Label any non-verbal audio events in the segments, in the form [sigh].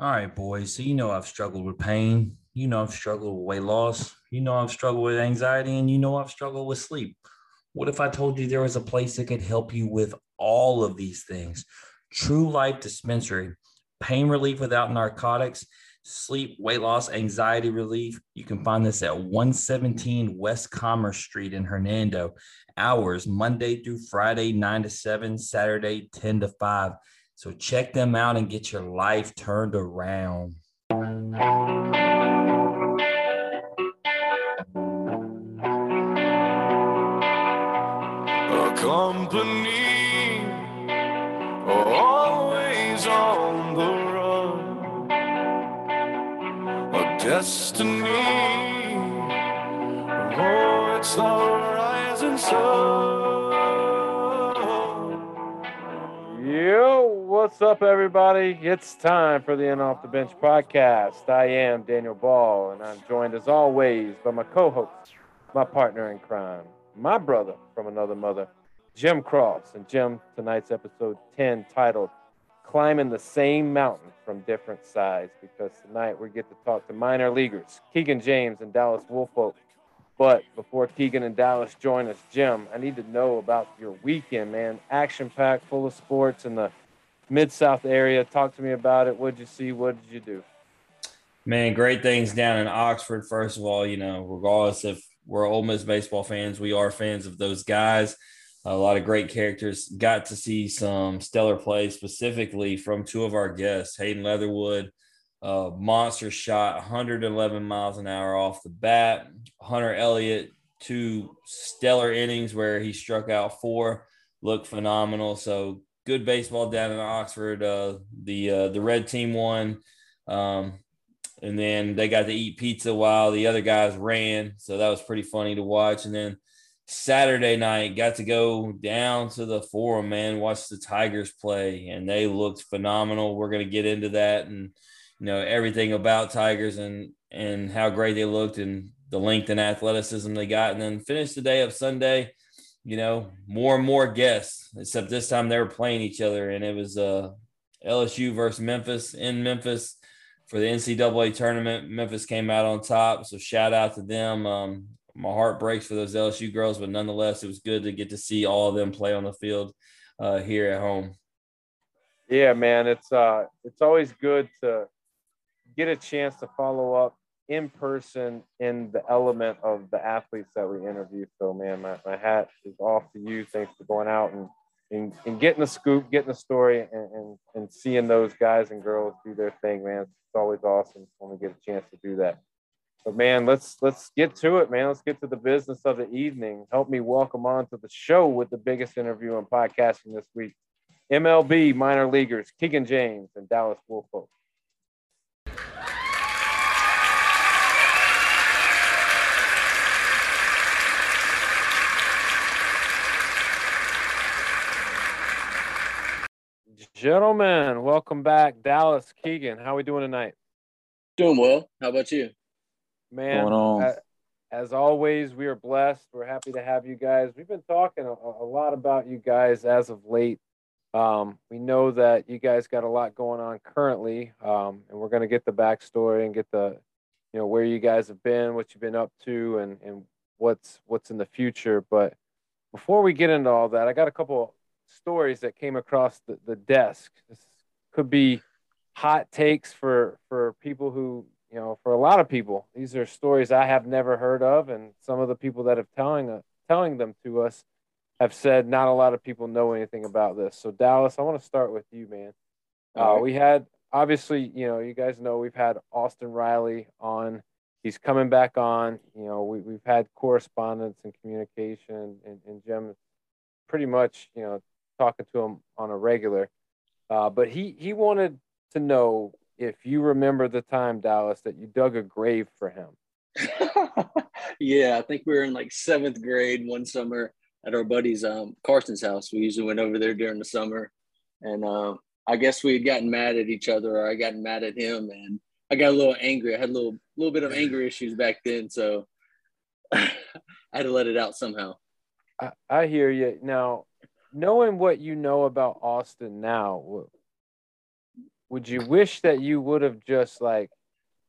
All right, boys. So you know I've struggled with pain. You know I've struggled with weight loss. You know I've struggled with anxiety, and you know I've struggled with sleep. What if I told you there was a place that could help you with all of these things? True Life Dispensary, pain relief without narcotics, sleep, weight loss, anxiety relief. You can find this at 117 West Commerce Street in Hernando. Hours Monday through Friday, 9 to 7, Saturday, 10 to 5. So check them out and get your life turned around. A company always on the run. A destiny. Oh, it's the rising sun. What's up, everybody? It's time for the In Off the Bench podcast. I am Daniel Ball, and I'm joined as always by my co host, my partner in crime, my brother from another mother, Jim Cross. And Jim, tonight's episode 10 titled Climbing the Same Mountain from Different Sides, because tonight we get to talk to minor leaguers, Keegan James and Dallas Woolfolk. But before Keegan and Dallas join us, Jim, I need to know about your weekend, man. Action packed, full of sports and the Mid South area. Talk to me about it. What did you see? What did you do? Man, great things down in Oxford. First of all, you know, regardless if we're Ole Miss baseball fans, we are fans of those guys. A lot of great characters. Got to see some stellar play specifically from two of our guests, Hayden Leatherwood, monster shot, 111 miles an hour off the bat. Hunter Elliott, two stellar innings where he struck out four, looked phenomenal. So good baseball down in Oxford. Uh, the uh, the red team won, um, and then they got to eat pizza while the other guys ran. So that was pretty funny to watch. And then Saturday night, got to go down to the forum, man, watch the Tigers play, and they looked phenomenal. We're gonna get into that and you know everything about Tigers and and how great they looked and the length and athleticism they got, and then finish the day of Sunday. You know, more and more guests, except this time they were playing each other, and it was uh, LSU versus Memphis in Memphis for the NCAA tournament. Memphis came out on top, so shout out to them. Um, my heart breaks for those LSU girls, but nonetheless, it was good to get to see all of them play on the field uh, here at home. Yeah, man, it's uh, it's always good to get a chance to follow up in person in the element of the athletes that we interview. So, man, my, my hat is off to you. Thanks for going out and, and, and getting the scoop, getting the story, and, and, and seeing those guys and girls do their thing, man. It's always awesome when we get a chance to do that. But man, let's let's get to it, man. Let's get to the business of the evening. Help me welcome on to the show with the biggest interview in podcasting this week. MLB minor leaguers Keegan James and Dallas Woolfolk. Gentlemen, welcome back. Dallas Keegan, how are we doing tonight? Doing well. How about you? Man, Going on? a- as always, we are blessed. We're happy to have you guys. We've been talking a, a lot about you guys as of late. Um, we know that you guys got a lot going on currently, um, and we're going to get the backstory and get the, you know, where you guys have been, what you've been up to, and and what's what's in the future. But before we get into all that, I got a couple stories that came across the, the desk. This could be hot takes for for people who you know for a lot of people. These are stories i have never heard of and some of the people that have telling uh, telling them to us have said not a lot of people know anything about this. So dallas i want to start with you man. Uh, right. we had obviously you know you guys know we've had austin riley on. He's coming back on. You know we, we've had correspondence and communication and, and jim pretty much you know talking to him on a regular uh, but he he wanted to know if you remember the time, Dallas, that you dug a grave for him. [laughs] yeah, I think we were in like seventh grade one summer at our buddy's um, Carson's house. We usually went over there during the summer, and um, I guess we had gotten mad at each other, or I got mad at him, and I got a little angry. I had a little little bit of anger [laughs] issues back then, so [laughs] I had to let it out somehow. I, I hear you. Now, knowing what you know about Austin now, would you wish that you would have just like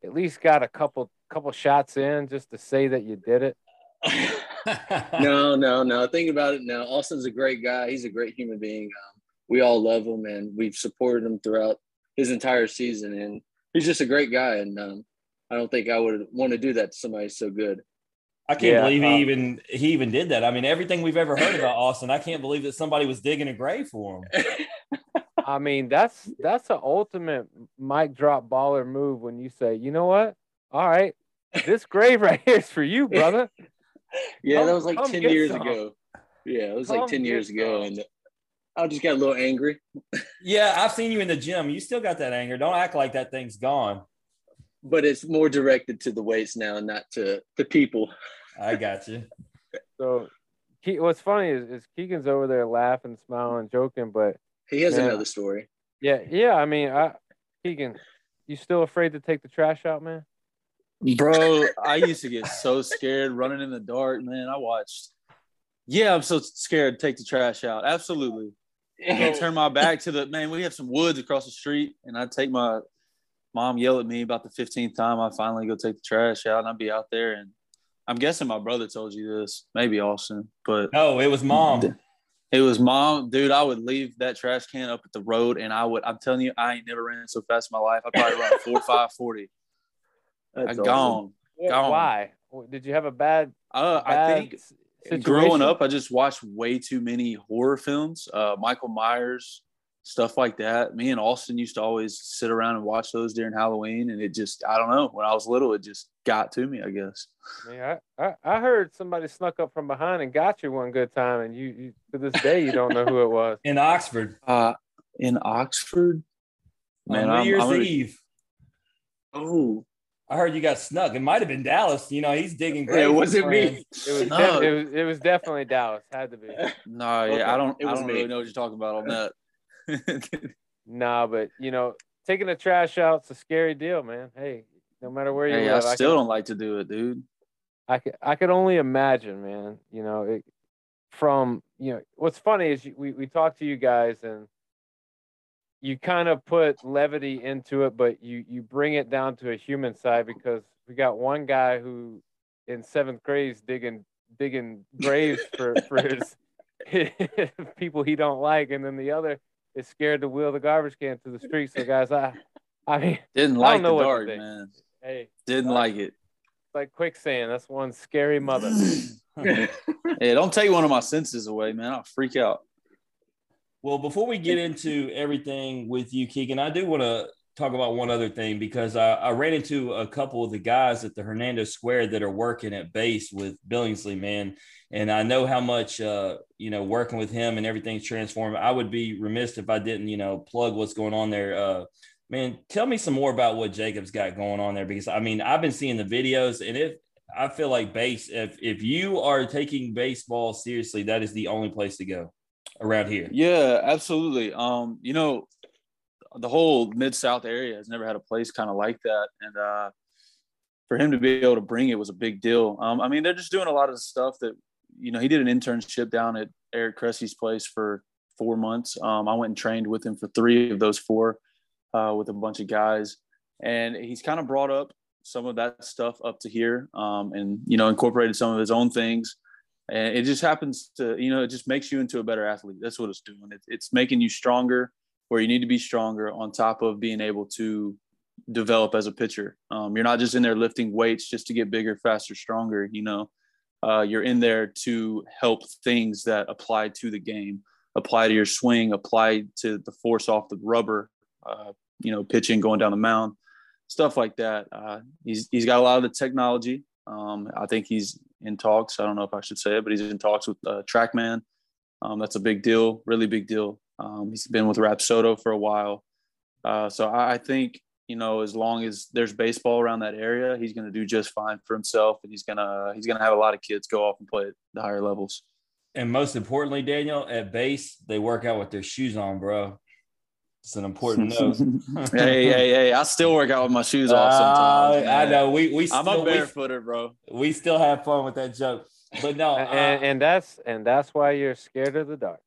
at least got a couple couple shots in just to say that you did it? [laughs] no, no, no. Think about it now. Austin's a great guy. He's a great human being. Um, we all love him, and we've supported him throughout his entire season. And he's just a great guy. And um, I don't think I would want to do that to somebody so good. I can't Yeah, believe he um, even he even did that. I mean, everything we've ever heard about Austin, I can't believe that somebody was digging a grave for him. [laughs] I mean, that's that's an ultimate mic drop baller move when you say, you know what? All right, this grave right here is for you, brother. Yeah, Come- that was like 10 years some. ago. Yeah, it was Come like 10 get years ago. And I just got a little angry. Yeah, I've seen you in the gym. You still got that anger. Don't act like that thing's gone. But it's more directed to the weights now, not to the people. I got you. [laughs] So, Ke- what's funny is, is Keegan's over there laughing, smiling, joking, but He has Yeah. another story. yeah, yeah. I mean, I, Keegan, you still afraid to take the trash out, man? Bro, I used to get so scared running in the dark, man. I watched. Yeah, I'm so scared to take the trash out. Absolutely. I'm [laughs] turn my back to the man. We have some woods across the street, and I take my mom yell at me about the 15th time. I finally go take the trash out, and I'd be out there. And I'm guessing my brother told you this, maybe Austin, but No, it was mom. it was mom, dude. I would leave that trash can up at the road, and I would. I'm telling you, I ain't never ran so fast in my life. I probably run four, [laughs] five, forty. I That's awesome. gone. Gone. Why? Did you have a bad? Uh, I think situation? growing up, I just watched way too many horror films. Uh, Michael Myers, stuff like that. Me and Austin used to always sit around and watch those during Halloween, and it just I don't know. When I was little, it just got to me. I guess. Yeah, I, I, I heard somebody snuck up from behind and got you one good time, and you, you to this day you don't know who it was. [laughs] In Oxford Uh, in Oxford, on New I'm, Year's I'm gonna- Eve. Oh, I heard you got snuck. It might have been Dallas. You know, he's digging Yeah, graves. it wasn't me. It was, No. def- it was it was definitely Dallas. Had to be. No, Okay, yeah, I don't. it I don't really know what you're talking about on that. [laughs] Nah, but you know, taking the trash out's a scary deal, man. Hey, no matter where you hey, I live, I, still can, don't like to do it, dude. I could I could only imagine, man. You know, it, from you know, what's funny is you, we we talk to you guys and you kind of put levity into it, but you you bring it down to a human side because we got one guy who in seventh grade is digging digging graves for for his, [laughs] people he don't like, and then the other is scared to wheel the garbage can to the street. So guys, I I mean, [laughs] Didn't I like don't know the what dark, man. hey, Didn't like it. it's like quicksand. That's one scary mother. [laughs] Yeah, don't take one of my senses away, man. I'll freak out. Well, before we get into everything with you, Keegan, I do want to talk about one other thing because I, I ran into a couple of the guys at the Hernando Square that are working at base with Billingsley, man. And I know how much, uh, you know, working with him and everything's transformed. I would be remiss if I didn't, you know, plug what's going on there. Uh, man, tell me some more about what Jacob's got going on there because I mean, I've been seeing the videos and if I feel like base, if, if you are taking baseball seriously, that is the only place to go around here. Yeah, absolutely. Um, you know, the whole mid South area has never had a place kind of like that, and uh, for him to be able to bring it was a big deal. Um, I mean, they're just doing a lot of stuff that you know. He did an internship down at Eric Cressey's place for four months. Um, I went and trained with him for three of those four uh, with a bunch of guys, and he's kind of brought up some of that stuff up to here, um, and you know, incorporated some of his own things and it just happens to you know it just makes you into a better athlete that's what it's doing it, it's making you stronger where you need to be stronger on top of being able to develop as a pitcher um, you're not just in there lifting weights just to get bigger faster stronger you know uh, you're in there to help things that apply to the game apply to your swing apply to the force off the rubber uh, you know pitching going down the mound stuff like that uh, he's, he's got a lot of the technology um, I think he's in talks. I don't know if I should say it, but he's in talks with uh, TrackMan. Um, that's a big deal, really big deal. Um, he's been with Rapsodo for a while. Uh, so I, I think, you know, as long as there's baseball around that area, he's going to do just fine for himself. And he's going to, he's going to have a lot of kids go off and play at the higher levels. And most importantly, Daniel, at base, they work out with their shoes on, bro. It's an important [laughs] note. [laughs] hey, hey, hey! I still work out with my shoes off sometimes. Uh, I know. We we I'm still, a barefooter, bro. we, we still have fun with that joke, but no. and, uh, and that's and that's why you're scared of the dark.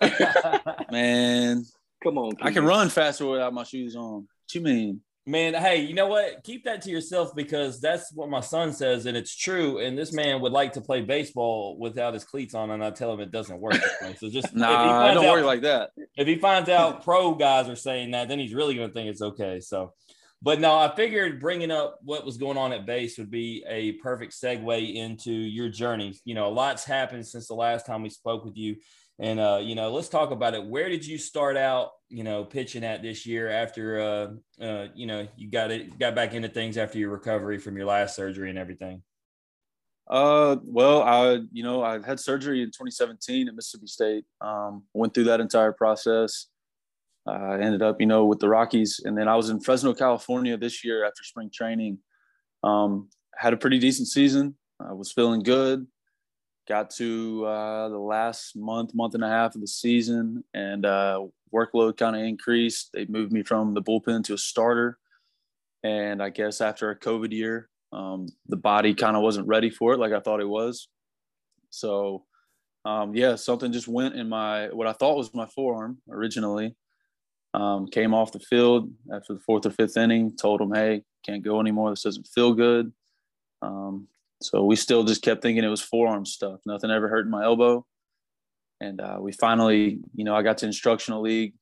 [laughs] Man, Come on. I can run faster without my shoes on. What you mean? Man, hey, you know what? Keep that to yourself because that's what my son says, and it's true. And this man would like to play baseball without his cleats on, and I tell him it doesn't work. [laughs] So just nah, don't out, worry like that. If he finds out pro guys are saying that, then he's really going to think it's okay. So, but no, I figured bringing up what was going on at base would be a perfect segue into your journey. You know, a lot's happened since the last time we spoke with you. And uh, you know, let's talk about it. Where did you start out? You know, pitching at this year after uh, uh, you know you got it got back into things after your recovery from your last surgery and everything. Uh, well, I you know I had surgery in 2017 at Mississippi State. Um, went through that entire process. I uh, ended up, you know, with the Rockies, and then I was in Fresno, California this year after spring training. Um, had a pretty decent season. I was feeling good got to uh, the last month, month and a half of the season, and uh, workload kind of increased. They moved me from the bullpen to a starter. And I guess after a COVID year, um, the body kind of wasn't ready for it like I thought it was. So, um, yeah, something just went in my what I thought was my forearm originally. Um, came off the field after the fourth or fifth inning, told them, hey, can't go anymore. This doesn't feel good. Um, so we still just kept thinking it was forearm stuff. Nothing ever hurt my elbow. And uh, we finally, you know, I got to instructional league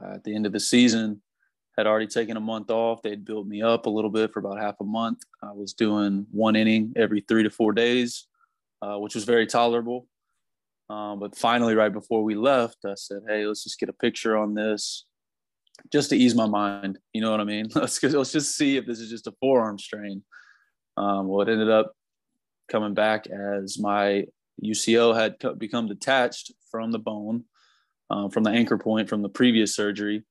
uh, at the end of the season. Had already taken a month off. They'd built me up a little bit for about half a month. I was doing one inning every three to four days, uh, which was very tolerable. Um, but finally, right before we left, I said, "Hey, let's just get a picture on this, just to ease my mind." You know what I mean? [laughs] Let's let's just see if this is just a forearm strain. Um, well, it ended up coming back as my UCL had become detached from the bone, uh, from the anchor point from the previous surgery.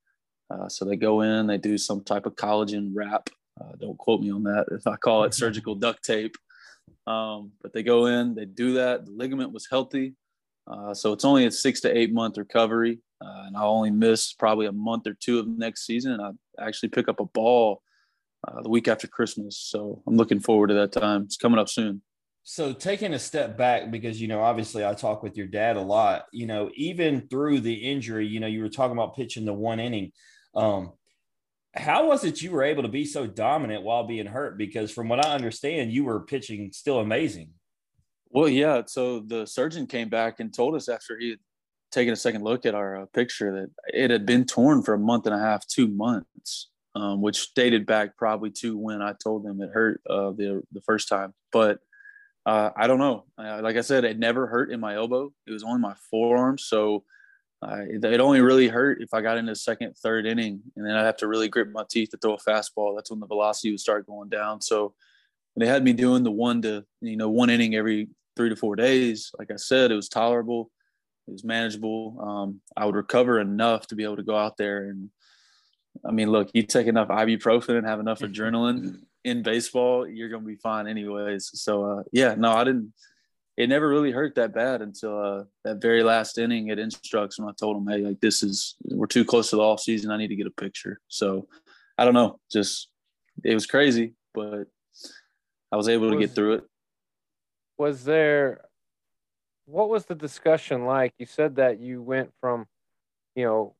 Uh, so they go in, they do some type of collagen wrap. Uh, don't quote me on that if I call it [laughs] surgical duct tape. Um, but they go in, they do that. The ligament was healthy. Uh, so it's only a six to eight month recovery. Uh, and I'll only miss probably a month or two of next season. And I actually pick up a ball uh, the week after Christmas. So I'm looking forward to that time. It's coming up soon so taking a step back because you know obviously i talk with your dad a lot you know even through the injury you know you were talking about pitching the one inning um how was it you were able to be so dominant while being hurt? Because from what i understand you were pitching still amazing. Well yeah. So the surgeon came back and told us after he had taken a second look at our uh, picture that it had been torn for a month and a half two months um, which dated back probably to when i told them it hurt uh, the, the first time. But uh, I don't know. Uh, like I said, it never hurt in my elbow. It was only my forearm. So uh, it, it, only really hurt if I got into second, third inning, and then I'd have to really grip my teeth to throw a fastball. That's when the velocity would start going down. So they had me doing the one to you know one inning every three to four days. Like I said, it was tolerable. It was manageable. Um, I would recover enough to be able to go out there and. I mean, look, you take enough ibuprofen and have enough [laughs] adrenaline, in baseball, you're gonna be fine anyways. So uh, yeah, no, I didn't. It never really hurt that bad until uh, that very last inning at Instructs when I told him, "Hey, like this is we're too close to the off season. I need to get a picture." So I don't know, just it was crazy, but I was able to get through it. Was there? What was the discussion like? You said that you went from, you know,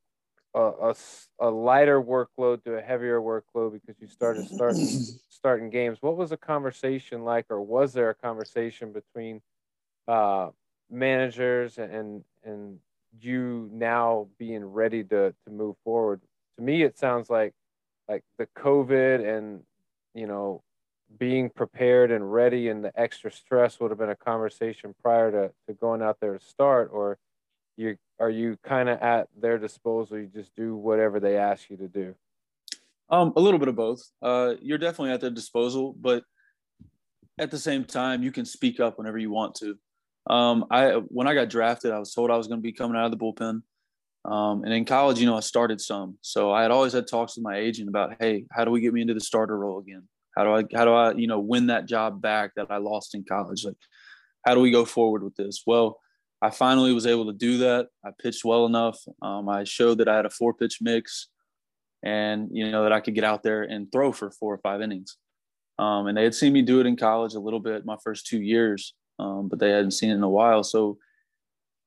a, a, a, lighter workload to a heavier workload because you started starting [clears throat] starting games. What was the conversation like, or was there a conversation between uh, managers and and you now being ready to to move forward? To me, it sounds like like the COVID and you know being prepared and ready and the extra stress would have been a conversation prior to, to going out there to start or you are you kind of at their disposal you just do whatever they ask you to do um a little bit of both uh you're definitely at their disposal but at the same time you can speak up whenever you want to um i when i got drafted i was told i was going to be coming out of the bullpen um, and in college, you know, I started some. So I had always had talks with my agent about, hey, how do we get me into the starter role again? How do I, how do I, you know, win that job back that I lost in college? Like, how do we go forward with this? Well, I finally was able to do that. I pitched well enough. Um, I showed that I had a four pitch mix and, you know, that I could get out there and throw for four or five innings. Um, and they had seen me do it in college a little bit my first two years, um, but they hadn't seen it in a while. So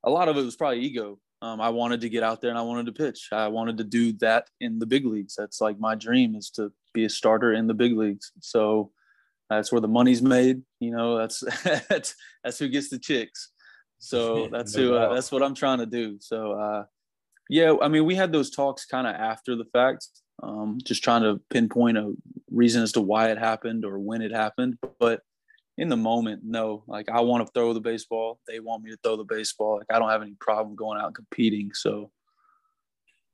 a lot of it was probably ego. Um, I wanted to get out there and I wanted to pitch. I wanted to do that in the big leagues. That's like my dream is to be a starter in the big leagues. So that's where the money's made. You know, that's [laughs] that's that's who gets the chicks. So [laughs] that's who uh, that's what I'm trying to do. So uh, yeah, I mean, we had those talks kind of after the fact, um, just trying to pinpoint a reason as to why it happened or when it happened. But in the moment, no. Like I want to throw the baseball. They want me to throw the baseball. Like I don't have any problem going out and competing. So,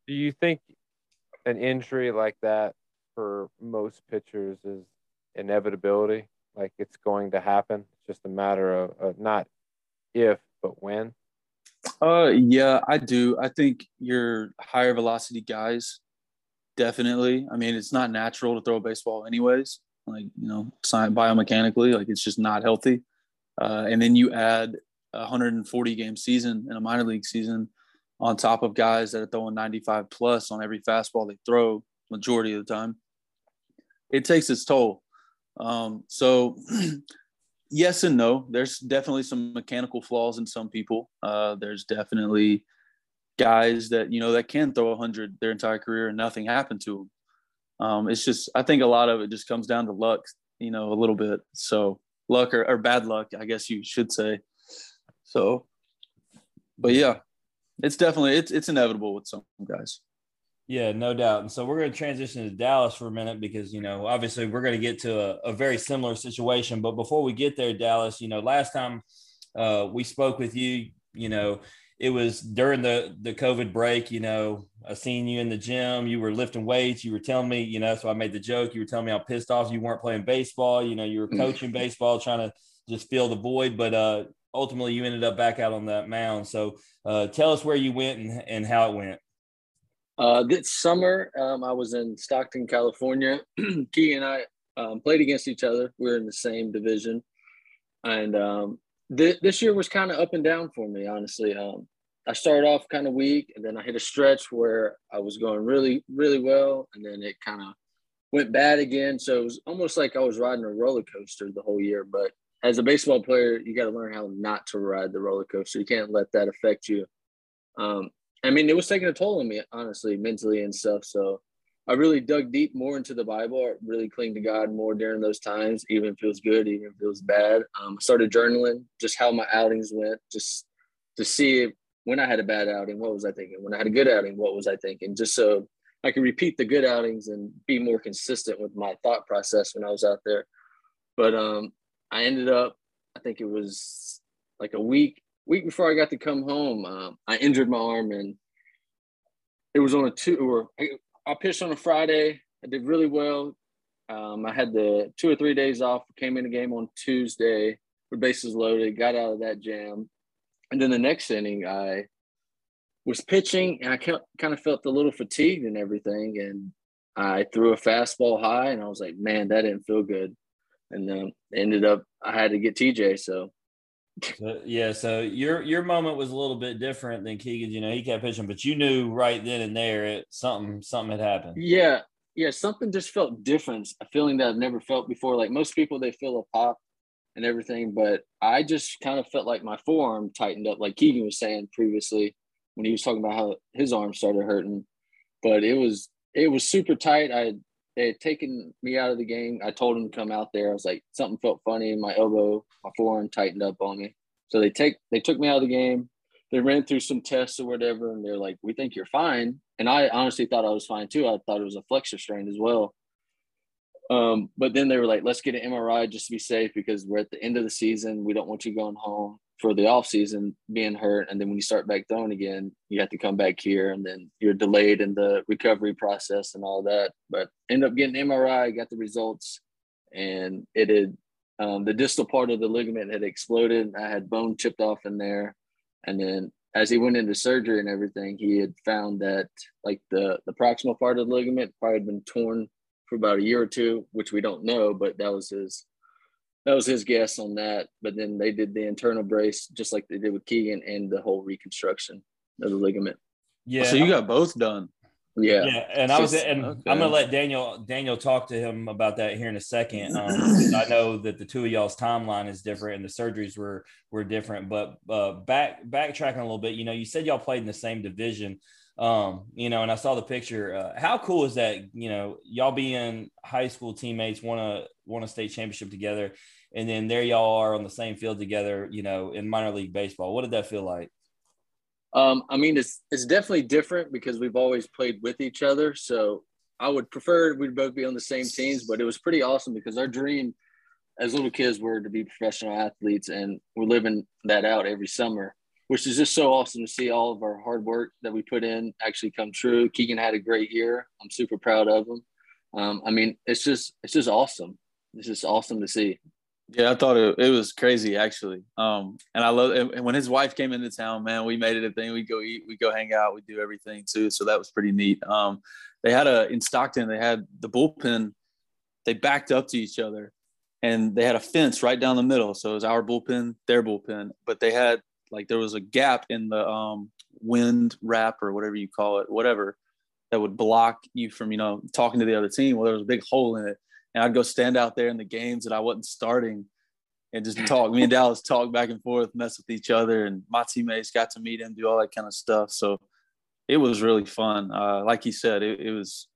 do you think an injury like that for most pitchers is inevitability? Like it's going to happen. It's just a matter of uh, not if, but when. Uh, yeah, I do. I think your higher velocity guys, definitely. I mean, it's not natural to throw a baseball, anyways. Like you know, biomechanically, like it's just not healthy. Uh, and then you add a 140 game season in a minor league season on top of guys that are throwing 95 plus on every fastball they throw majority of the time. It takes its toll. Um, so [clears throat] yes and no. There's definitely some mechanical flaws in some people. Uh, there's definitely guys that you know that can throw 100 their entire career and nothing happened to them. Um, it's just I think a lot of it just comes down to luck, you know, a little bit. So luck or, or bad luck, I guess you should say. So, but yeah, it's definitely it's it's inevitable with some guys. Yeah, no doubt. And so we're going to transition to Dallas for a minute because, you know, obviously we're going to get to a, a very similar situation. But before we get there, Dallas, you know, last time uh, we spoke with you, you know, it was during the the COVID break. You know, I seen you in the gym. You were lifting weights. You were telling me, you know, so I made the joke. You were telling me how pissed off you weren't playing baseball. You know, you were mm. coaching baseball, trying to just fill the void. But uh, ultimately, you ended up back out on that mound. So uh, tell us where you went and, and how it went. Uh, this summer, um, I was in Stockton, California. [clears throat] Key and I um, played against each other. We are in the same division, and um, th- this year was kind of up and down for me. Honestly, um, I started off kind of weak, and then I hit a stretch where I was going really, really well, and then it kind of went bad again. So it was almost like I was riding a roller coaster the whole year. But as a baseball player, you got to learn how not to ride the roller coaster. You can't let that affect you. Um, I mean, it was taking a toll on me, honestly, mentally and stuff. So I really dug deep more into the Bible. I really clinged to God more during those times, even if it was good, even if it was bad. Um, I started journaling just how my outings went, just to see if, when I had a bad outing, what was I thinking? When I had a good outing, what was I thinking? Just so I could repeat the good outings and be more consistent with my thought process when I was out there. But um, I ended up, I think it was like a week week before I got to come home, um, I injured my arm and it was on a two or I pitched on a Friday. I did really well. Um, I had the two or three days off. Came in the game on Tuesday with bases loaded. Got out of that jam, and then the next inning I was pitching and I kind of felt a little fatigued and everything. And I threw a fastball high, and I was like, "Man, that didn't feel good." And then ended up I had to get TJ. So so, yeah, so your your moment was a little bit different than Keegan. You know, he kept pitching, but you knew right then and there it something something had happened. Yeah, yeah, something just felt different. A feeling that I've never felt before. Like most people, they feel a pop and everything, but I just kind of felt like my forearm tightened up, like Keegan was saying previously when he was talking about how his arm started hurting. But it was it was super tight. I they had taken me out of the game. I told them to come out there. I was like, something felt funny in my elbow, my forearm tightened up on me. So they take they took me out of the game. They ran through some tests or whatever, and they're like, "We think you're fine." And I honestly thought I was fine too. I thought it was a flexor strain as well. Um, but then they were like, "Let's get an MRI just to be safe because we're at the end of the season. We don't want you going home for the off season being hurt, and then when you start back throwing again, you have to come back here, and then you're delayed in the recovery process and all that. But end up getting MRI, got the results, and it had um, the distal part of the ligament had exploded. I had bone chipped off in there, and then as he went into surgery and everything, he had found that like the the proximal part of the ligament probably had been torn for about a year or two, which we don't know, but that was his that was his guess on that. But then they did the internal brace just like they did with Keegan and the whole reconstruction of the ligament. Yeah. So you got both done. Yeah. Yeah, and I was, and okay. I'm gonna let Daniel Daniel talk to him about that here in a second. Um, 'cause I know that the two of y'all's timeline is different, and the surgeries were were different. But uh, back backtracking a little bit, you know, you said y'all played in the same division, um, you know, and I saw the picture. Uh, how cool is that? You know, y'all being high school teammates, won a won a state championship together, and then there y'all are on the same field together. You know, in minor league baseball. What did that feel like? Um, I mean, it's it's definitely different because we've always played with each other. So I would prefer we'd both be on the same teams, but it was pretty awesome because our dream as little kids were to be professional athletes, and we're living that out every summer, which is just so awesome to see all of our hard work that we put in actually come true. Keegan had a great year. I'm super proud of him. Um, I mean, it's just it's just awesome. It's just awesome to see. Yeah, I thought it, it was crazy actually. Um, and I love and when his wife came into town, man, we made it a thing. We go eat, we go hang out, we do everything too. So that was pretty neat. Um, they had a in Stockton, they had the bullpen. They backed up to each other, and they had a fence right down the middle. So it was our bullpen, their bullpen, but they had like there was a gap in the um, wind wrap or whatever you call it, whatever that would block you from you know talking to the other team. Well, there was a big hole in it and I'd go stand out there in the games that I wasn't starting and just talk. Me and Dallas talk back and forth, mess with each other, and my teammates got to meet him, do all that kind of stuff. So it was really fun. Uh, like he said, it, it was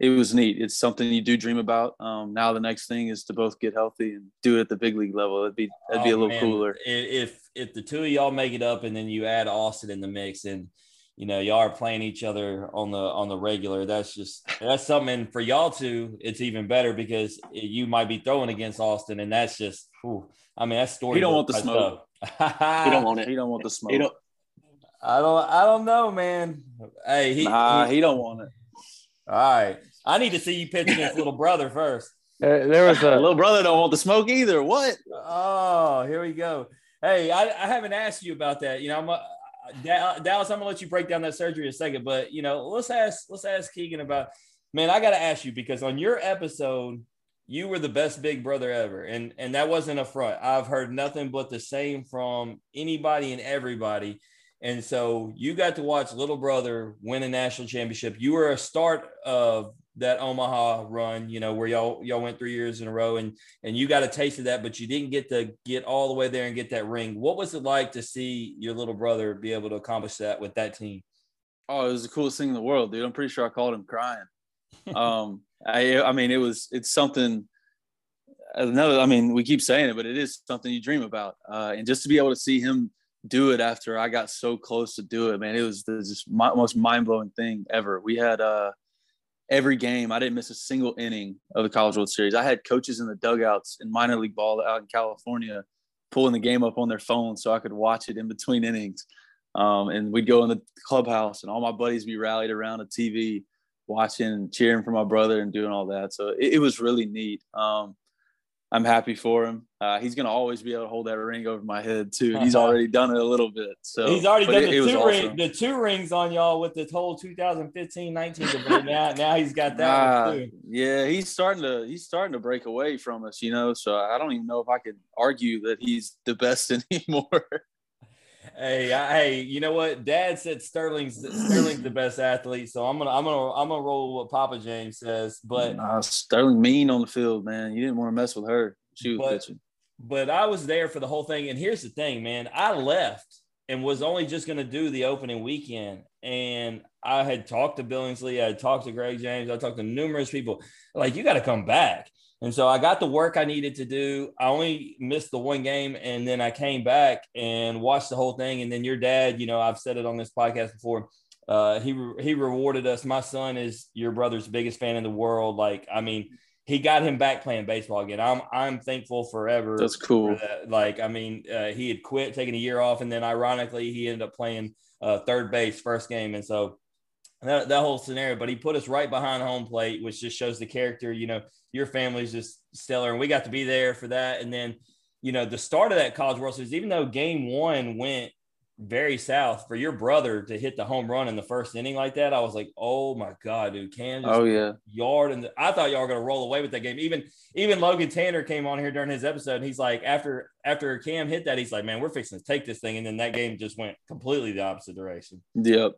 it was neat. It's something you do dream about. Um, now the next thing is to both get healthy and do it at the big league level. It'd be that'd be a Oh, little man. cooler. If if the two of y'all make it up and then you add Austin in the mix and you know y'all are playing each other on the on the regular, that's just that's something for y'all two. It's even better because you might be throwing against Austin, and that's just. whew, I mean, that's story. He don't want the smoke. I You don't want it. He don't want the smoke. You know, I don't. I don't know, man. Hey, he. nah, he- he don't want it. all right. I need to see you pitching against little brother first. [laughs] There, there was a [laughs] little brother don't want the smoke either. What? Oh, here we go. Hey, I, I haven't asked you about that. You know, I'm a, Da- Dallas. Uh, I'm gonna let you break down that surgery in a second, but you know, let's ask let's ask Keegan about. Man, I gotta ask you because on your episode, you were the best big brother ever, and and that wasn't a front. I've heard nothing but the same from anybody and everybody. And so you got to watch little brother win a national championship. You were a start of that Omaha run, you know, where y'all y'all went three years in a row, and and you got a taste of that, but you didn't get to get all the way there and get that ring. What was it like to see your little brother be able to accomplish that with that team? Oh, it was the coolest thing in the world, dude. I'm pretty sure I called him crying. um, I, I mean, it was, it's something. Another, I mean, we keep saying it, but it is something you dream about. Uh, and just to be able to see him do it after I got so close to do it, man, it was the just my, most mind blowing thing ever. We had uh, every game. I didn't miss a single inning of the College World Series. I had coaches in the dugouts in minor league ball out in California pulling the game up on their phone so I could watch it in between innings. Um, and we'd go in the clubhouse, and all my buddies be rallied around a TV, watching cheering for my brother and doing all that. So it, it was really neat. Um, I'm happy for him. Uh, he's gonna always be able to hold that ring over my head too. He's [laughs] already done it a little bit. So He's already done it- the it two awesome. ring, the two rings on y'all with the whole 2015-19 debate. now, now he's got that too. yeah, he's starting to he's starting to break away from us, you know. So I don't even know if I could argue that he's the best [laughs] anymore. Hey, I, hey, you know what? Dad said Sterling's Sterling's the best athlete, so I'm gonna I'm gonna I'm gonna roll with what Papa James says. But Nah, Sterling mean on the field, man. You didn't want to mess with her. She was But- pitching. but I was there for the whole thing. And here's the thing, man. I left and was only just going to do the opening weekend. And I had talked to Billingsley, I had talked to Greg James, I talked to numerous people. Like, you got to come back. And so I got the work I needed to do. I only missed the one game, and then I came back and watched the whole thing. And then your dad, you know, I've said it on this podcast before. Uh, he he rewarded us. My son is your brother's biggest fan in the world. Like, I mean, he got him back playing baseball again. I'm I'm thankful forever. That's for cool. that. Like, I mean, uh, he had quit, taking a year off, and then ironically, he ended up playing uh, third base first game, and so that, that whole scenario. But he put us right behind home plate, which just shows the character. You know, your family's just stellar, and we got to be there for that. And then, you know, the start of that College World Series, even though Game One went very south for your brother to hit the home run in the first inning like that, I was like, oh my god, dude, Cam just Oh yeah. yard and I thought y'all were gonna roll away with that game. Even even Logan Tanner came on here during his episode and he's like, after after Cam hit that, he's like, man, we're fixing to take this thing. And then that game just went completely the opposite direction. Yep.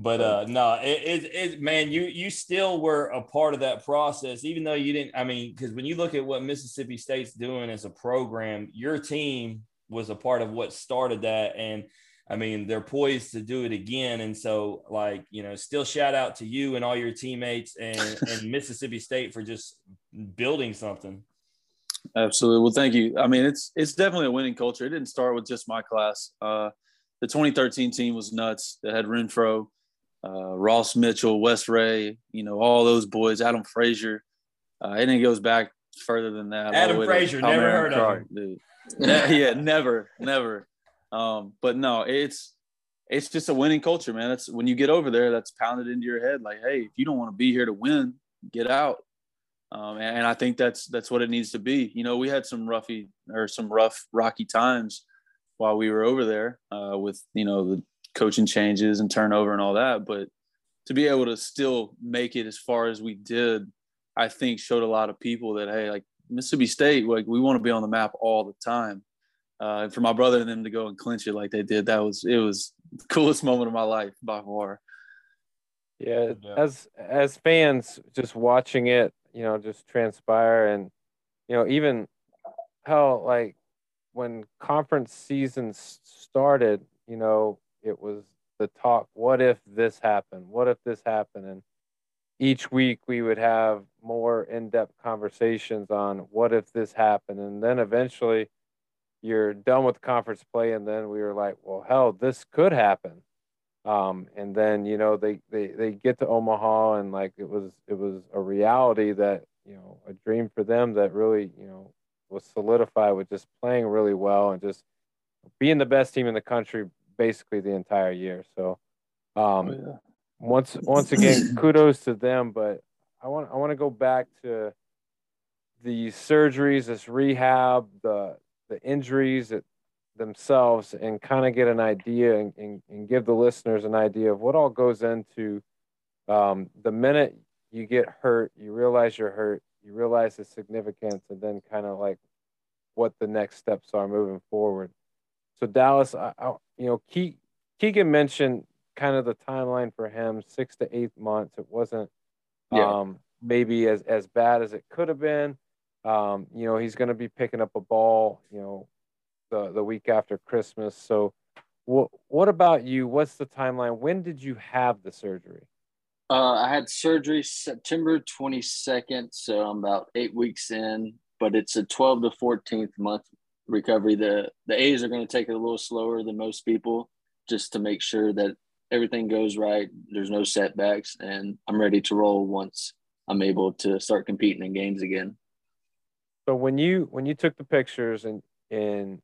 But uh, no, it, it, it, man, you you still were a part of that process, even though you didn't. I mean, because when you look at what Mississippi State's doing as a program, your team was a part of what started that, and I mean, they're poised to do it again. And so, like, you know, still shout out to you and all your teammates and, and [laughs] Mississippi State for just building something. Absolutely. Well, thank you. I mean, it's it's definitely a winning culture. It didn't start with just my class. Uh, the 2013 team was nuts. They had Renfroe uh, Ross Mitchell, Wes Rea, you know, all those boys, Adam Frazier. Uh, and it goes back further than that. Adam Frazier, never heard Clark, of him. [laughs] Dude. yeah, never, never. Um, but no, it's it's just a winning culture, man. That's when you get over there, that's pounded into your head. Like, hey, if you don't want to be here to win, get out. Um, and, and, I think that's that's what it needs to be. You know, we had some roughy or some rough, rocky times while we were over there uh, with you know the coaching changes and turnover and all that. But to be able to still make it as far as we did, I think showed a lot of people that hey, like Mississippi State, like we want to be on the map all the time. Uh, and for my brother and them to go and clinch it like they did, that was it was the [laughs] coolest moment of my life by far. Yeah, yeah, as as fans, just watching it, you know, just transpire, and you know, even how like when conference season started, you know, it was the talk what if this happened? What if this happened? And each week we would have more in-depth conversations on what if this happened? And then eventually you're done with conference play and then we were like well hell this could happen. Um, and then you know they, they they get to omaha and like it was it was a reality that you know a dream for them that really you know was solidified with just playing really well and just being the best team in the country basically the entire year. So, um, oh, yeah. once once again, [clears throat] kudos to them. But I want I want to go back to the surgeries, this rehab, the the injuries that themselves, and kind of get an idea and, and, and, give the listeners an idea of what all goes into um, the minute you get hurt, you realize you're hurt, you realize the significance, and then kind of like what the next steps are moving forward. So Dallas, I, I, you know, Keegan mentioned kind of the timeline for him, six to eight months. It wasn't yeah. um, maybe as as bad as it could have been. Um, you know, he's going to be picking up a ball, you know, the the week after Christmas. So, what what about you? What's the timeline? When did you have the surgery? Uh, I had surgery September 22nd, so I'm about eight weeks in, but it's a 12 to 14th month recovery. The the A's are going to take it a little slower than most people, just to make sure that everything goes right. There's no setbacks, and I'm ready to roll once I'm able to start competing in games again. So when you when you took the pictures and and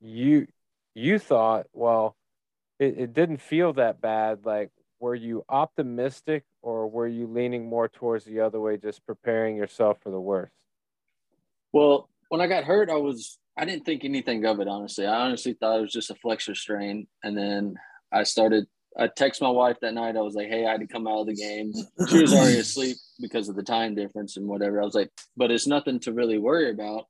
you you thought, well, it, it didn't feel that bad. Like, were you optimistic or were you leaning more towards the other way, just preparing yourself for the worst? Well, when I got hurt, I was I didn't think anything of it, honestly. I honestly thought it was just a flexor strain. And then I started, I texted my wife that night. I was like, hey, I had to come out of the game. She was already asleep because of the time difference and whatever. I was like, but it's nothing to really worry about.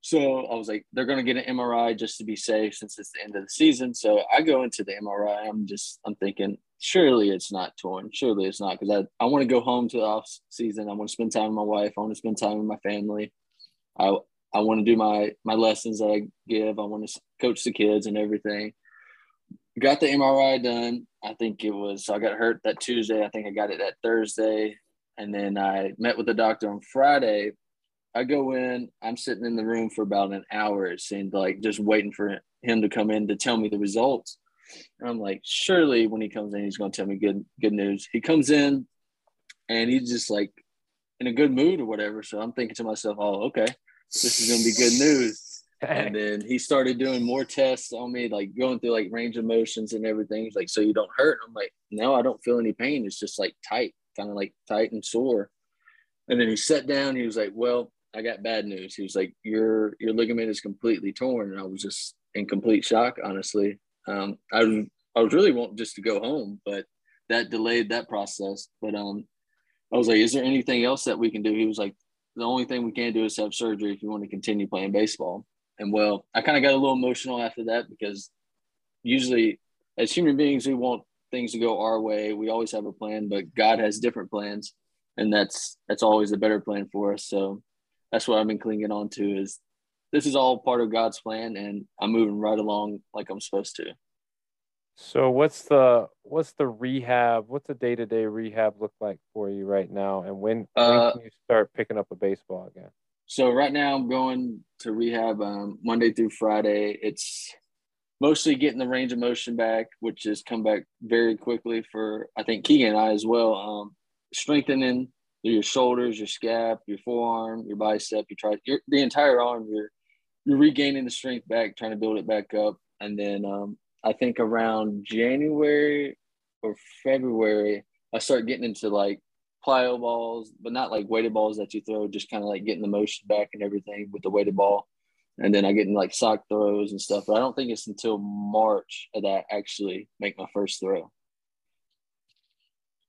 So I was like, they're going to get an MRI just to be safe since it's the end of the season. So I go into the MRI. I'm just, I'm thinking, surely it's not torn. Surely it's not because I, I want to go home to the off season. I want to spend time with my wife. I want to spend time with my family. I, I want to do my my lessons that I give. I want to coach the kids and everything. Got the MRI done. I think it was I got hurt that Tuesday. I think I got it that Thursday, and then I met with the doctor on Friday. I go in. I'm sitting in the room for about an hour. It seemed like just waiting for him to come in to tell me the results. And I'm like, surely when he comes in, he's going to tell me good good news. He comes in, and he's just like in a good mood or whatever. So I'm thinking to myself, oh, okay this is gonna be good news. and [laughs] then he started doing more tests on me, like going through like range of motions and everything. He's like, so you don't hurt? I'm like, no, I don't feel any pain. It's just like tight, kind of like tight and sore. And then he sat down. He was like, well, I got bad news. He was like, your your ligament is completely torn. And I was just in complete shock, honestly. Um, I was I was really wanting just to go home, but that delayed that process. But um, I was like, is there anything else that we can do? He was like, the only thing we can do is have surgery if you want to continue playing baseball. And well, I kind of got a little emotional after that because usually as human beings, we want things to go our way. We always have a plan, but God has different plans, and that's that's always the better plan for us. So that's what I've been clinging on to is this is all part of God's plan, and I'm moving right along like I'm supposed to. So what's the what's the rehab? What's the day to day rehab look like for you right now? And when, Uh, when can you start picking up a baseball again? So right now I'm going to rehab um, Monday through Friday. It's mostly getting the range of motion back, which has come back very quickly for I think Keegan and I as well. Um, strengthening your shoulders, your scap, your forearm, your bicep, your tri, your, the entire arm. You're you're regaining the strength back, trying to build it back up, and then um, I think around January or February I start getting into like plyo balls, but not like weighted balls that you throw, just kind of like getting the motion back and everything with the weighted ball. And then I get in like sock throws and stuff. But I don't think it's until March that I actually make my first throw.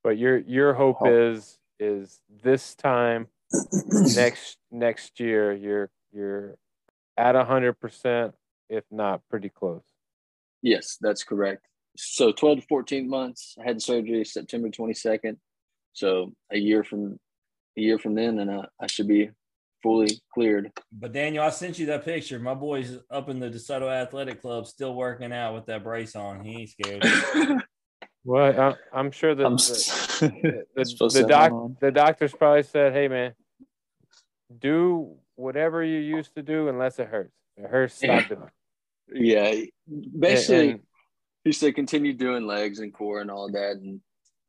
But your your hope oh. is is this time [clears throat] next next year you're you're at a hundred percent, if not pretty close. Yes, that's correct. So 12 to 14 months. I had the surgery September 22nd. So a year from a year from then, and uh, I should be fully cleared. But Daniel, I sent you that picture. My boy's up in the DeSoto Athletic Club, still working out with that brace on. He ain't scared. [laughs] Well, I, I'm sure that I'm the, the, [laughs] the, the doc the doctors probably said, "Hey, man, do whatever you used to do unless it hurts. If it hurts, stop [laughs] Yeah. it." Yeah, basically. and- he said continue doing legs and core and all that. And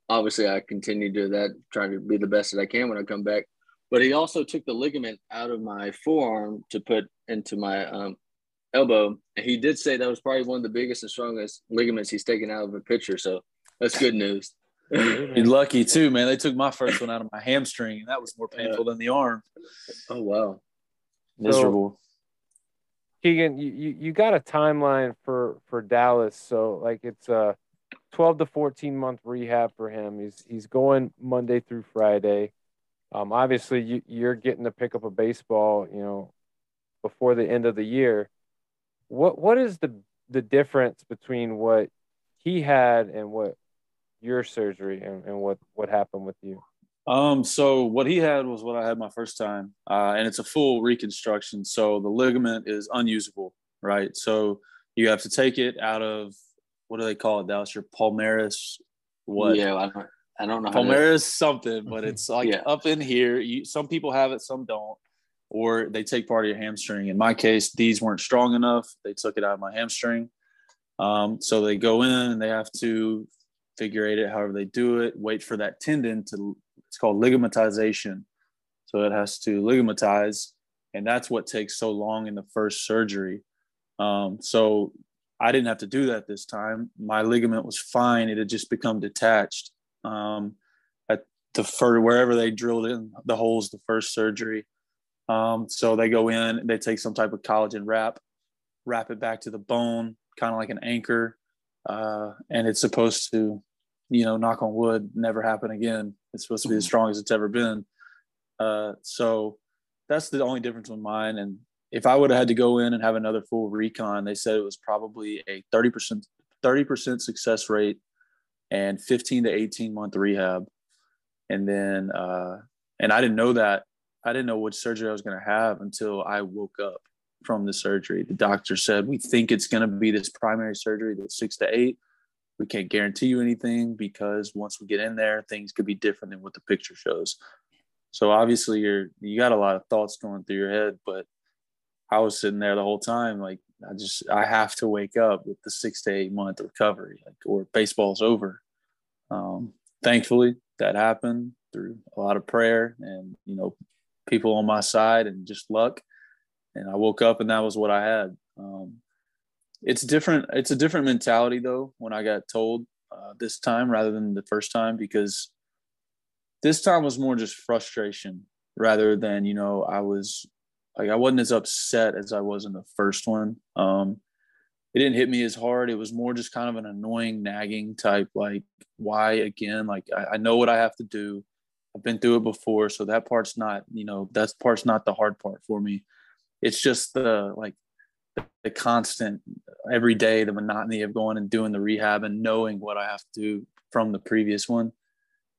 obviously i continue to do that trying to be the best that i can when i come back. But he also took the ligament out of my forearm to put into my um, elbow. And he did say that was probably one of the biggest and strongest ligaments he's taken out of a pitcher so that's good news. You're lucky too, man. They took my first one out of my hamstring, and that was more painful than the arm. oh wow. Miserable. Keegan, you, you, got a timeline for for Dallas, so like it's a twelve to fourteen month rehab for him. He's he's going Monday through Friday. Um, obviously, you, you're getting to pick up a baseball, you know, before the end of the year. What what is the the difference between what he had and what your surgery and, and what what happened with you? Um, so what he had was what I had my first time, uh, and it's a full reconstruction. So the ligament is unusable, right? So you have to take it out of what do they call it? Dallas, your palmaris, what? yeah i don't, I don't know Palmaris something, but [laughs] it's like Yeah. up in here. You some people have it, some don't, or they take part of your hamstring. In my case, these weren't strong enough. They took it out of my hamstring. Um, so they go in and they have to figure it however they do it, wait for that tendon to it's called ligamentization. So it has to ligamentize, and that's what takes so long in the first surgery. Um, so I didn't have to do that this time. My ligament was fine. It had just become detached um, at the fir- wherever they drilled in the holes the first surgery. Um, so they go in, they take some type of collagen wrap, wrap it back to the bone, kind of like an anchor, uh, and it's supposed to, you know, knock on wood, never happen again. It's supposed to be the strongest it's ever been. Uh, so that's the only difference with mine. And if I would have had to go in and have another full recon, they said it was probably a 30%, 30% success rate and 15 to 18 month rehab. And then, uh, and I didn't know that. I didn't know which surgery I was going to have until I woke up from the surgery. The doctor said, We think it's going to be this primary surgery that's six to eight. We can't guarantee you anything because once we get in there, things could be different than what the picture shows. So obviously, you're you got a lot of thoughts going through your head, but I was sitting there the whole time, like I just I have to wake up with the six to eight month recovery, like or baseball's over. Um, thankfully, that happened through a lot of prayer and you know people on my side and just luck. And I woke up and that was what I had. Um, it's different. It's a different mentality though when I got told uh, this time rather than the first time because this time was more just frustration rather than you know I was like I wasn't as upset as I was in the first one. Um, it didn't hit me as hard. It was more just kind of an annoying, nagging type, like why again? Like I, I know what I have to do. I've been through it before, so that part's not, you know, that part's not the hard part for me. It's just the like the constant every day, the monotony of going and doing the rehab and knowing what I have to do from the previous one.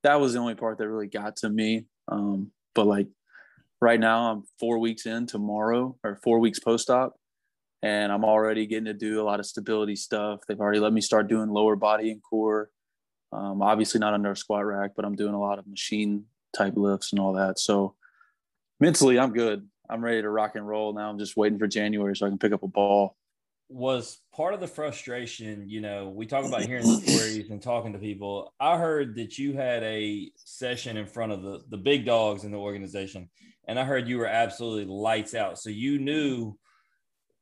That was the only part that really got to me. Um, but like right now, I'm four weeks in tomorrow or four weeks post op, and I'm already getting to do a lot of stability stuff. They've already let me start doing lower body and core. Um, obviously not under a squat rack, but I'm doing a lot of machine type lifts and all that. So mentally, I'm good. I'm ready to rock and roll now. I'm just waiting for January so I can pick up a ball. Was part of the frustration, you know, we talk about hearing [laughs] stories and talking to people. I heard that you had a session in front of the, the big dogs in the organization, and I heard you were absolutely lights out. So you knew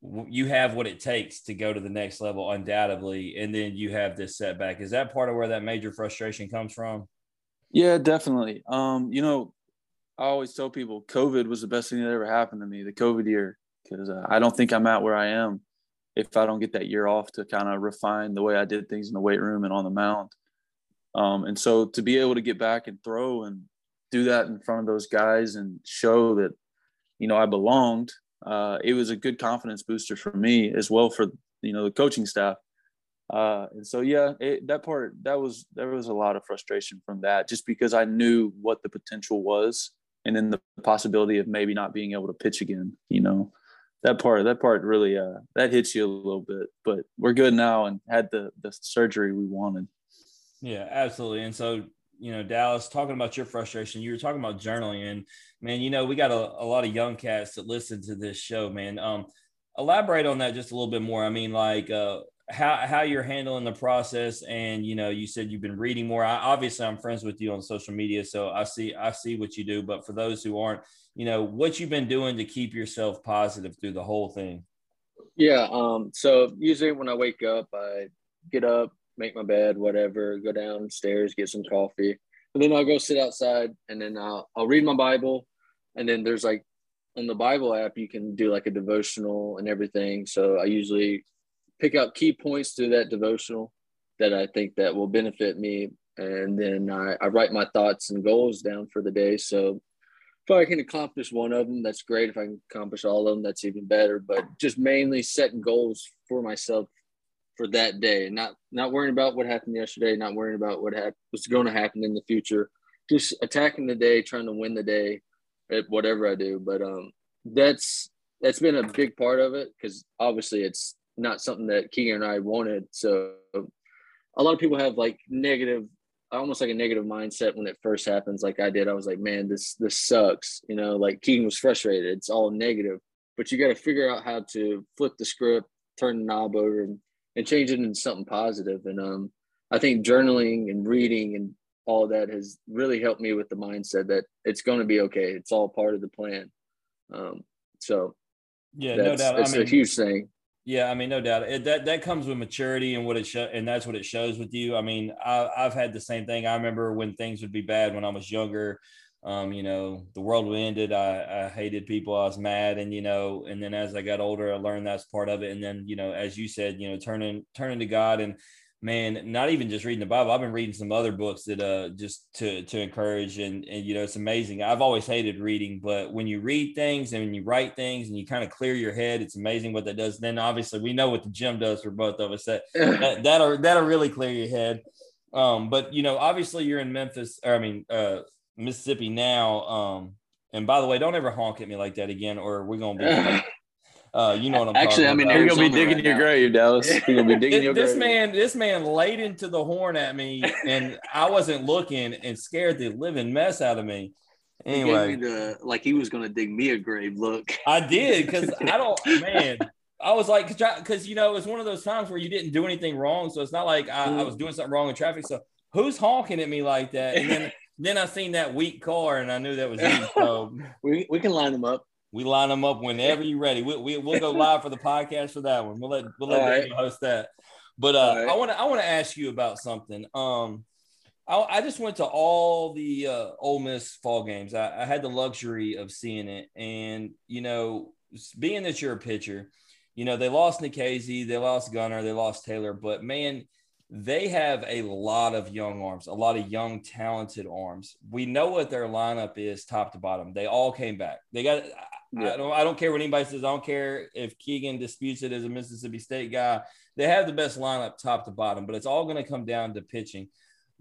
you have what it takes to go to the next level, undoubtedly, and then you have this setback. Is that part of where that major frustration comes from? Yeah, definitely. Um, you know, I always tell people COVID was the best thing that ever happened to me, the COVID year, because uh, I don't think I'm at where I am if I don't get that year off to kind of refine the way I did things in the weight room and on the mound. Um, and so to be able to get back and throw and do that in front of those guys and show that, you know, I belonged, uh, it was a good confidence booster for me as well for, you know, the coaching staff. Uh, and so, yeah, it, that part, that was, there was a lot of frustration from that just because I knew what the potential was and then the possibility of maybe not being able to pitch again, you know, that part, that part really, uh, that hits you a little bit, but we're good now and had the, the surgery we wanted. Yeah, absolutely. And so, you know, Dallas, talking about your frustration, you were talking about journaling, and man, you know, we got a, a lot of young cats that listen to this show, man. Um, elaborate on that just a little bit more. I mean, like, uh, how how you're handling the process and you know you said you've been reading more. I, obviously i'm friends with you on social media so i see i see what you do but for those who aren't you know what you've been doing to keep yourself positive through the whole thing? Yeah um so usually when i wake up i get up make my bed whatever go downstairs get some coffee and then i'll go sit outside and then i'll, I'll read my bible and then there's like on the bible app you can do like a devotional and everything so i usually pick out key points to that devotional that I think that will benefit me. And then I, I write my thoughts and goals down for the day. So if I can accomplish one of them, that's great. If I can accomplish all of them, that's even better. But just mainly setting goals for myself for that day, not not worrying about what happened yesterday, not worrying about what happened, what's going to happen in the future. Just attacking the day, trying to win the day at whatever I do. But um, that's that's been a big part of it because obviously it's not something that Keegan and I wanted. So a lot of people have like negative, almost like a negative mindset when it first happens. Like I did, I was like, man, this this sucks. You know, like Keegan was frustrated. It's all negative, but you got to figure out how to flip the script, turn the knob over, and, and change it into something positive. And um, I think journaling and reading and all that has really helped me with the mindset that it's going to be okay. It's all part of the plan. Um, so yeah, no doubt. It's I mean, a huge thing. Yeah, I mean, no doubt. It, that that comes with maturity and what it show, and that's what it shows with you. I mean, I, I've had the same thing. I remember when things would be bad when I was younger. Um, you know, the world ended. I, I hated people. I was mad, and you know, and then as I got older, I learned that's part of it. And then, you know, as you said, you know, turning turning to God and man, not even just reading the Bible. I've been reading some other books that uh just to to encourage and and you know it's amazing. I've always hated reading, but when you read things and when you write things and you kind of clear your head, it's amazing what that does. Then obviously we know what the gym does for both of us. That, [laughs] that that'll that'll really clear your head. Um, but you know, obviously you're in Memphis, or I mean uh Mississippi now. Um, and by the way, don't ever honk at me like that again, or we're gonna be [laughs] uh, you know what I'm actually. I mean, you're gonna be digging right your now. grave, Dallas. You're gonna be digging your [laughs] grave. this grave. man, this [laughs] man laid into the horn at me, and I wasn't looking, and scared the living mess out of me. Anyway, me the, like he was gonna dig me a grave look. I did because [laughs] I don't, man. I was like, because you know, it's one of those times where you didn't do anything wrong, so it's not like I, I was doing something wrong in traffic. So who's honking at me like that? And then then I seen that weak car, and I knew that was you. So we we can line them up. We line them up whenever you're ready. We, we, we'll go [laughs] live for the podcast for that one. We'll let we'll let right. host that. But uh, right. I want to I want to ask you about something. Um, I, I just went to all the uh, Ole Miss fall games. I, I had the luxury of seeing it, and you know, being that you're a pitcher, you know they lost Nikhazy, they lost Gunnar, they lost Taylor, but man, they have a lot of young arms, a lot of young, talented arms. We know what their lineup is top to bottom. They all came back. They got yeah. I don't I don't care what anybody says. I don't care if Keegan disputes it as a Mississippi State guy. They have the best lineup top to bottom, but it's all going to come down to pitching.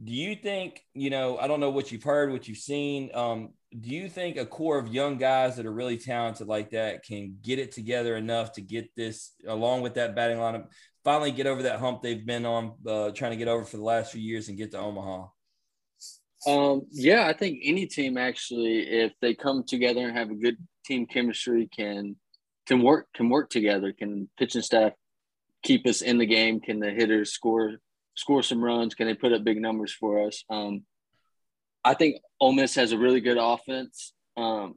Do you think, you know, I don't know what you've heard, what you've seen. Um, do you think a core of young guys that are really talented like that can get it together enough to get this along with that batting lineup, finally get over that hump they've been on, uh, trying to get over for the last few years and get to Omaha? Um, yeah, I think any team actually, if they come together and have a good team chemistry, can can work can work together. Can pitching staff keep us in the game? Can the hitters score score some runs? Can they put up big numbers for us? Um, I think Ole Miss has a really good offense. Um,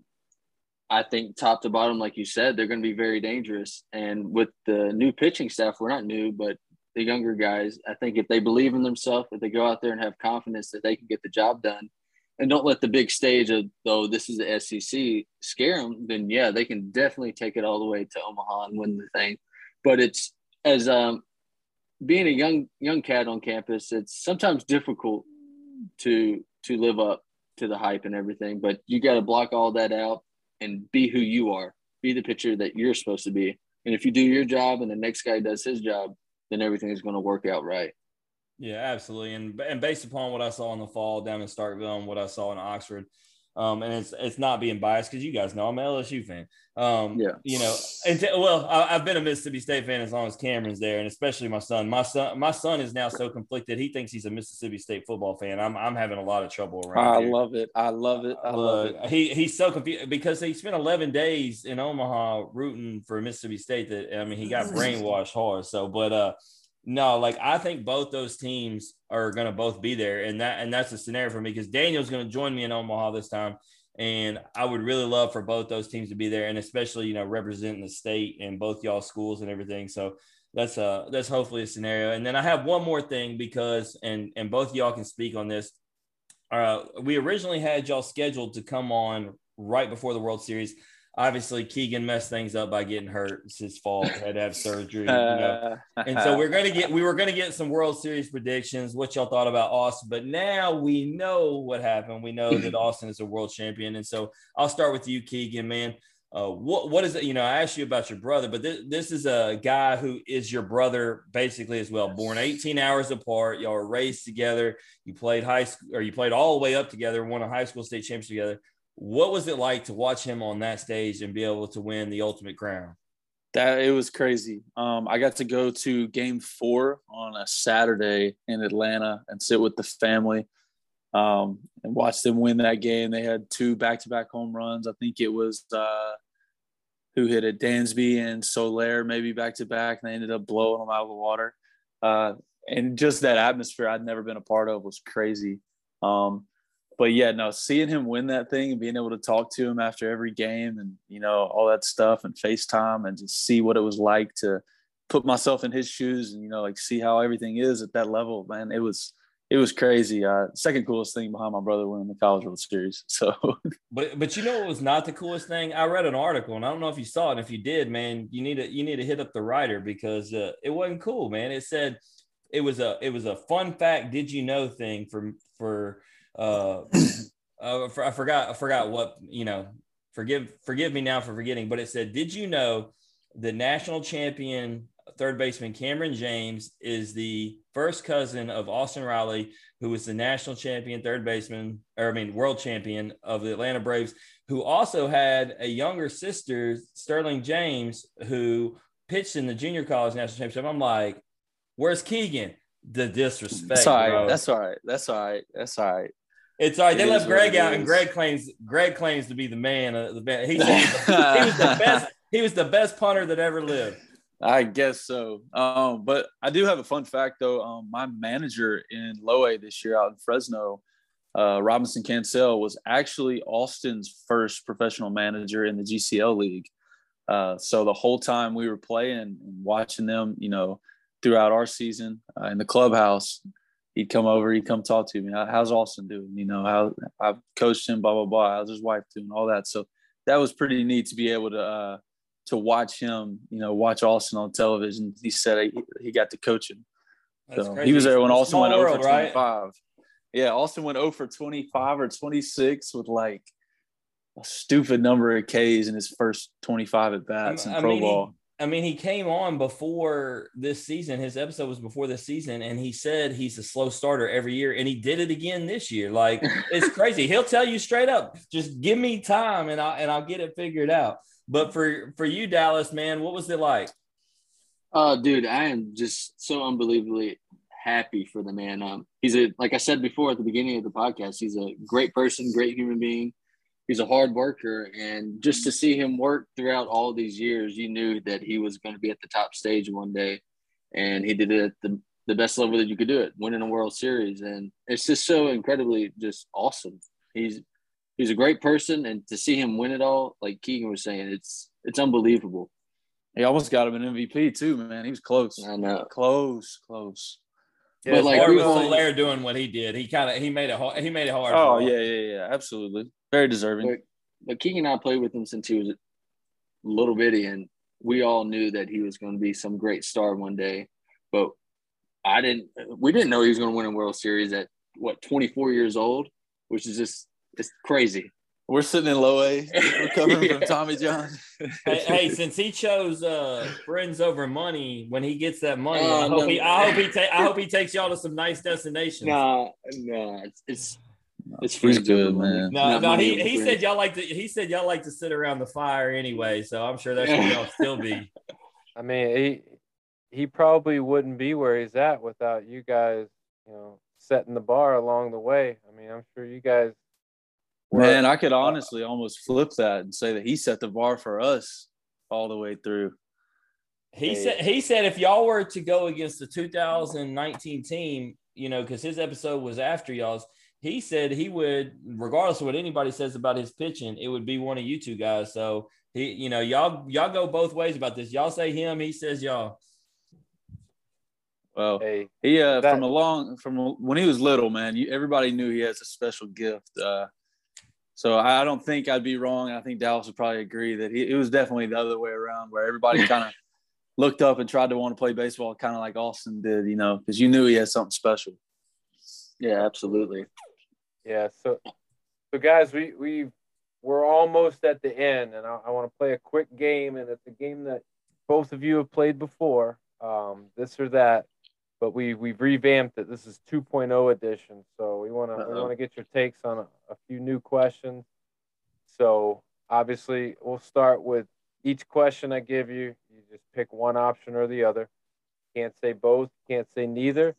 I think top to bottom, like you said, they're going to be very dangerous. And with the new pitching staff, we're not new, but the younger guys, I think if they believe in themselves, if they go out there and have confidence that they can get the job done, and don't let the big stage of though this is the SEC scare them, then yeah, they can definitely take it all the way to Omaha and win the thing. But it's as um, being a young young cat on campus, it's sometimes difficult to to live up to the hype and everything. But you got to block all that out and be who you are. Be the pitcher that you're supposed to be. And if you do your job and the next guy does his job, then everything is going to work out right. Yeah, absolutely. And and based upon what I saw in the fall down in Starkville and what I saw in Oxford, um, and it's it's not being biased because you guys know I'm an LSU fan. Um, yeah, you know, and well, I, have been a Mississippi State fan as long as Kamren's there, and especially my son. My son, my son is now so conflicted. He thinks he's a Mississippi State football fan. I'm I'm having a lot of trouble around. I here. love it. I love it. I love it. He he's so confused because he spent 11 days in Omaha rooting for Mississippi State. That I mean, he got [laughs] brainwashed hard. So, but uh no, like I think both those teams are going to both be there, and that and that's a scenario for me because Daniel's going to join me in Omaha this time, and I would really love for both those teams to be there, and especially you know representing the state and both y'all schools and everything. So that's uh that's hopefully a scenario. And then I have one more thing because and and both y'all can speak on this. Uh, we originally had y'all scheduled to come on right before the World Series obviously Keegan messed things up by getting hurt. It's his fault. Had to have surgery. You know? [laughs] and so we're gonna get we were gonna get some World Series predictions, what y'all thought about Austin. But now we know what happened. We know that [laughs] Austin is a world champion. And so I'll start with you, Keegan, man. Uh, what what is it? You know, I asked you about your brother, but this, this is a guy who is your brother basically as well. Born 18 hours apart, y'all were raised together. You played high school, or you played all the way up together. Won a high school state championship together what was it like to watch him on that stage and be able to win the ultimate crown? That it was crazy. Um, I got to go to game four on a Saturday in Atlanta and sit with the family um, and watch them win that game. They had two back to back home runs. I think it was uh, who hit it, Dansby and Soler, maybe back to back. And they ended up blowing them out of the water. Uh, and just that atmosphere I'd never been a part of was crazy. Um, but yeah, no, seeing him win that thing and being able to talk to him after every game and you know all that stuff and FaceTime and just see what it was like to put myself in his shoes and you know like see how everything is at that level, man, it was it was crazy. Uh, second coolest thing behind my brother winning the College World Series. [laughs] So, but but you know what was not the coolest thing? I read an article and I don't know if you saw it. If you did, man, you need to you need to hit up the writer because uh, it wasn't cool, man. It said it was a it was a fun fact. Did you know thing for for uh, [clears throat] uh, I forgot I forgot what you know. Forgive forgive me now for forgetting, but it said, "Did you know the national champion third baseman Kamren James is the first cousin of Austin Riley, who was the national champion third baseman, or I mean world champion of the Atlanta Braves, who also had a younger sister, Sterling James, who pitched in the junior college national championship. I'm like, where's Keegan? The disrespect. That's all right. Bro. That's all right. That's all right. That's all right. It's all right. They left Greg out, and Greg claims Greg claims to be the man of the best. He, [laughs] he, was the, he was the best. He was the best punter that ever lived. I guess so. Um, but I do have a fun fact though. Um, my manager in Low A this year out in Fresno, uh, Robinson Cancel, was actually Austin's first professional manager in the GCL league. Uh, so the whole time we were playing and watching them, you know, throughout our season uh, in the clubhouse, he'd come over, he'd come talk to me. How's Austin doing? You know, how I've coached him, blah blah blah. How's his wife doing? All that. So that was pretty neat to be able to uh, to watch him. You know, watch Austin on television. He said he, he got to coach him. That's so crazy. he was there when Austin went over 25. Right? Yeah, Austin went over 25 or 26 with like a stupid number of Ks in his first 25 at bats in I pro mean, ball. I mean, he came on before this season. His episode was before this season, and he said he's a slow starter every year, and he did it again this year. Like it's [laughs] crazy. He'll tell you straight up, just give me time, and I and I'll get it figured out. But for for you, Dallas, man, what was it like? Oh, dude, I am just so unbelievably happy for the man. Um, he's a like I said before at the beginning of the podcast, he's a great person, great human being. He's a hard worker, and just to mm-hmm. see him work throughout all these years, you knew that he was going to be at the top stage one day, and he did it at the the best level that you could do it, winning a World Series, and it's just so incredibly just awesome. He's he's a great person, and to see him win it all, like Keegan was saying, it's it's unbelievable. He almost got him an MVP too, man. He was close. I know. Close, close. Yeah, But, like, hard we with all- doing what he did. He kind of he made it hard. He made it hard. Oh yeah, yeah, yeah. Absolutely. Very deserving. But, but Keegan and I played with him since he was a little bitty, and we all knew that he was going to be some great star one day. But I didn't. We didn't know he was going to win a World Series at what 24 years old, which is just it's crazy. We're sitting in low A, recovering from [laughs] Tommy John. Hey, hey, since he chose uh, friends over money, when he gets that money, I Oh, hope no. he I hope he ta- I hope he takes y'all to some nice destinations. Nah, nah, it's it's, it's He's friends good, over man. No, Not no, he, he said y'all like to he said y'all like to sit around the fire anyway, so I'm sure that's where y'all still be. [laughs] I mean, he he probably wouldn't be where he's at without you guys, you know, setting the bar along the way. I mean, I'm sure you guys. were- Man, I could uh, honestly almost flip that and say that he set the bar for us all the way through. He Hey. said he said if y'all were to go against the 2019 team, you know, because his episode was after y'all's, he said he would, regardless of what anybody says about his pitching, it would be one of you two guys. So he, you know, y'all y'all go both ways about this. Y'all say him, he says y'all. Well, Hey, he uh, That- from a long from when he was little, man. You, everybody knew he has a special gift. Uh, so I don't think I'd be wrong. I think Dallas would probably agree that he, it was definitely the other way around, where everybody [laughs] kind of looked up and tried to want to play baseball, kind of like Austin did, you know, because you knew he had something special. Yeah, absolutely. Yeah. So, so guys, we we we're almost at the end, and I, I want to play a quick game, and it's a game that both of you have played before, um, this or that, but we we've revamped it. This is 2.0 edition, so we want to we want to get your takes on a, a few new questions. So obviously, we'll start with each question I give you. You just pick one option or the other. Can't say both. Can't say neither.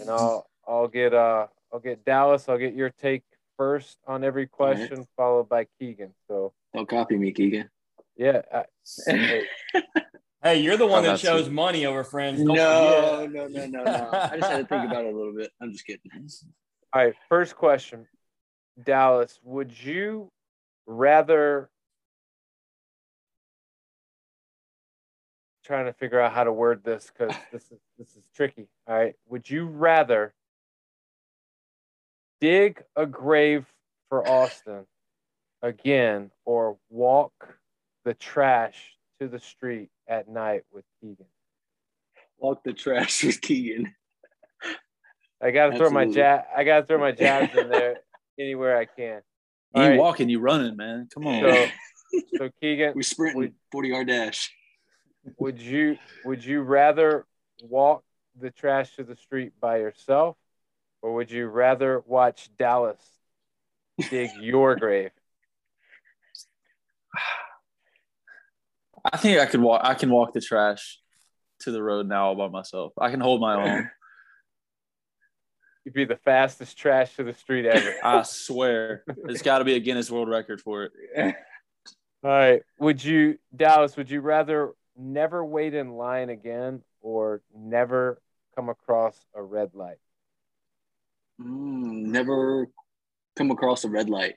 And I'll I'll get uh I'll get Dallas. I'll get your take first on every question, followed by Keegan. So Don't copy me, Keegan. yeah, I, uh, [laughs] hey, Hey, you're the one How that shows you? money over friends. Don't No, no, no, no, no. I just had to think about it a little bit. I'm just kidding. [laughs] all right. First question, Dallas. Would you rather? Trying to figure out how to word this because this is this is tricky. All right. Would you rather dig a grave for Austin again or walk the trash to the street at night with Keegan? Walk the trash with Keegan. I gotta throw my jab. I gotta throw my jabs in there anywhere I can. You All right. walking, you running, man. Come on. So, [laughs] so Keegan, We sprinting Would- 40 yard dash. would you would you rather walk the trash to the street by yourself, or would you rather watch Dallas dig your [laughs] grave? I think I could walk. I can walk the trash to the road now all by myself. I can hold my own. You'd be the fastest trash to the street ever. [laughs] I swear, there's got to be a Guinness World Record for it. [laughs] All right. Would you, Dallas, would you rather never wait in line again or never come across a red light? Mm, never come across a red light.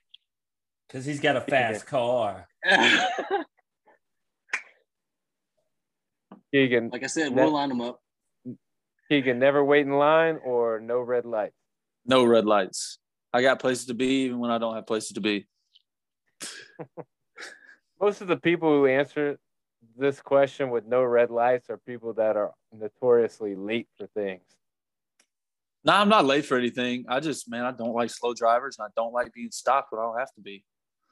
Because he's got a fast car. [laughs] Keegan, like I said, Ne- we'll line them up. Keegan, never wait in line or no red light? No red lights. I got places to be even when I don't have places to be. [laughs] Most of the people who answer this question with no red lights are people that are notoriously late for things. No, I'm not late for anything. I just, man, I don't like slow drivers and I don't like being stopped when I don't have to be.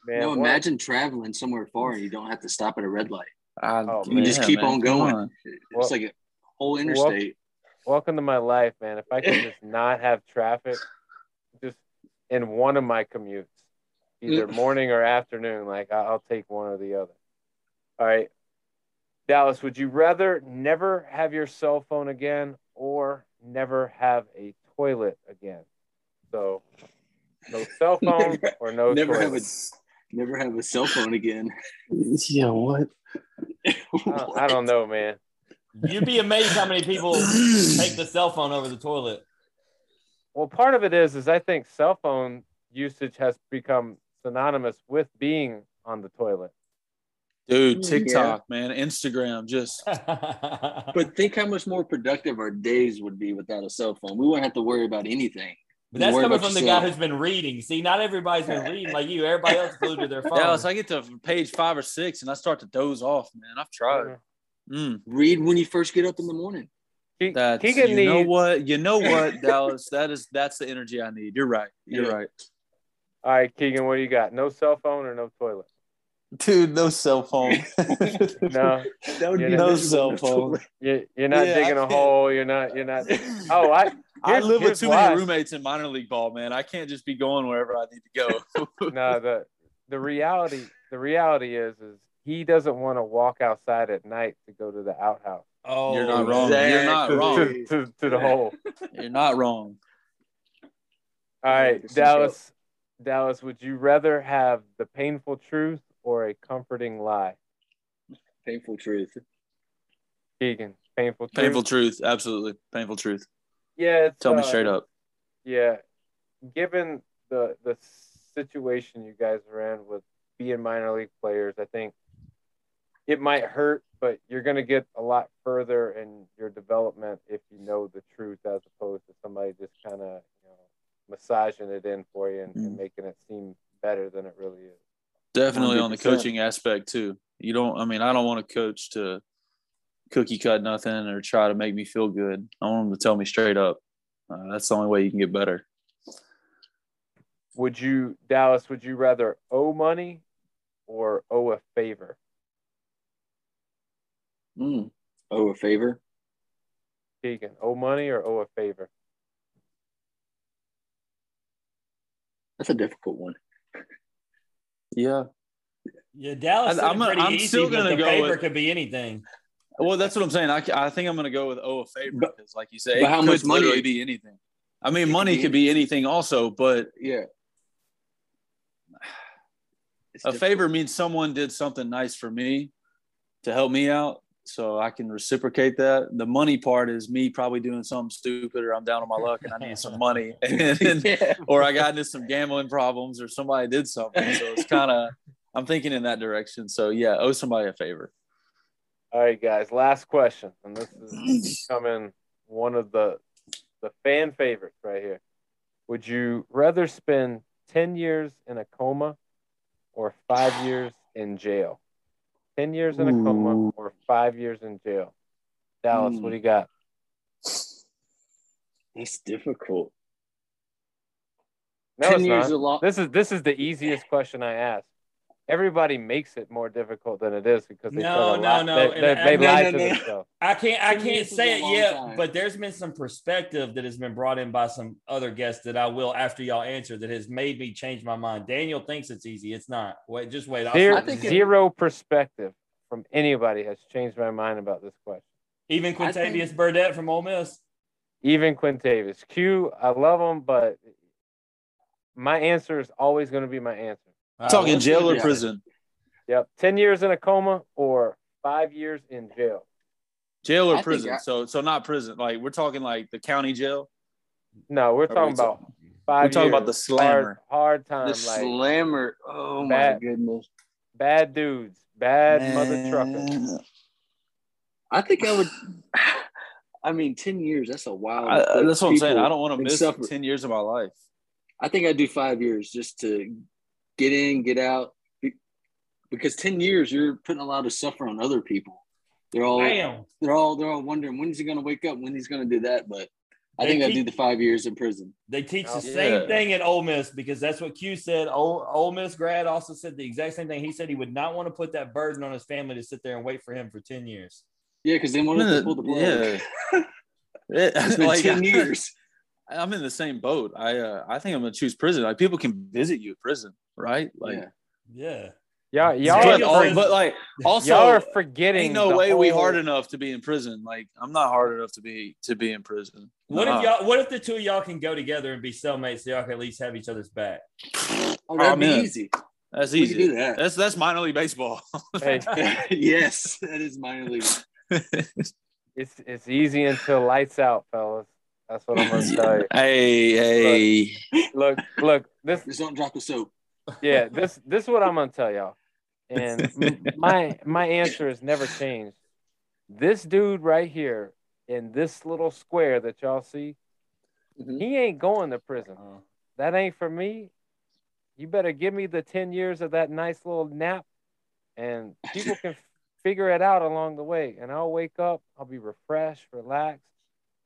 Man, no, what- imagine traveling somewhere far and you don't have to stop at a red light. I, Oh, You can just keep man, on going. on. It's Well- like a whole interstate. welcome to my life, man. If I could [laughs] just not have traffic, just in one of my commutes, either [laughs] morning or afternoon, like I'll take one or the other. All right, Dallas, would you rather never have your cell phone again or never have a toilet again? So, no cell [laughs] phone Never- or no never toilet. have a never have a cell phone again. [laughs] Yeah, what? I, I don't know, man. You'd be amazed how many people take the cell phone over the toilet. Well, part of it is, is I think cell phone usage has become synonymous with being on the toilet. Dude, Yeah. TikTok, man, Instagram, just but [laughs] But think how much more productive our days would be without a cell phone. We wouldn't have to worry about anything. But that's coming from the yourself. guy who's been reading. See, not everybody's been reading like you. Everybody else glued to their [laughs] phone. Dallas. I get to page five or six and I start to doze off, man. I've tried. Mm, Read when you first get up in the morning. That's Keegan you know what? You know [laughs] what, Dallas? That is that's the energy I need. You're right. You're Yeah. right. All right, Keegan, what do you got? No cell phone or no toilet? Dude, no cell phone. [laughs] No, That would be no cell phone. you, you're not Yeah, digging I a can't. hole. You're not. You're not. Oh, I. [laughs] I live with here's too why. many roommates in minor league ball, man. I can't just be going wherever I need to go. [laughs] No, the the reality the reality is is he doesn't want to walk outside at night to go to the outhouse oh, You're not wrong. You're not wrong. to, to, to the hole. You're not wrong. All right, Dallas. Dallas, would you rather have the painful truth or a comforting lie? Painful truth. Keegan, painful truth. Painful truth. Absolutely. Painful truth. Yeah, it's, Tell me uh, straight up. Yeah, given the the situation you guys are in with being minor league players, I think it might hurt, but you're going to get a lot further in your development if you know the truth, as opposed to somebody just kind of you know massaging it in for you and, and Mm. making it seem better than it really is. Definitely on the coaching aspect too. You don't I mean, I don't want to coach to cookie cut nothing or try to make me feel good. I want them to tell me straight up. Uh, that's the only way you can get better. Would you, Dallas? Would you rather owe money or owe a favor? Mm. Oh, a favor. Keegan, owe money or owe a favor? That's a difficult one. [laughs] Yeah. Yeah, Dallas. I- I, I'm am a- pretty I'm easy, still gonna go favor with- could be anything. Well, that's what I'm saying. I, I think I'm going to go with oh a favor because, like you said, but how much money- literally be anything. I mean, money could be anything also, but Yeah. [sighs] It's a difficult. favor means someone did something nice for me to help me out so i can reciprocate that the money part is me probably doing something stupid or i'm down on my luck and i need some money [laughs] [laughs] and, yeah. or i got into some gambling problems or somebody did something so it's kind of [laughs] i'm thinking in that direction so yeah owe somebody a favor All right, guys. Last question, and this is becoming one of the the fan favorites right here. Would you rather spend ten years in a coma or five years in jail? Ten years in a coma Ooh. or five years in jail? Dallas, what hmm. do you got? That's difficult. No, Ten it's years not. a long. This is this is the easiest question I asked. Everybody makes it more difficult than it is because they No, try to no, lie. no, They, they, they no, lie no, to no. themselves. I can't I can't say it yet, time. but there's been some perspective that has been brought in by some other guests that I will after y'all answer that has made me change my mind. Daniel thinks it's easy. It's not. Wait, just wait. I'll Zero, I think it- zero perspective from anybody has changed my mind about this question. Even I think- Quintavious Burdett from Ole Miss. Even Quintavious. Q, I love him, but my answer is always going to be my answer. All right, talking jail or this. prison Yep. 10 years in a coma or five years in jail. jail or think prison I- so so not prison like we're talking like the county jail No, we're Or talking we about five we're talking about the slammer. Hard, hard time. The like slammer. Oh my goodness. bad dudes, bad mother trucker. Man. I think I would. [sighs] I mean, ten years. That's a wild. I, I- that's what I'm saying. I don't want to miss suffer. 10 years of my life. I think I'd do five years just to get in, get out. Because ten years, you're putting a lot of suffering on other people. They're all, Damn. they're all, they're all wondering when is he going to wake up, when he's going to do that. But I They think I keep- do the five years in prison. They teach the oh, Yeah. same thing at Ole Miss because that's what Q said. Ole, Ole Miss grad also said the exact same thing. He said he would not want to put that burden on his family to sit there and wait for him for 10 years. Yeah, because they I'm wanted in to the- pull the plug. yeah. [laughs] It- It's been like, ten years. I'm in the same boat. I uh, I think I'm gonna choose prison. Like people can visit you at prison, right? Like, yeah. Yeah. Y'all, y'all, but, are, all- but like also, y'all are forgetting. ain't no the way we hard enough to be in prison. Like I'm not hard enough to be to be in prison. What Nah. if y'all what if the two of y'all can go together and be cellmates so y'all can at least have each other's back? Oh, that'd be man. easy. That's We easy. do that. That's that's minor league baseball. Hey, [laughs] [laughs] yes, that is minor league. [laughs] it's it's easy until lights out, fellas. That's what I'm gonna [laughs] tell you. hey, hey. Look, look, this Just don't drop the soap. yeah, this this is what I'm gonna tell y'all. [laughs] And my my answer has never changed. This dude right here in this little square that y'all see, Mhm. he ain't going to prison. Uh, That ain't for me. You better give me the 10 years of that nice little nap and people [laughs] can figure it out along the way. And I'll wake up, I'll be refreshed, relaxed.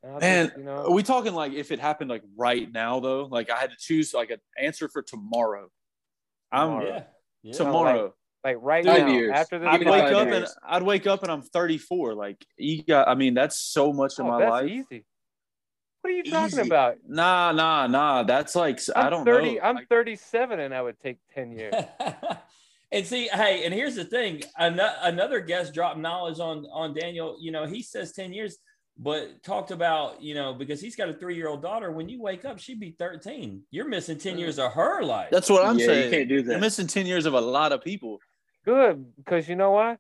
And Man, just, you know, Are we talking like if it happened like right now though? Like I had to choose like an answer for tomorrow. I'm yeah. Yeah. tomorrow. like right Five now, years. after this I'd wake up years. and I'd wake up and I'm 34. Like you got, I mean, that's so much of oh, my that's life. easy. What are you talking Easy. about? Nah, nah, nah. That's like I'm I don't 30, know. I'm Like, 37 and I would take 10 [laughs] years. [laughs] and see, hey, and here's the thing: Ano- another guest dropped knowledge on on Daniel. You know, he says ten years, but talked about you know because he's got a three year old daughter. When you wake up, she'd be thirteen. You're missing ten years of her life. that's what I'm yeah, saying. you can't do You're that. missing 10 years of a lot of people. Good, because you know what?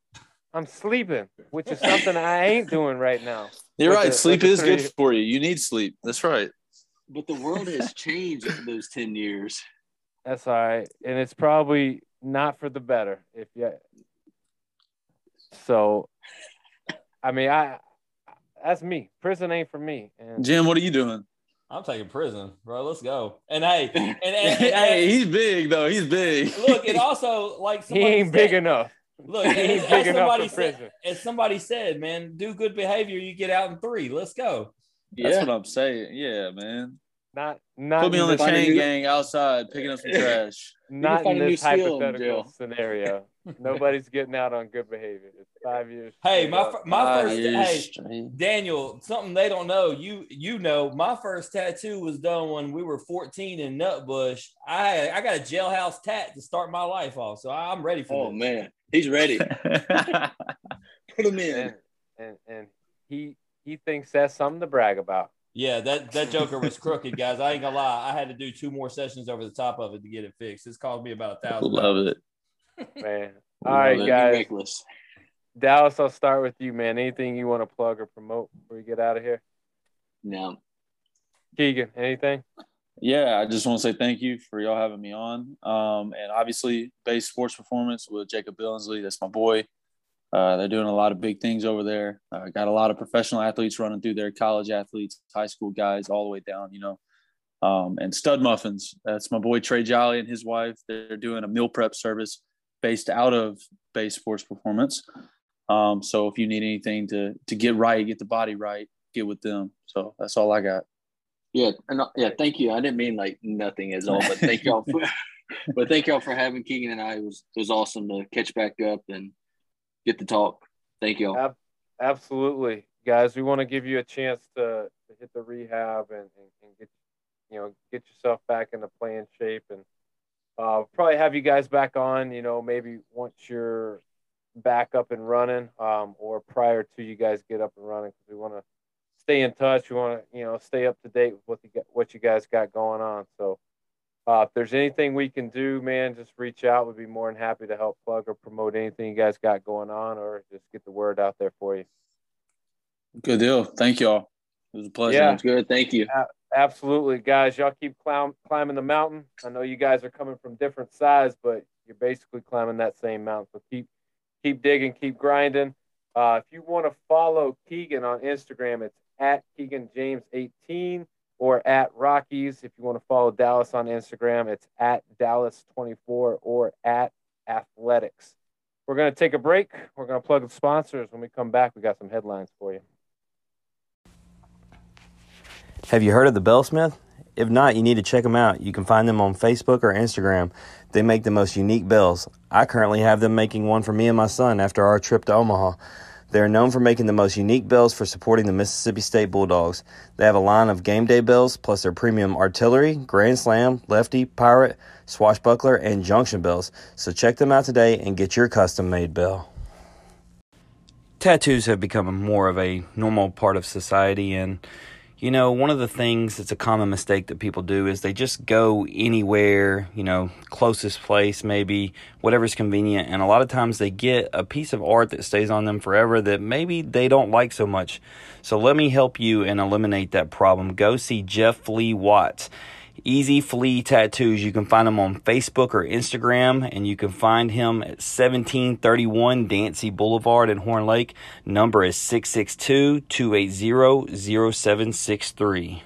I'm sleeping, which is something I ain't doing right now. You're right. the- sleep with the is good for you. You need sleep. That's right. But the world has changed in those ten years. That's all right, and it's probably not for the better. If you, so, I mean, I that's me. Prison ain't for me. And Jim, what are you doing? I'm taking prison, bro. Let's go. And hey, [laughs] and, and, and- hey, he's big though. He's big. look, it [laughs] also like he somebody ain't said- big enough. Look, [laughs] He ain't as, big enough somebody for said, prison. as somebody said, man, do good behavior, you get out in three. Let's go. That's what I'm saying. Yeah, man. Not not Put me on the this, Find a chain new- gang outside picking up some trash. not find in a this hypothetical jail. scenario. Nobody's getting out on good behavior. It's five years. Hey, my up. fir- my Five first years hey straight. Daniel, something they don't know. You you know, my first tattoo was done when we were 14 in Nutbush. I I got a jailhouse tat to start my life off, so I'm ready for Oh this. man, he's ready. [laughs] Put him in. and, and and he he thinks that's something to brag about. Yeah, that that Joker was [laughs] crooked, guys. I ain't gonna lie. I had to do two more sessions over the top of it to get it fixed. It's cost me about a thousand. Love it. Man. [laughs] All right, guys. Reckless. Dallas, I'll start with you, man. Anything you want to plug or promote before you get out of here? No. Keegan, anything? Yeah, I just want to say thank you for y'all having me on. Um, and obviously, base sports performance with Jacob Billingsley. That's my boy. Uh, they're doing a lot of big things over there. Uh, got a lot of professional athletes running through there, college athletes, high school guys, all the way down. You know, um, and Stud Muffins. That's my boy Trey Jolly and his wife. They're doing a meal prep service based out of base sports performance. Um, so if you need anything to to get right, get the body right, get with them. So that's all I got. Yeah, and uh, yeah, thank you. I didn't mean like nothing at all, but thank y'all for [laughs] but thank y'all for having Keegan and I. It was it was awesome to catch back up and get to talk. Thank y'all. Ab- Absolutely, guys. We want to give you a chance to, to hit the rehab and, and, and get you know get yourself back into playing shape, and uh, probably have you guys back on. You know, maybe once you're back up and running, um, or prior to you guys get up and running, because we want to stay in touch. We want to you know stay up to date with what you got, what you guys got going on. So. Uh, if there's anything we can do, man, just reach out. We'd be more than happy to help plug or promote anything you guys got going on, or just get the word out there for you. Good deal. Thank y'all. It was a pleasure. Yeah. Sounds good. Thank you. Absolutely, guys. Y'all keep climb, climbing the mountain. I know you guys are coming from different sides, but you're basically climbing that same mountain. So keep keep digging, keep grinding. Uh, if you want to follow Keegan on Instagram, it's at Keegan James 18 or at Rockies. If you want to follow Dallas on Instagram, it's at Dallas 24 or at Athletics. We're going to take a break. We're going to plug the sponsors. When we come back, we got some headlines for you. Have you heard of the Bellsmith? If not, you need to check them out. You can find them on Facebook or Instagram. They make the most unique bells. I currently have them making one for me and my son after our trip to Omaha. They are known for making the most unique bells for supporting the Mississippi State Bulldogs. They have a line of game day bells, plus their premium artillery, Grand Slam, Lefty, Pirate, Swashbuckler, and Junction bells. So check them out today and get your custom made bell. Tattoos have become more of a normal part of society, and you know, one of the things that's a common mistake that people do is they just go anywhere, you know, closest place, maybe whatever's convenient. And a lot of times they get a piece of art that stays on them forever that maybe they don't like so much. So let me help you and eliminate that problem. Go see Jeff Lee Watts. Easy Flea Tattoos. You can find him on Facebook or Instagram, and you can find him at 1731 Dancy Boulevard in Horn Lake. Number is 662 280 0763.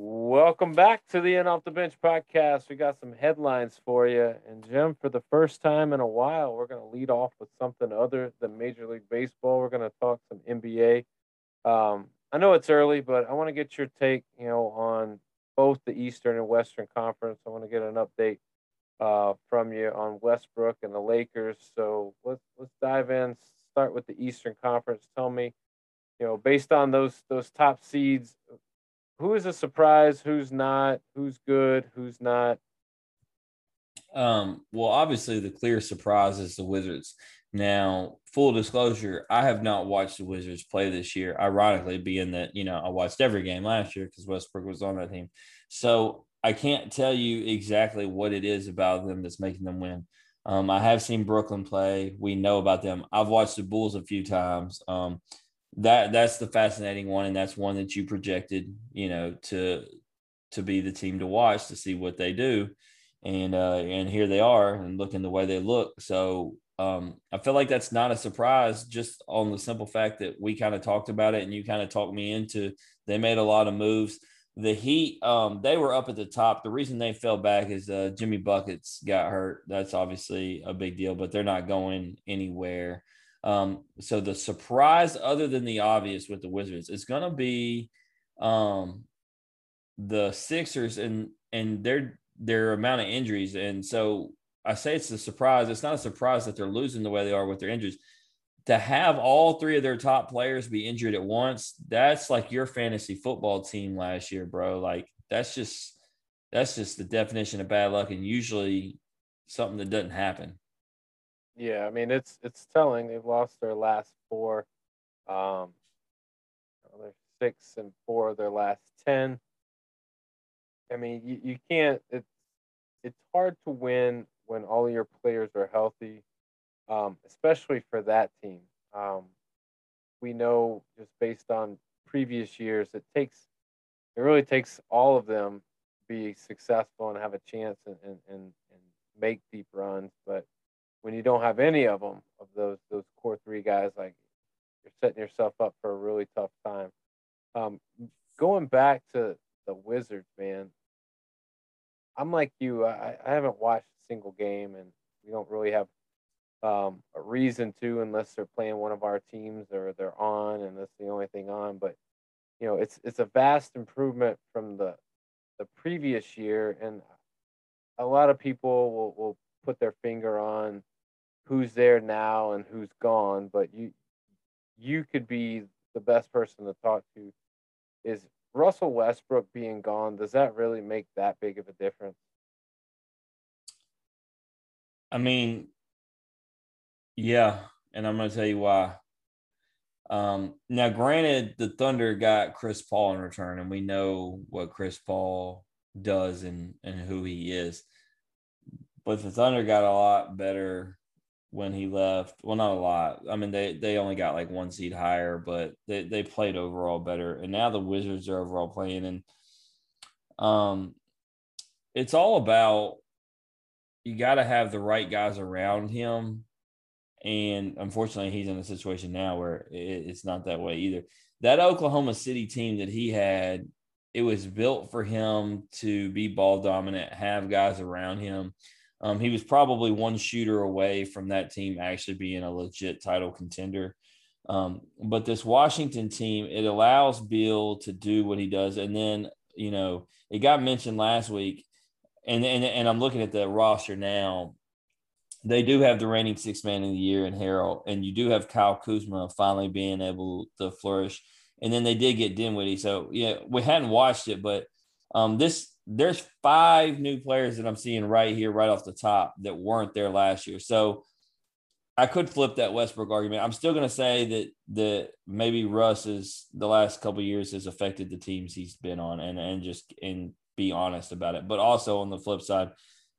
Welcome back to the End Off the Bench podcast. We got some headlines for you. And Jim, for the first time in a while, we're going to lead off with something other than Major League Baseball. We're going to talk some NBA. Um, I know it's early, but I want to get your take, you know, on both the Eastern and Western Conference. I want to get an update uh, from you on Westbrook and the Lakers. So let's let's dive in. Start with the Eastern Conference. Tell me, you know, based on those those top seeds, who is a surprise? Who's not? Who's good? Who's not? Um, well, obviously, the clear surprise is the Wizards. Now, full disclosure, I have not watched the Wizards play this year. Ironically, being that you know I watched every game last year because Westbrook was on that team, so I can't tell you exactly what it is about them that's making them win. Um, I have seen Brooklyn play. We know about them. I've watched the Bulls a few times. Um, that that's the fascinating one, and that's one that you projected, you know, to to be the team to watch to see what they do, and uh, and here they are, and looking the way they look. So um, I feel like that's not a surprise, just on the simple fact that we kind of talked about it and you kind of talked me into. They made a lot of moves. The Heat, um, they were up at the top. The reason they fell back is uh, Jimmy buckets got hurt. That's obviously a big deal, but they're not going anywhere. Um, so the surprise, other than the obvious with the Wizards, is going to be um, the Sixers and and their their amount of injuries. And so I say it's a surprise. It's not a surprise that they're losing the way they are with their injuries. To have all three of their top players be injured at once, that's like your fantasy football team last year, bro. Like that's just that's just the definition of bad luck and usually something that doesn't happen. Yeah, I mean it's it's telling. They've lost their last four. Um, they're six and four of their last ten. I mean, you, you can't. It's it's hard to win when all your players are healthy, um, especially for that team. Um, we know just based on previous years, it takes it really takes all of them to be successful and have a chance and, and, and, and make deep runs. But when you don't have any of them of those those core three guys, like you're setting yourself up for a really tough time. Um, going back to the Wizards, man, I'm like you. I, I haven't watched single game, and we don't really have um, a reason to unless they're playing one of our teams or they're on, and that's the only thing on. But you know, it's it's a vast improvement from the the previous year, and a lot of people will will put their finger on who's there now and who's gone. But you you could be the best person to talk to. Is Russell Westbrook being gone? Does that really make that big of a difference? I mean, yeah, and I'm going to tell you why. Um, now, granted, the Thunder got Chris Paul in return, and we know what Chris Paul does and and who he is. But the Thunder got a lot better when he left. Well, not a lot. I mean, they they only got like one seed higher, but they they played overall better. And now the Wizards are overall playing, and um, it's all about you got to have the right guys around him. And unfortunately, he's in a situation now where it's not that way either. That Oklahoma City team that he had, it was built for him to be ball dominant, have guys around him. Um, he was probably one shooter away from that team actually being a legit title contender. Um, but this Washington team, it allows Beal to do what he does. And then, you know, it got mentioned last week, and, and, and I'm looking at the roster now. They do have the reigning six man of the year in Harrell, and you do have Kyle Kuzma finally being able to flourish. And then they did get Dinwiddie. So, yeah, we hadn't watched it, but um, this there's five new players that I'm seeing right here, right off the top, that weren't there last year. So I could flip that Westbrook argument. I'm still going to say that that maybe Russ is the last couple years has affected the teams he's been on, and and just and be honest about it. But also on the flip side,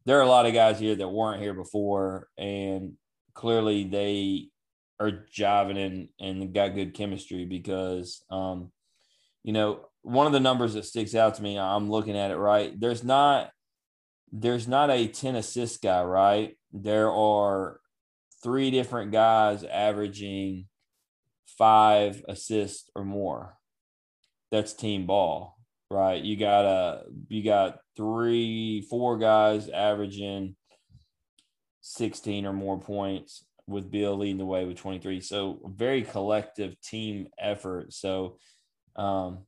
there are a lot of guys here that weren't here before, and clearly they are jiving and and got good chemistry because, um, you know, one of the numbers that sticks out to me, I'm looking at it right. There's not there's not a 10 assist guy, right? There are three different guys averaging five assists or more. That's team ball, right? You got a you got three, four guys averaging 16 or more points with Beal leading the way with 23. So very collective team effort. So um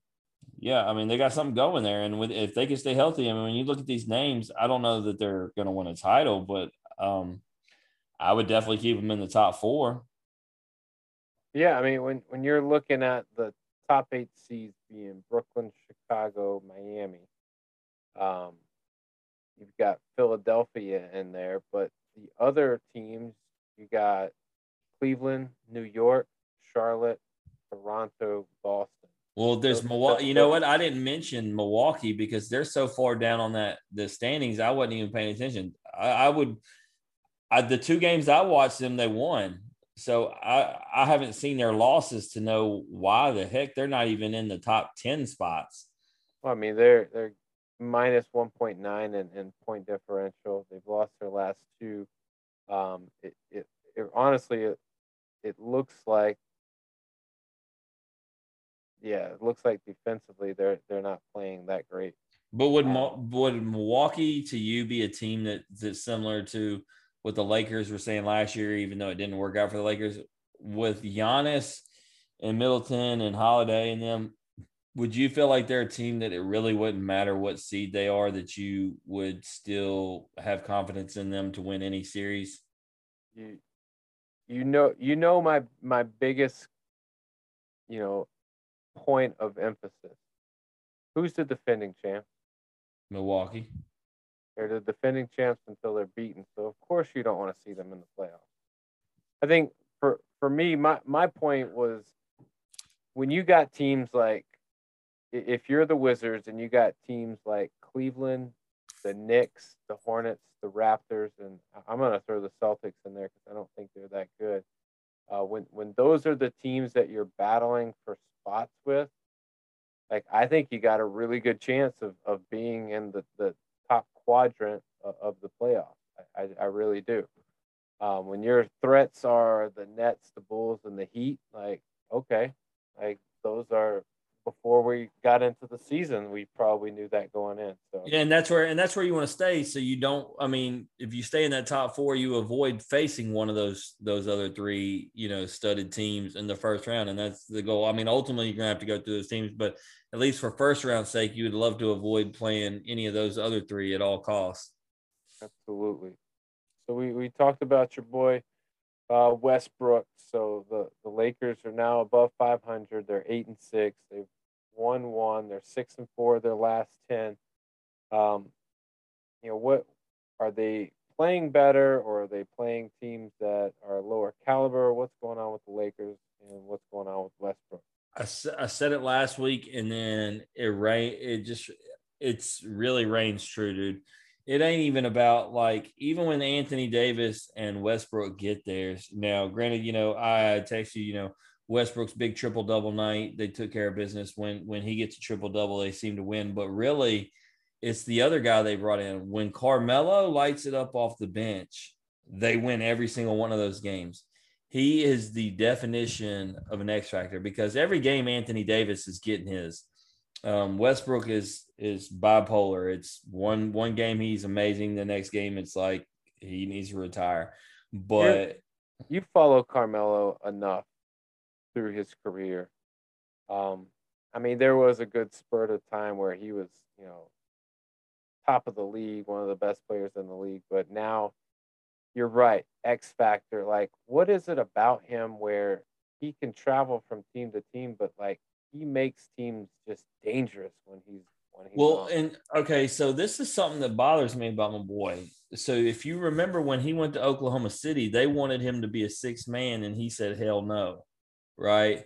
yeah, I mean they got something going there, and with if they can stay healthy, I mean when you look at these names, I don't know that they're going to win a title, but um, I would definitely keep them in the top four. Yeah, I mean when when you're looking at the top eight seeds being Brooklyn, Chicago, Miami, um, you've got Philadelphia in there, but the other teams you got Cleveland, New York, Charlotte, Toronto, Boston. Well, there's Milwaukee. You know what? I didn't mention Milwaukee because they're so far down on that the standings. I wasn't even paying attention. I, I would. I, the two games I watched them, they won. So I I haven't seen their losses to know why the heck they're not even in the top ten spots. Well, I mean they're they're minus one point nine in, in point differential. They've lost their last two. Um, it, it, it honestly it, it looks like yeah, it looks like defensively they're they're not playing that great. But would would Milwaukee to you be a team that that's similar to what the Lakers were saying last year, even though it didn't work out for the Lakers with Giannis and Middleton and Holiday and them? Would you feel like they're a team that it really wouldn't matter what seed they are, that you would still have confidence in them to win any series? You, you know, you know my my biggest, you know, point of emphasis. Who's the defending champ? Milwaukee. They're the defending champs until they're beaten. So of course you don't want to see them in the playoffs. I think for for me, my my point was when you got teams like if you're the Wizards and you got teams like Cleveland, the Knicks, the Hornets, the Raptors, and I'm gonna throw the Celtics in there because I don't think they're that good. Uh, when when those are the teams that you're battling for spots with, like I think you got a really good chance of, of being in the, the top quadrant of, of the playoffs. I, I, I, really do. Um, when your threats are the Nets, the Bulls, and the Heat, like okay, like those are before we got into the season, we probably knew that going in. So yeah, and that's where and that's where you want to stay. So you don't. I mean, if you stay in that top four, you avoid facing one of those those other three, you know, studded teams in the first round, and that's the goal. I mean, ultimately, you're gonna have to go through those teams, but at least for first round sake, you would love to avoid playing any of those other three at all costs. Absolutely. So we we talked about your boy uh, Westbrook. So the, the Lakers are now above 500. They're eight and six. They've won one. They're six and four. Their last ten. Um, you know what? Are they playing better, or are they playing teams that are lower caliber? What's going on with the Lakers, and what's going on with Westbrook? I, I said it last week, and then it rain. It just it's really reigns true, dude it ain't even about like even when Anthony Davis and Westbrook get there. Now, granted, you know, I text you, you know, Westbrook's big triple double night. They took care of business. When when he gets a triple double, they seem to win. But really, it's the other guy they brought in. When Carmelo lights it up off the bench, they win every single one of those games. He is the definition of an X factor because every game Anthony Davis is getting his. Um, Westbrook is is bipolar. It's one one game he's amazing, the next game it's like he needs to retire. But You're, you follow Carmelo enough through his career. Um, I mean, there was a good spurt of time where he was, you know, top of the league, one of the best players in the league. But now, you're right, X factor. Like, what is it about him where he can travel from team to team, but like he makes teams just dangerous when he's when he's Well, on. and okay, so this is something that bothers me about my boy. So if you remember when he went to Oklahoma City, they wanted him to be a six man, and he said hell no, right?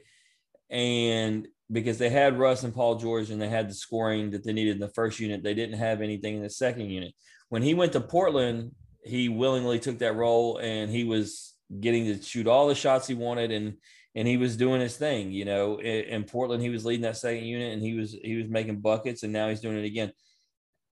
And because they had Russ and Paul George and they had the scoring that they needed in the first unit, they didn't have anything in the second unit. When he went to Portland, he willingly took that role and he was getting to shoot all the shots he wanted and and he was doing his thing. You know, in, in Portland, he was leading that second unit and he was he was making buckets, and now he's doing it again.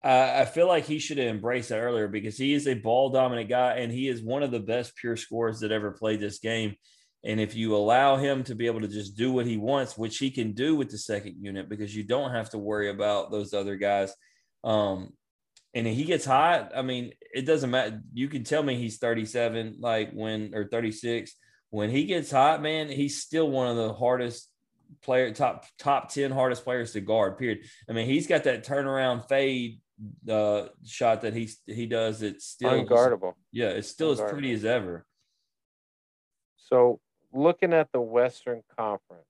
I, I feel like he should have embraced that earlier because he is a ball dominant guy and he is one of the best pure scorers that ever played this game. And if you allow him to be able to just do what he wants, which he can do with the second unit, because you don't have to worry about those other guys. Um, and he gets hot. I mean, it doesn't matter. You can tell me he's 37, like when or 36. When he gets hot, man, he's still one of the hardest player, top top 10 hardest players to guard. Period. I mean, he's got that turnaround fade uh shot that he he does. It's still unguardable. Yeah, it's still as pretty as ever. So looking at the Western Conference,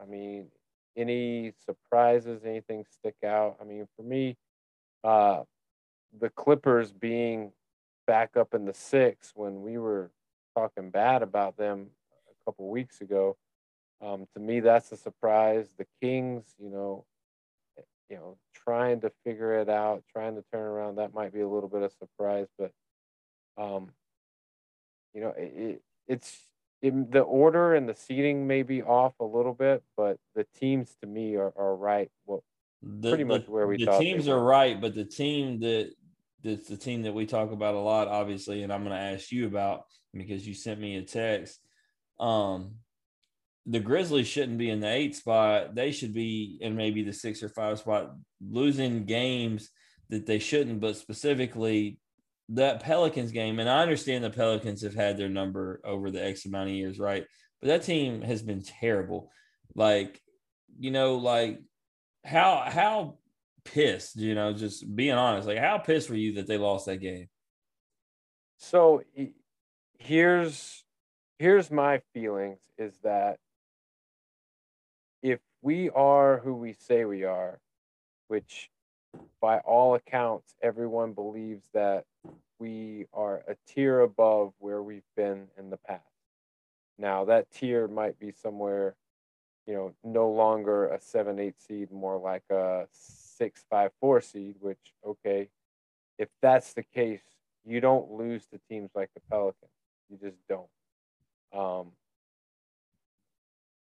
I mean, any surprises, anything stick out? I mean, for me, uh, the Clippers being back up in the six when we were talking bad about them a couple weeks ago, um, to me that's a surprise. The Kings, you know, you know, trying to figure it out, trying to turn around, that might be a little bit of surprise, but um, you know, it, it, it's it, the order and the seating may be off a little bit, but the teams to me are, are right. Well, The, Pretty much where we the teams are right, but the team that that's the team that we talk about a lot, obviously, and I'm going to ask you about because you sent me a text. Um, the Grizzlies shouldn't be in the eight spot. They should be in maybe the six or five spot, losing games that they shouldn't, but specifically that Pelicans game. And I understand the Pelicans have had their number over the X amount of years, right? But that team has been terrible. Like, you know, like how how pissed, you know, just being honest, like how pissed were you that they lost that game? So here's here's my feelings is that if we are who we say we are, which by all accounts everyone believes that we are a tier above where we've been in the past. Now that tier might be somewhere, you know, no longer a seven eight seed, more like a six five four seed, which okay, if that's the case, you don't lose to teams like the Pelicans. You just don't. Um,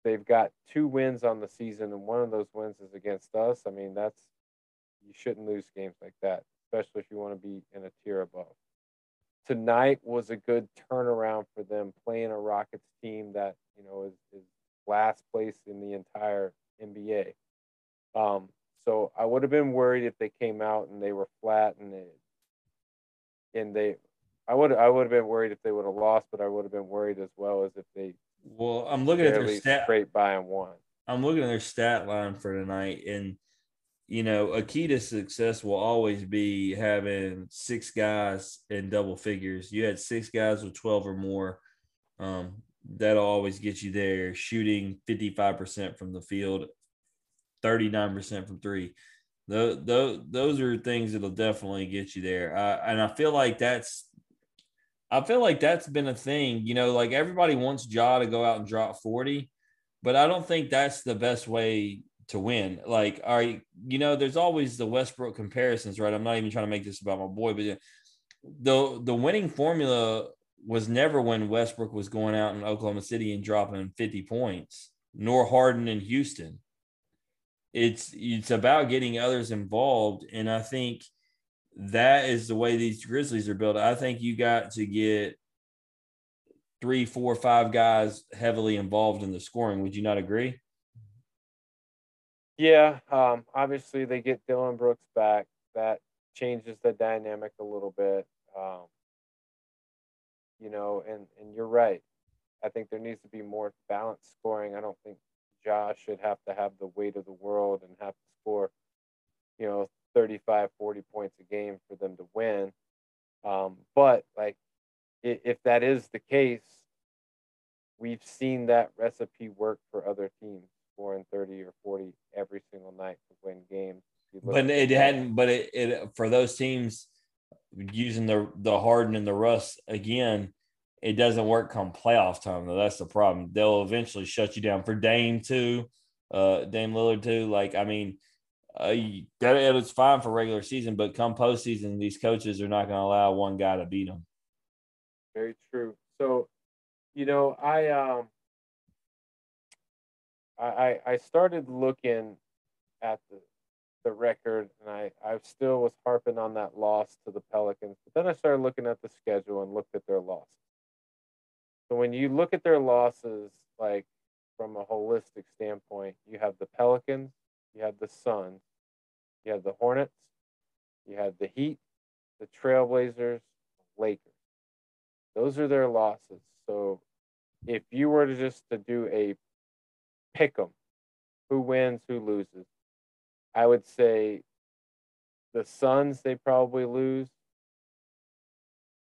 they've got two wins on the season, and one of those wins is against us. I mean, that's you shouldn't lose games like that, especially if you want to be in a tier above. Tonight was a good turnaround for them playing a Rockets team that you know is, is last place in the entire NBA. Um, so I would have been worried if they came out and they were flat and they and they I would I would have been worried if they would have lost, but I would have been worried as well as if they Well, I'm looking at their stat. straight by and one. I'm looking at their stat line for tonight, and you know, a key to success will always be having six guys in double figures. You had six guys with 12 or more. Um, that'll always get you there. Shooting 55% from the field, 39% from three. Those, those, those are things that'll definitely get you there. Uh, and I feel like that's I feel like that's been a thing. You know, like everybody wants Ja to go out and drop 40, but I don't think that's the best way to win. Like, right, you know, there's always the Westbrook comparisons, right? I'm not even trying to make this about my boy, but the the winning formula was never when Westbrook was going out in Oklahoma City and dropping 50 points, nor Harden in Houston. It's it's about getting others involved, and I think that is the way these Grizzlies are built. I think you got to get three, four, five guys heavily involved in the scoring. Would you not agree? Yeah, um, obviously they get Dillon Brooks back. That changes the dynamic a little bit. Um, you know, and and you're right. I think there needs to be more balanced scoring. I don't think Josh should have to have the weight of the world and have to score, you know, 35, 40 points a game for them to win. Um, but like, if that is the case, we've seen that recipe work for other teams, scoring 30 or 40 every single night to win games. But it hadn't. But it, it for those teams using the the Harden and the Russ again, it doesn't work come playoff time though. That's the problem. They'll eventually shut you down. For Dame too, uh, Dame Lillard too. Like I mean, uh, that it's fine for regular season, but come postseason, these coaches are not going to allow one guy to beat them. Very true. So, you know, I um, I I started looking at the the record, and I I still was harping on that loss to the Pelicans, but then I started looking at the schedule and looked at their losses. So when you look at their losses, like from a holistic standpoint, you have the Pelicans, you have the Suns, you have the Hornets, you have the Heat, the Trailblazers, Lakers. Those are their losses. So if you were to just to do a pick 'em, who wins, who loses, I would say the Suns they probably lose.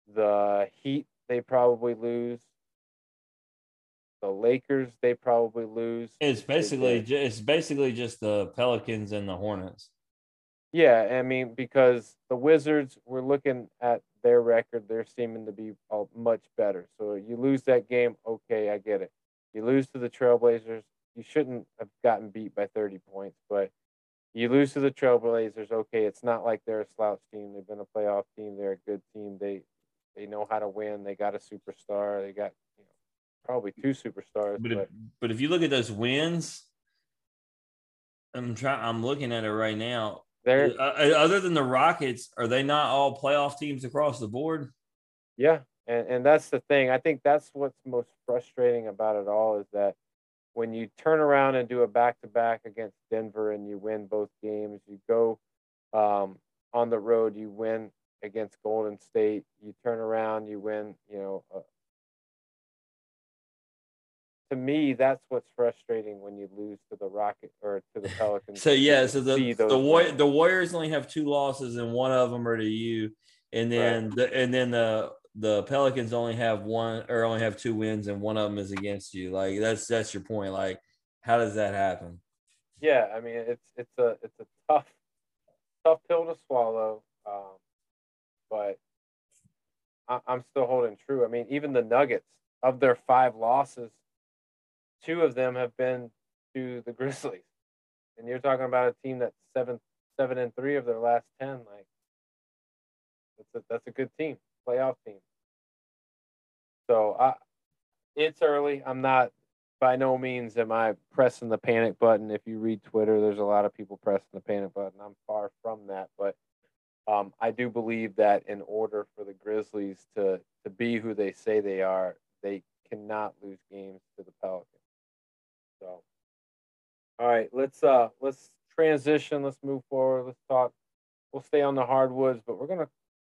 The Heat they probably lose the Lakers they probably lose. It's basically it's basically just the Pelicans and the Hornets. Yeah, I mean because the Wizards we're looking at their record, they're seeming to be uh, much better. So you lose that game, okay, I get it. You lose to the Trailblazers, you shouldn't have gotten beat by 30 points, but you lose to the Trailblazers, okay, it's not like they're a slouch team. They've been a playoff team, they're a good team. They they know how to win. They got a superstar. They got probably two superstars. But, but, if, but if you look at those wins, I'm trying. I'm looking at it right now. There, uh, uh, other than the Rockets, are they not all playoff teams across the board? Yeah, and and that's the thing. I think that's what's most frustrating about it all is that when you turn around and do a back to back against Denver and you win both games, you go um, on the road, you win against Golden State, you turn around, you win, you know, to me, that's what's frustrating when you lose to the Rocket or to the Pelicans. so yeah, so the the, War- the Warriors only have two losses, and one of them are to you, and then right. the and then the the Pelicans only have one or only have two wins, and one of them is against you. Like that's that's your point. Like, how does that happen? Yeah, I mean it's it's a it's a tough tough pill to swallow, um, but I, I'm still holding true. I mean, even the Nuggets of their five losses two of them have been to the [laughs] Grizzlies, and you're talking about a team that's seven seven and three of their last ten. Like that's a, that's a good team, playoff team. So I, it's early. I'm not by no means am I pressing the panic button. If you read Twitter, there's a lot of people pressing the panic button. I'm far from that, but um, I do believe that in order for the Grizzlies to to be who they say they are, they cannot lose games to the Pelicans. So, all right, let's uh let's transition. Let's move forward. Let's talk. We'll stay on the hardwoods, but we're gonna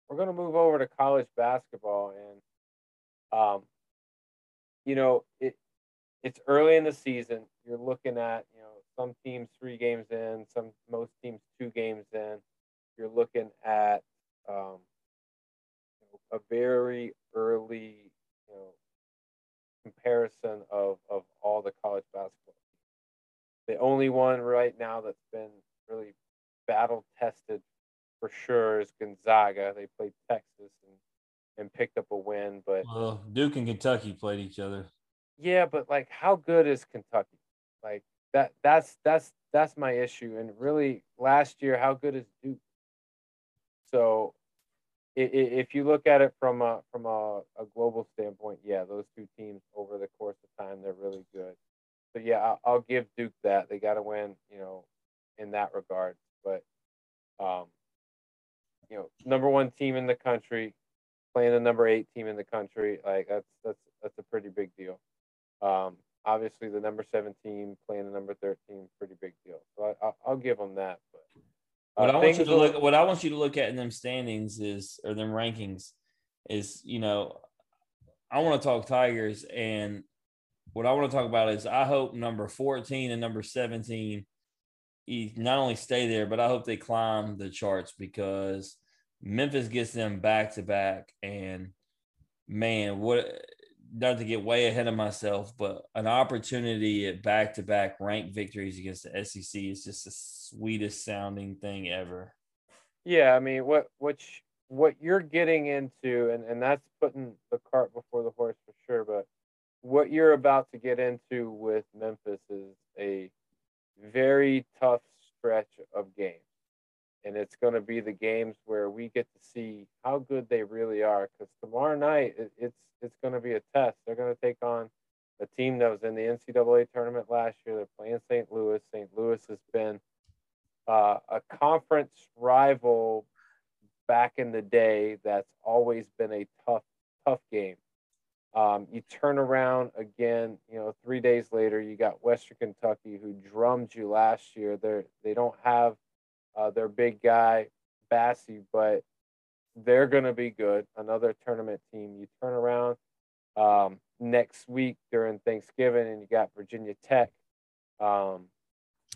we're gonna move over to college basketball and um, you know it it's early in the season. You're looking at you know some teams three games in, some most teams two games in. You're looking at um, a very early comparison of, of all the college basketball. The only one right now that's been really battle tested for sure is Gonzaga. They played Texas and, and picked up a win, but well, Duke and Kentucky played each other. Yeah, but like how good is Kentucky? Like that that's that's that's my issue. And really last year, how good is Duke? So if you look at it from a from a, a, global standpoint, yeah, those two teams over the course of time they're really good. So yeah, I'll, I'll give Duke that they got to win, you know, in that regard. But um, you know, number one team in the country playing the number eight team in the country, like that's that's that's a pretty big deal. Um, obviously, the number seven team playing the number thirteen, pretty big deal. So I, I'll give them that. But what uh, I want you to look, what I want you to look at in them standings is, or them rankings, is you know, I want to talk Tigers, and what I want to talk about is I hope number 14 and number 17 not only stay there, but I hope they climb the charts because Memphis gets them back to back. And man, what not to get way ahead of myself, but an opportunity at back to back ranked victories against the SEC is just the sweetest sounding thing ever. Yeah, I mean, what what what you're getting into, and and that's putting the cart before the horse for sure. But what you're about to get into with Memphis is a very tough stretch of games. And it's going to be the games where we get to see how good they really are. Because tomorrow night, it, it's it's going to be a test. They're going to take on a team that was in the NCAA tournament last year. They're playing St. Louis. St. Louis has been uh, a conference rival back in the day. That's always been a tough, tough game. Um, you turn around again, you know, three days later, you got Western Kentucky who drummed you last year. They're they don't have uh, their big guy Bassey, but they're going to be good. Another tournament team. You turn around um, next week during Thanksgiving, and you got Virginia Tech, um,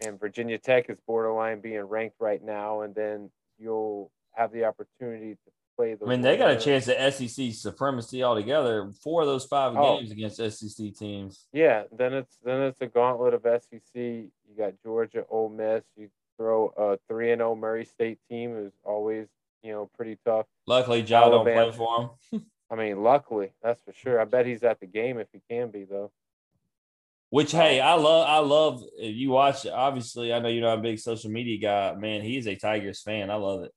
and Virginia Tech is borderline being ranked right now. And then you'll have the opportunity to play the. I mean, they got a chance at SEC supremacy altogether. Four of those five oh. games against SEC teams. Yeah, then it's then it's a gauntlet of SEC. You got Georgia, Ole Miss. You throw a three and zero oh Murray State team is always you know pretty tough. Luckily, John don't play for him. [laughs] I mean, luckily, that's for sure. I bet he's at the game if he can be though. Which hey, I love. I love. If you watch. Obviously, I know you're not a big social media guy. Man, he's a Tigers fan. I love it.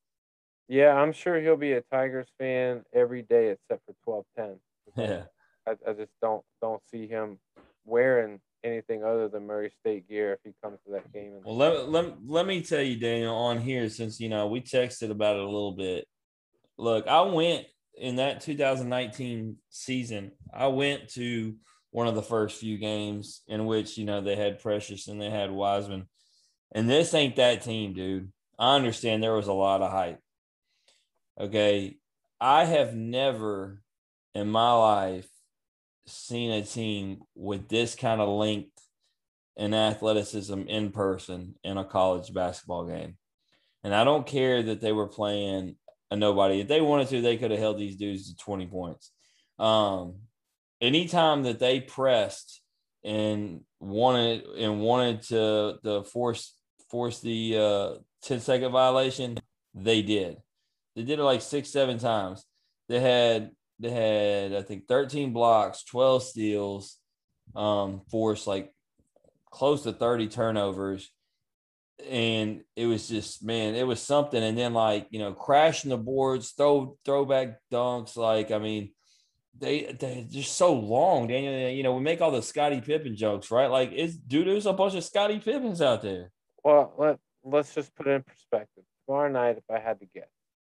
Yeah, I'm sure he'll be a Tigers fan every day except for twelve ten. [laughs] Yeah. I, I just don't don't see him wearing anything other than Murray State gear if he comes to that game. Well, let, let, let me tell you, Daniel, on here, since, you know, we texted about it a little bit. Look, I went in that 2019 season, I went to one of the first few games in which, you know, they had Precious and they had Wiseman. And this ain't that team, dude. I understand there was a lot of hype. Okay. I have never in my life seen a team with this kind of length and athleticism in person in a college basketball game. And I don't care that they were playing a nobody. If they wanted to, they could have held these dudes to 20 points. Um, anytime that they pressed and wanted and wanted to, to force force the uh, 10 second violation, they did. They did it like six, seven times. They had they had I think 13 blocks, 12 steals, um, forced like close to 30 turnovers. And it was just man, it was something. And then like, you know, crashing the boards, throw throwback dunks, like I mean, they they're just so long, Daniel. You know, we make all the Scottie Pippen jokes, right? Like, it's dude, there's a bunch of Scottie Pippins out there. Well, let let's just put it in perspective. Tomorrow night, if I had to guess,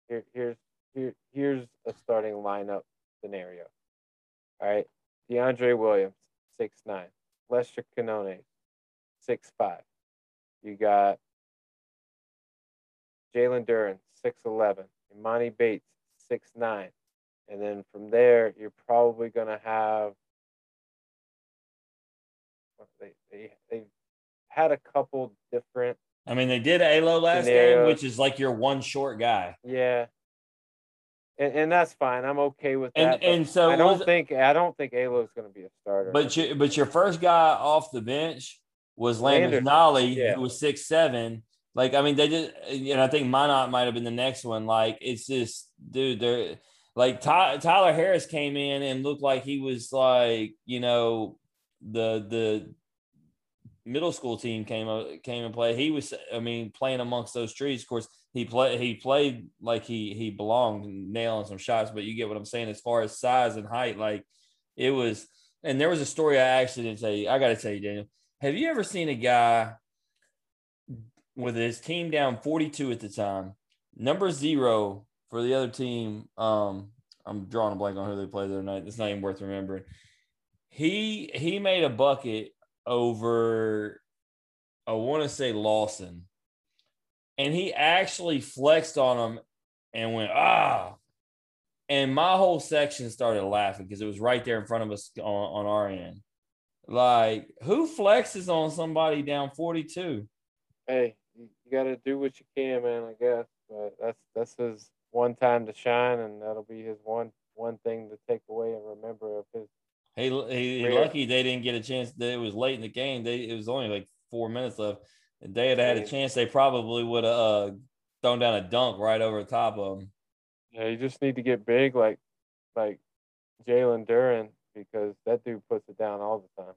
here, here's here, here's a starting lineup scenario. All right. DeAndre Williams, six nine. Lester Quinones, six five. You got Jalen Duren, six eleven. Emoni Bates, six nine. And then from there, you're probably gonna have they they they had a couple different I mean, they did Alo last scenarios. game, which is like your one short guy. Yeah, and, and that's fine. I'm okay with that. And, and so I don't think I don't think Alo is going to be a starter. But you, but your first guy off the bench was Landers Nolley, yeah. who was six seven. Like I mean, they just and I think Minott might have been the next one. Like it's just, dude, they're like Ty, Tyler Harris came in and looked like he was like you know the the middle school team came came and played. He was, I mean, playing amongst those trees. Of course, he played he played like he he belonged, nailing some shots. But you get what I'm saying as far as size and height. Like it was, and there was a story I actually didn't tell you. I got to tell you, Daniel. Have you ever seen a guy with his team down 42 at the time, number zero for the other team? Um, I'm drawing a blank on who they played the other night. It's not even worth remembering. He he made a bucket over, I want to say Lawson, and he actually flexed on him and went ah, and my whole section started laughing because it was right there in front of us on, on our end. Like, who flexes on somebody down 42? Hey, you, you got to do what you can, man. I guess, but that's that's his one time to shine, and that'll be his one one thing to take away and remember of his. Hey, he, he lucky they didn't get a chance. That it was late in the game. They it was only like four minutes left. If they had had a chance, they probably would have uh, thrown down a dunk right over the top of them. Yeah, you just need to get big like like Jalen Duren because that dude puts it down all the time.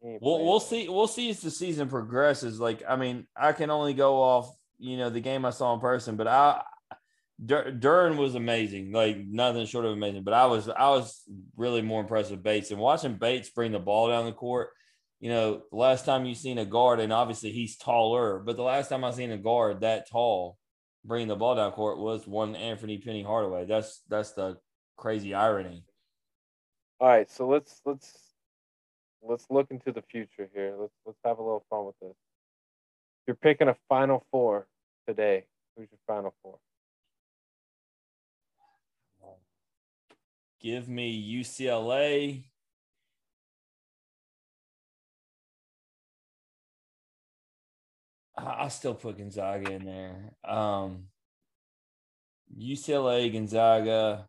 He, he We'll we'll see we'll see as the season progresses. Like I mean, I can only go off you know the game I saw in person, but I Dur- Duren was amazing, like nothing short of amazing. But I was I was really more impressed with Bates and watching Bates bring the ball down the court. You know, the last time you seen a guard, and obviously he's taller, but the last time I seen a guard that tall bringing the ball down court was one Anthony Penny Hardaway. That's that's the crazy irony. All right, so let's let's let's look into the future here. Let's let's have a little fun with this. You're picking a final four today. Who's your final four? Give me UCLA. I I still put Gonzaga in there. Um, UCLA, Gonzaga,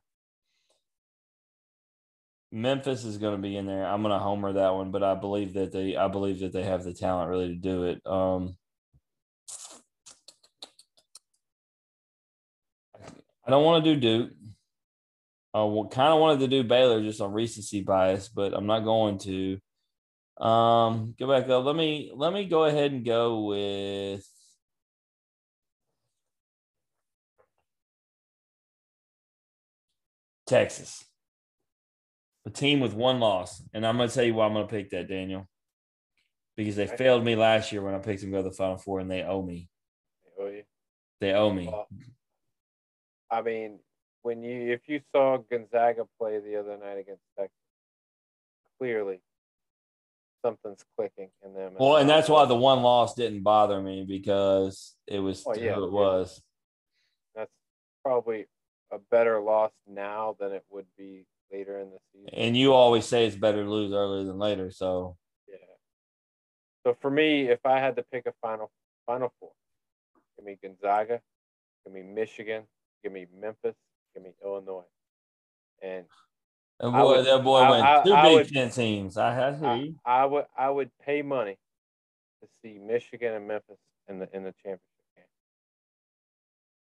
Memphis is going to be in there. I'm going to homer that one, but I believe that they, I believe that they have the talent really to do it. Um, I don't want to do Duke. I kind of wanted to do Baylor just on recency bias, but I'm not going to. Um, go back up. Let me let me go ahead and go with Texas. A team with one loss. And I'm gonna tell you why I'm gonna pick that, Daniel. Because they failed me last year when I picked them to go to the final four and they owe me. Oh, yeah. They owe me. Well, I mean, when you if you saw Gonzaga play the other night against Texas, clearly something's clicking in them. Well, and that's why the one loss didn't bother me because it was Oh, yeah, who it was. that's probably a better loss now than it would be later in the season. And you always say it's better to lose earlier than later. So Yeah. So for me, if I had to pick a final final four, give me Gonzaga, give me Michigan, give me Memphis, give me Illinois. And and boy, would- that boy I- went I- two I Big would- Ten teams. I had to. I, I would I would pay money to see Michigan and Memphis in the in the championship game.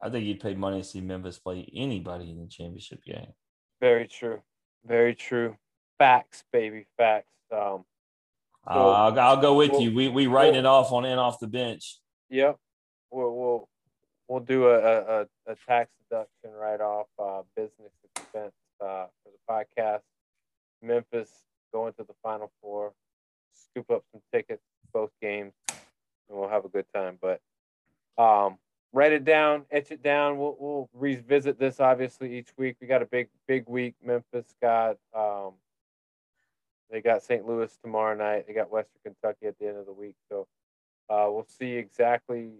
I think you'd pay money to see Memphis play anybody in the championship game. Very true. Very true. Facts, baby, facts. Um Uh, I'll, I'll go with well- you. We we writing well- it off on and off the bench. Yep. We'll we'll, we'll do a, a, a- a tax deduction write off uh, business expense uh, for the podcast. Memphis going to the final four, scoop up some tickets both games, and we'll have a good time. But um, write it down, etch it down. We'll we'll revisit this obviously each week. We got a big big week. Memphis got um, they got St. Louis tomorrow night. They got Western Kentucky at the end of the week. So uh, we'll see exactly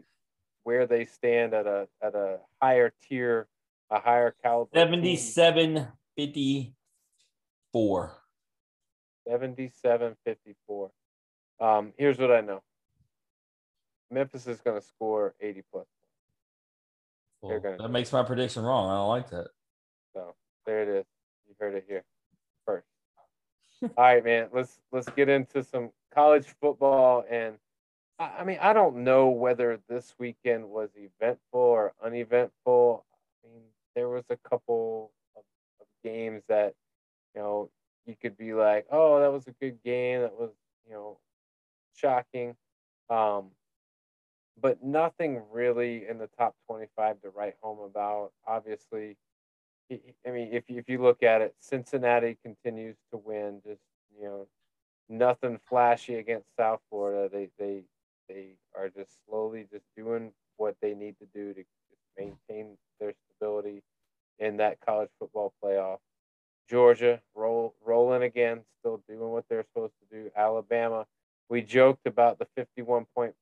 where they stand at a at a higher tier, a higher caliber. team. 77 54. 77 54. Um, here's what I know Memphis is going to score 80 plus. They're Well, gonna- that makes my prediction wrong. I don't like that. So there it is. You heard it here first. [laughs] All right, man. Let's let's get into some college football, and I, I mean I don't know whether this weekend was eventful or uneventful. I mean there was a couple games that you know you could be like, oh, that was a good game. That was you know shocking. Um, but nothing really in the top 25 to write home about. Obviously, I mean, if you, if you look at it, Cincinnati continues to win. Just you know, nothing flashy against South Florida. They they they are just slowly just doing what they need to do to maintain their stability in that college football playoff. Georgia roll rolling again, still doing what they're supposed to do. Alabama, we joked about the 51 point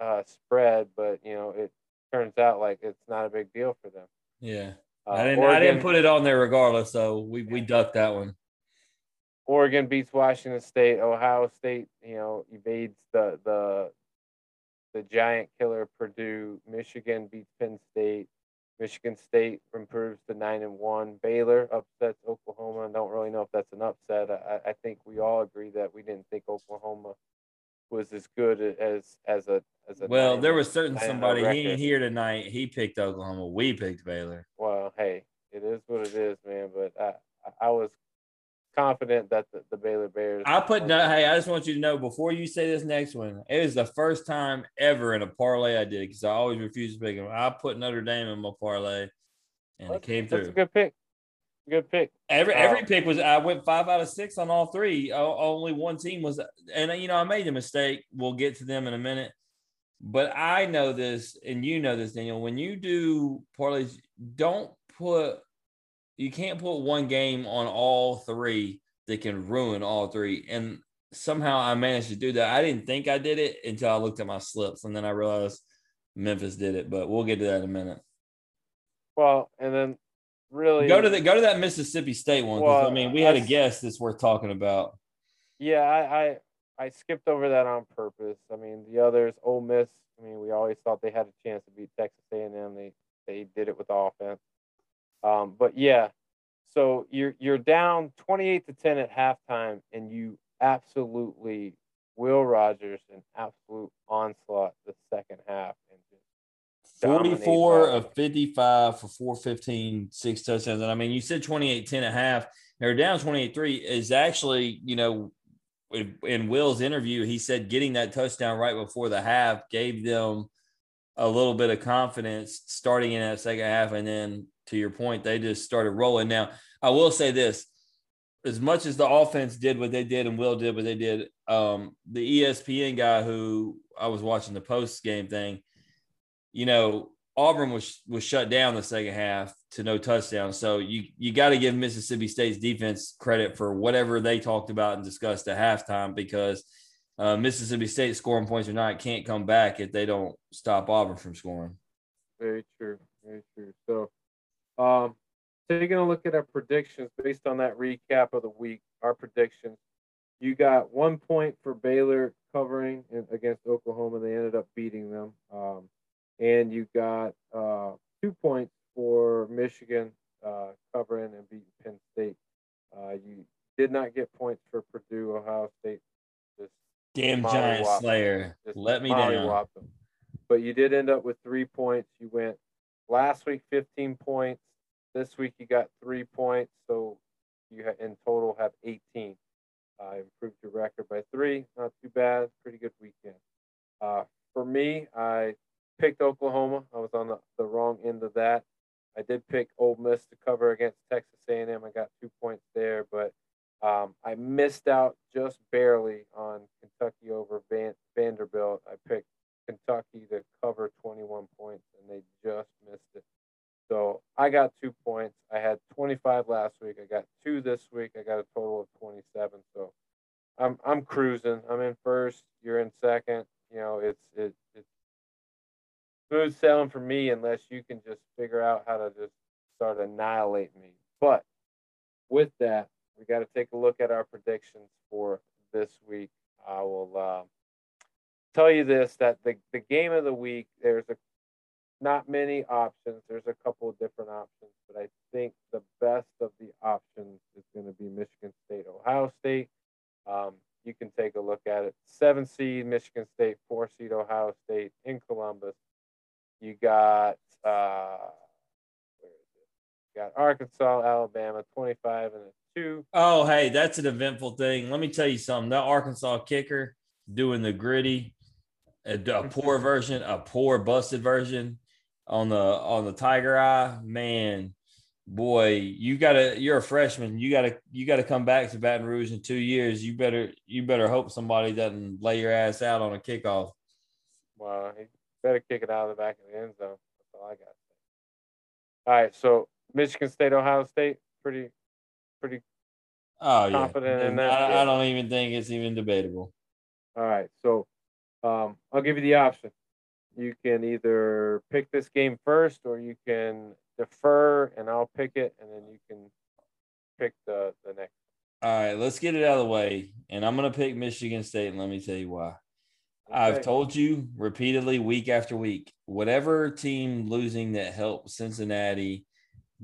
uh, spread, but you know it turns out like it's not a big deal for them. Yeah. Uh, I didn't. I didn't put it on there regardless, so we we ducked that one. Oregon beats Washington State. Ohio State, you know, evades the the the giant killer Purdue. Michigan beats Penn State. Michigan State improves to nine and one. Baylor upsets Oklahoma. I don't really know if that's an upset. I, I think we all agree that we didn't think Oklahoma was as good as as a as a. Well, nine- there was certain somebody he ain't here tonight. He picked Oklahoma. We picked Baylor. Well, hey, it is what it is, man. But I- I was confident that the, the Baylor Bears. I put no. Hey, I just want you to know before you say this next one, it was the first time ever in a parlay I did because I always refuse to pick them. I put Notre Dame in my parlay, and it came That's through. a good pick. Good pick. Every every Um, pick was I went five out of six on all three. O- only one team was, and you know I made a mistake. We'll get to them in a minute, but I know this, and you know this, Daniel. When you do parlays, don't put you can't put one game on all three that can ruin all three. And somehow I managed to do that. I didn't think I did it until I looked at my slips, and then I realized Memphis did it. But we'll get to that in a minute. Well, and then really Go to the go to that Mississippi State one. 'cause, I mean, we had a I- guest that's worth talking about. Yeah, I, I I skipped over that on purpose. I mean, the others, Ole Miss. I mean, we always thought they had a chance to beat Texas A&M. They they did it with offense. Um, but yeah, so you're you're down 28 to 10 at halftime, and you absolutely Will Rogers an absolute onslaught the second half, and just 44 of 55 for 415, six touchdowns. And I mean, you said 28 10 and a half. They're down 28 3 is actually, you know, in Will's interview, he said getting that touchdown right before the half gave them a little bit of confidence starting in that second half. And then to your point, they just started rolling. Now, I will say this as much as the offense did what they did and Will did what they did, um, the ESPN guy who I was watching the post game thing, you know, Auburn was was shut down the second half to no touchdown. So you you got to give Mississippi State's defense credit for whatever they talked about and discussed at halftime because uh, Mississippi State scoring points or not can't come back if they don't stop Auburn from scoring. Very true. Very true. So, um, taking a look at our predictions based on that recap of the week, our predictions, you got one point for Baylor covering in, against Oklahoma. They ended up beating them. Um, and you got uh, two points for Michigan uh, covering and beating Penn State. Uh, you did not get points for Purdue, Ohio State. Just Damn giant slayer, just let me down. them. But you did end up with three points. You went last week 15 points. This week you got three points. So you ha- in total have 18. Uh, improved your record by three. Not too bad. Pretty good weekend. Uh, for me, I picked Oklahoma. I was on the, the wrong end of that. I did pick Ole Miss to cover against Texas A&M. I got two points there, but um, I missed out just barely on Kentucky over Van- Vanderbilt. I picked Kentucky to cover 21 points, and they just missed it. So I got two points. I had 25 last week. I got two this week. I got a total of 27. So I'm I'm cruising. I'm in first. You're in second. You know, it's it it's smooth sailing for me unless you can just figure out how to just start annihilating me. But with that, we got to take a look at our predictions for this week. I will uh, tell you this: that the the game of the week, there's a not many options. There's a couple of different options, but I think the best of the options is going to be Michigan State, Ohio State. Um, you can take a look at it. Seven seed Michigan State, four seed Ohio State in Columbus. You got uh? You got Arkansas, Alabama, 25 and a two. Oh, hey, that's an eventful thing. Let me tell you something. That Arkansas kicker doing the Griddy, a, a poor version, a poor busted version on the on the Tiger Eye. Man, boy, you gotta. You're a freshman. You gotta. You gotta come back to Baton Rouge in two years. You better. You better hope somebody doesn't lay your ass out on a kickoff. Well, he better kick it out of the back of the end zone. That's all I got. All right, so Michigan State, Ohio State, pretty, pretty. Oh yeah, Confident in that, I, yeah. I don't even think it's even debatable. All right, so um, I'll give you the option. You can either pick this game first, or you can defer and I'll pick it, and then you can pick the the next. All right, let's get it out of the way. And I'm going to pick Michigan State, and let me tell you why. I've told you repeatedly, week after week, whatever team losing that helped Cincinnati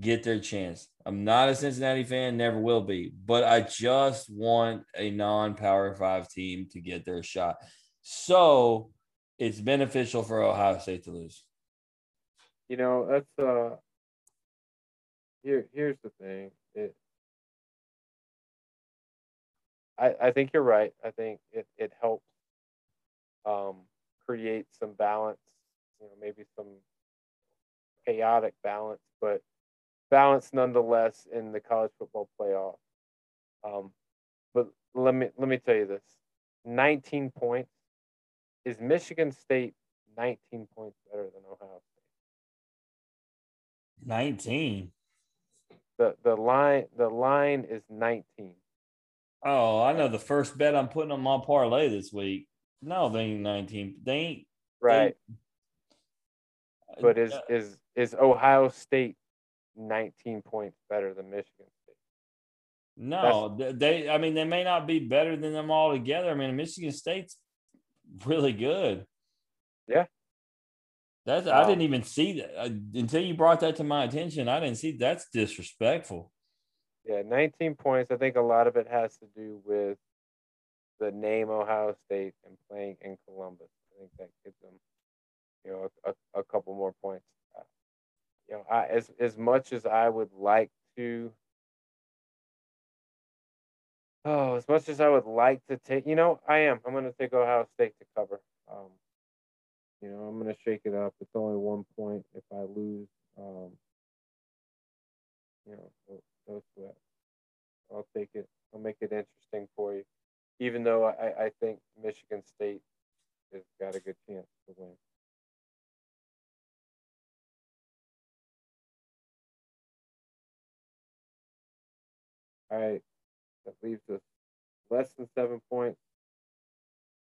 get their chance. I'm not a Cincinnati fan, never will be, but I just want a non power five team to get their shot. So it's beneficial for Ohio State to lose. You know, that's uh. Here, here's the thing. It. I I think you're right. I think it it helps. Um, create some balance. You know, maybe some chaotic balance, but balance nonetheless in the college football playoff. Um, but let me let me tell you this: 19 points is Michigan State 19 points better than Ohio State. 19. The the line the line is 19. Oh, I know the first bet I'm putting on my parlay this week. No, they ain't 19. They ain't. Right. But is Uh, is is Ohio State 19 points better than Michigan State? No, th- they. I mean, they may not be better than them all together. I mean, Michigan State's really good. Yeah. That's. I didn't even see that until you brought that to my attention. I didn't see that's disrespectful. Yeah, 19 points. I think a lot of it has to do with the name Ohio State and playing in Columbus. I think that gives them, you know, a, a, a couple more points. Uh, you know, I as as much as I would like to. Oh, as much as I would like to take, you know, I am. I'm going to take Ohio State to cover. Um, you know, I'm going to shake it up. It's only one point if I lose. Um, you know, no, sweat. I'll take it. I'll make it interesting for you. Even though I, I think Michigan State has got a good chance to win. All right. That leaves us less than seven points.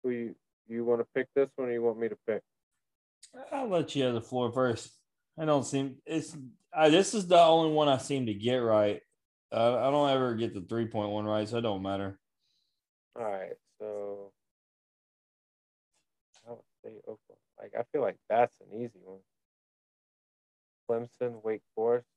Who you you want to pick this one or you want me to pick? I'll let you have the floor first. I don't seem it's. I, this is the only one I seem to get right. Uh, I don't ever get the three point one right, so it don't matter. All right, so Iowa State, Oklahoma. Like I feel like that's an easy one. Clemson, Wake Forest.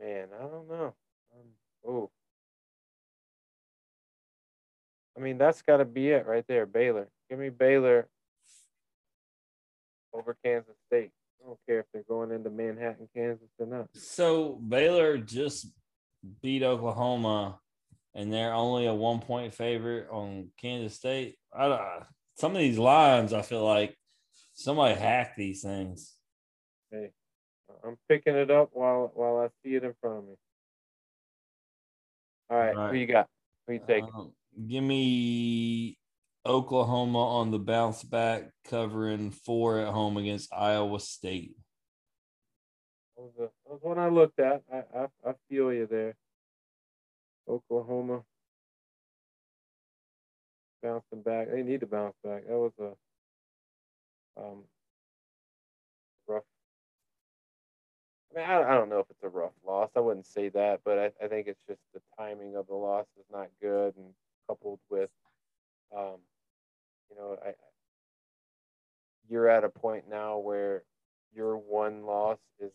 Man, I don't know. Um, oh. I mean, that's got to be it right there. Baylor. Give me Baylor over Kansas State. I don't care if they're going into Manhattan, Kansas or not. So Baylor just beat Oklahoma, and they're only a one point favorite on Kansas State. I don't, some of these lines, I feel like somebody hacked these things. Hey, I'm picking it up while while I see it in front of me. All right, All right. who you got? Who you take? Um, give me Oklahoma on the bounce back, covering four at home against Iowa State. That was, a, that was one I looked at. I, I I feel you there. Oklahoma bouncing back. They need to bounce back. That was a um I mean, I, I don't know if it's a rough loss. I wouldn't say that, but I, I think it's just the timing of the loss is not good, and coupled with, um, you know, I you're at a point now where your one loss is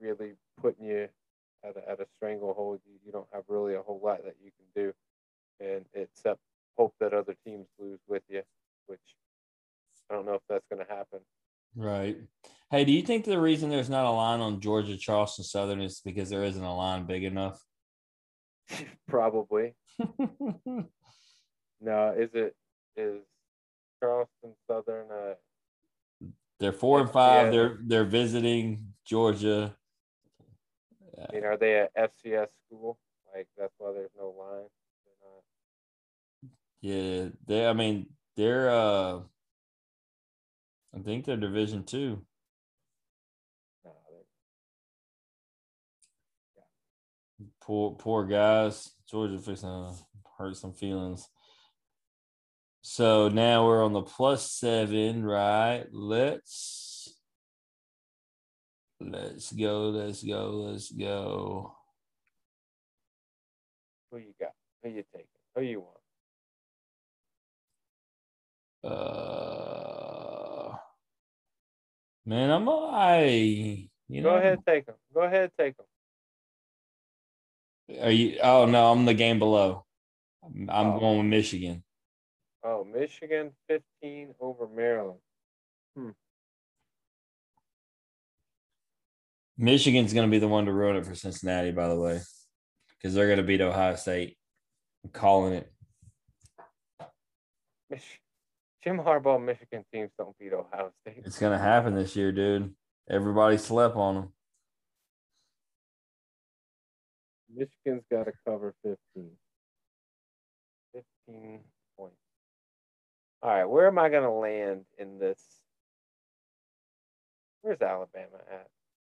really putting you at a, at a stranglehold. You, you don't have really a whole lot that you can do, and except hope that other teams lose with you, which I don't know if that's going to happen. Right. Hey, do you think the reason there's not a line on Georgia Charleston Southern is because there isn't a line big enough? [laughs] Probably. [laughs] No, is it is Charleston Southern? Uh, they're four and five. Yeah. They're they're visiting Georgia. I mean, are they a FCS school? Like that's why there's no line. They're not- Yeah, they. I mean, they're uh, I think they're Division Two. Poor, poor guys. Georgia fixing to hurt some feelings. So now we're on the plus seven, right? Let's let's go, let's go, let's go. Who you got? Who you taking? Who you want? Uh, man, I'm I you know. Go ahead, take them. Go ahead, take them. Are you? Oh no, I'm the game below. I'm, I'm Oh. going with Michigan. Oh, Michigan 15 over Maryland. Hmm. Michigan's going to be the one to ruin it for Cincinnati, by the way, because they're going to beat Ohio State. I'm calling it. Mich- Jim Harbaugh, Michigan teams don't beat Ohio State. It's going to happen this year, dude. Everybody slept on them. Michigan's got to cover 15. 15 points. All right, where am I going to land in this? Where's Alabama at?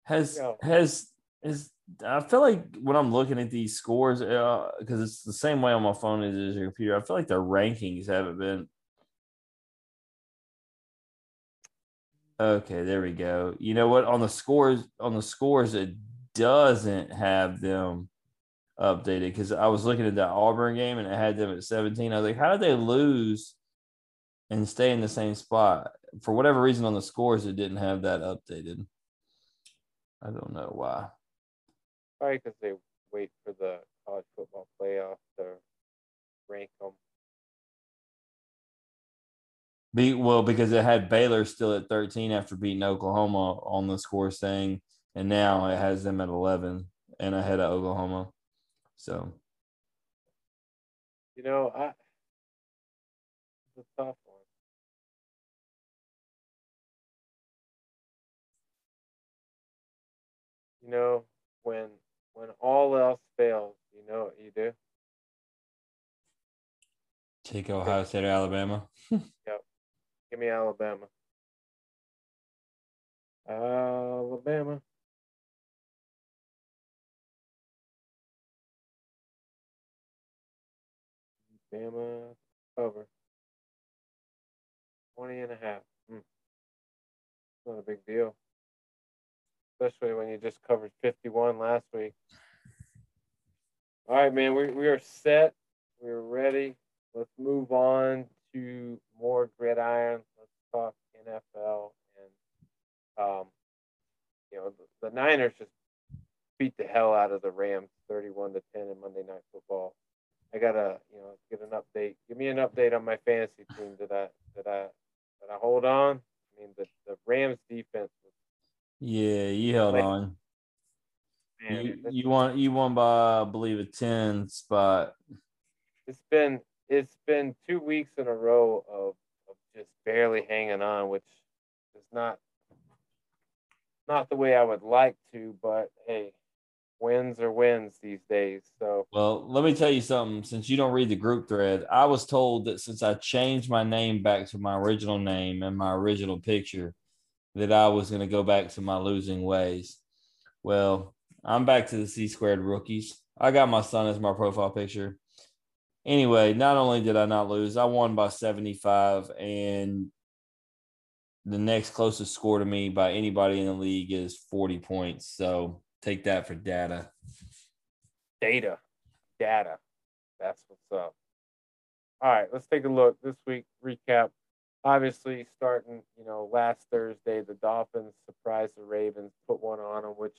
Has has is I feel like when I'm looking at these scores, uh, because it's the same way on my phone as it is your computer. I feel like their rankings haven't been. Okay, there we go. You know what? On the scores, on the scores, it doesn't have them updated because I was looking at that Auburn game and it had them at 17. I was like, how did they lose and stay in the same spot? For whatever reason, on the scores, it didn't have that updated. I don't know why. Probably because they wait for the college football playoff to rank them. Be well because it had Baylor still at 13 after beating Oklahoma on the score thing, and now it has them at 11 and ahead of Oklahoma. So You know, I it's a tough one. You know, when when all else fails, you know what you do? take Ohio State or Alabama. [laughs] Yep. Give me Alabama. Alabama. Bama cover. 20 and a half. Hmm. Not a big deal. Especially when you just covered 51 last week. All right, man. We, we are set. We're ready. Let's move on to more gridiron. Let's talk NFL and um, you know the, the Niners just beat the hell out of the Rams, thirty-one to ten in Monday Night Football. I gotta you know get an update. Give me an update on my fantasy team. Did I did I did I hold on? I mean the, the Rams defense was Yeah, you held on. man. You, you won. You won by I believe a 10 spot. it's been it's been two weeks in a row of, of just barely hanging on, which is not not the way I would like to, but hey, wins are wins these days. So Well, let me tell you something. Since you don't read the group thread, I was told that since I changed my name back to my original name and my original picture, that I was going to go back to my losing ways. Well, I'm back to the C squared rookies. I got my son as my profile picture. Anyway, not only did I not lose, I won by 75, and the next closest score to me by anybody in the league is 40 points. So take that for data. data, data, that's what's up. All right, let's take a look this week recap. Obviously, starting you know last Thursday, the Dolphins surprised the Ravens, put one on them. Which,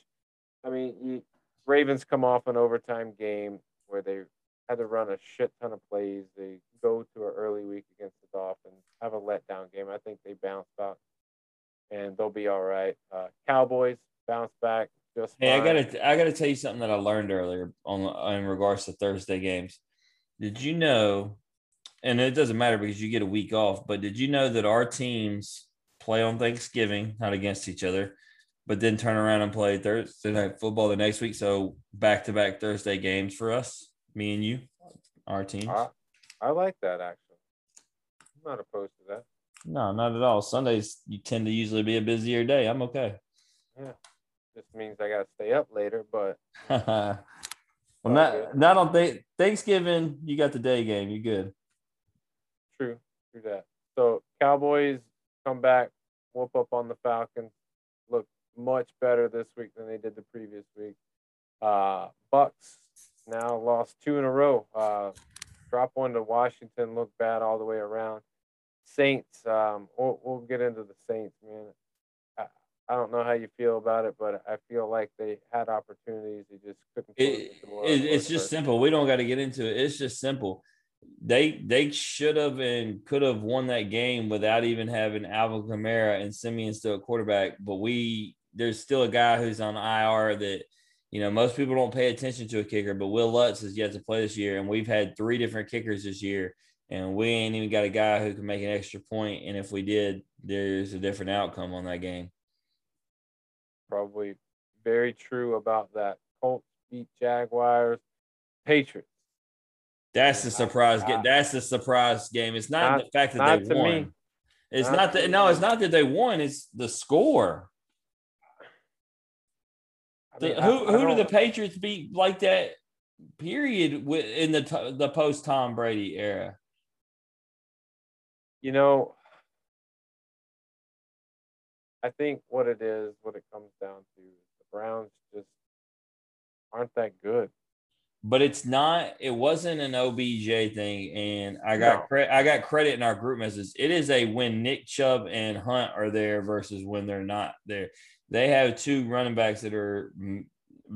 I mean, you, Ravens come off an overtime game where they had to run a shit ton of plays. They go to an early week against the Dolphins, have a letdown game. I think they bounce back, and they'll be all right. Uh, Cowboys bounce back just. Hey, I gotta I gotta tell you something that I learned earlier on uh, in regards to Thursday games. Did you know? And it doesn't matter because you get a week off. But did you know that our teams play on Thanksgiving, not against each other, but then turn around and play Thursday night football the next week? So back to back Thursday games for us, me and you, our teams. I, I like that actually. I'm not opposed to that. No, not at all. Sundays you tend to usually be a busier day. I'm okay. Just means I gotta stay up later, but [laughs] well, not good. not on th- Thanksgiving. You got the day game. You're good? true, true that. So Cowboys come back, whoop up on the Falcons, look much better this week than they did the previous week. Uh, Bucks now lost two in a row. Uh, drop one to Washington, look bad all the way around. Saints, um, we'll, we'll get into the Saints, man. I, don't know how you feel about it, but I feel like they had opportunities. They just couldn't. It, it, it's just simple. We don't got to get into it. It's just simple. They they should have and could have won that game without even having Alvin Kamara and Siemian still at quarterback. But we there's still a guy who's on IR that you know most people don't pay attention to a kicker, but Wil Lutz has yet to play this year, and we've had three different kickers this year, and we ain't even got a guy who can make an extra point. And if we did, there's a different outcome on that game. Probably very true about that. Colts beat Jaguars, Patriots. That's the surprise game. Ah. That's the surprise game. It's not, Not- the fact that they won. me. It's Not not that. No, it's not that they won. It's the score. I mean, I- who I who do the Patriots beat like that? Period. In the the post Tom Brady era. You know, I think what it is, what it comes down to, the Browns just aren't that good. But it's not. It wasn't an OBJ thing, and I got No. credit. I got credit in our group message. It is a when Nick Chubb and Hunt are there versus when they're not there. They have two running backs that are mm,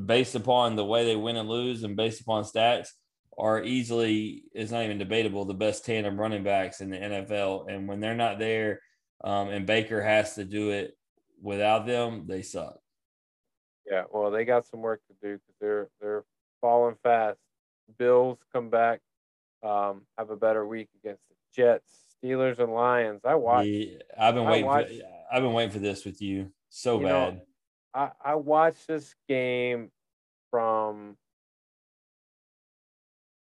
based upon the way they win and lose, and based upon stats, are easily. It's not even debatable the best tandem running backs in the NFL. And when they're not there, um, and Baker has to do it without them, they suck. Yeah, well, they got some work to do because they're they're falling fast. Bills come back, um, have a better week against the Jets, Steelers, and Lions. I watched. Yeah, I've been waiting. watched- for, I've been waiting for this with you so You know, bad. I, I watched this game from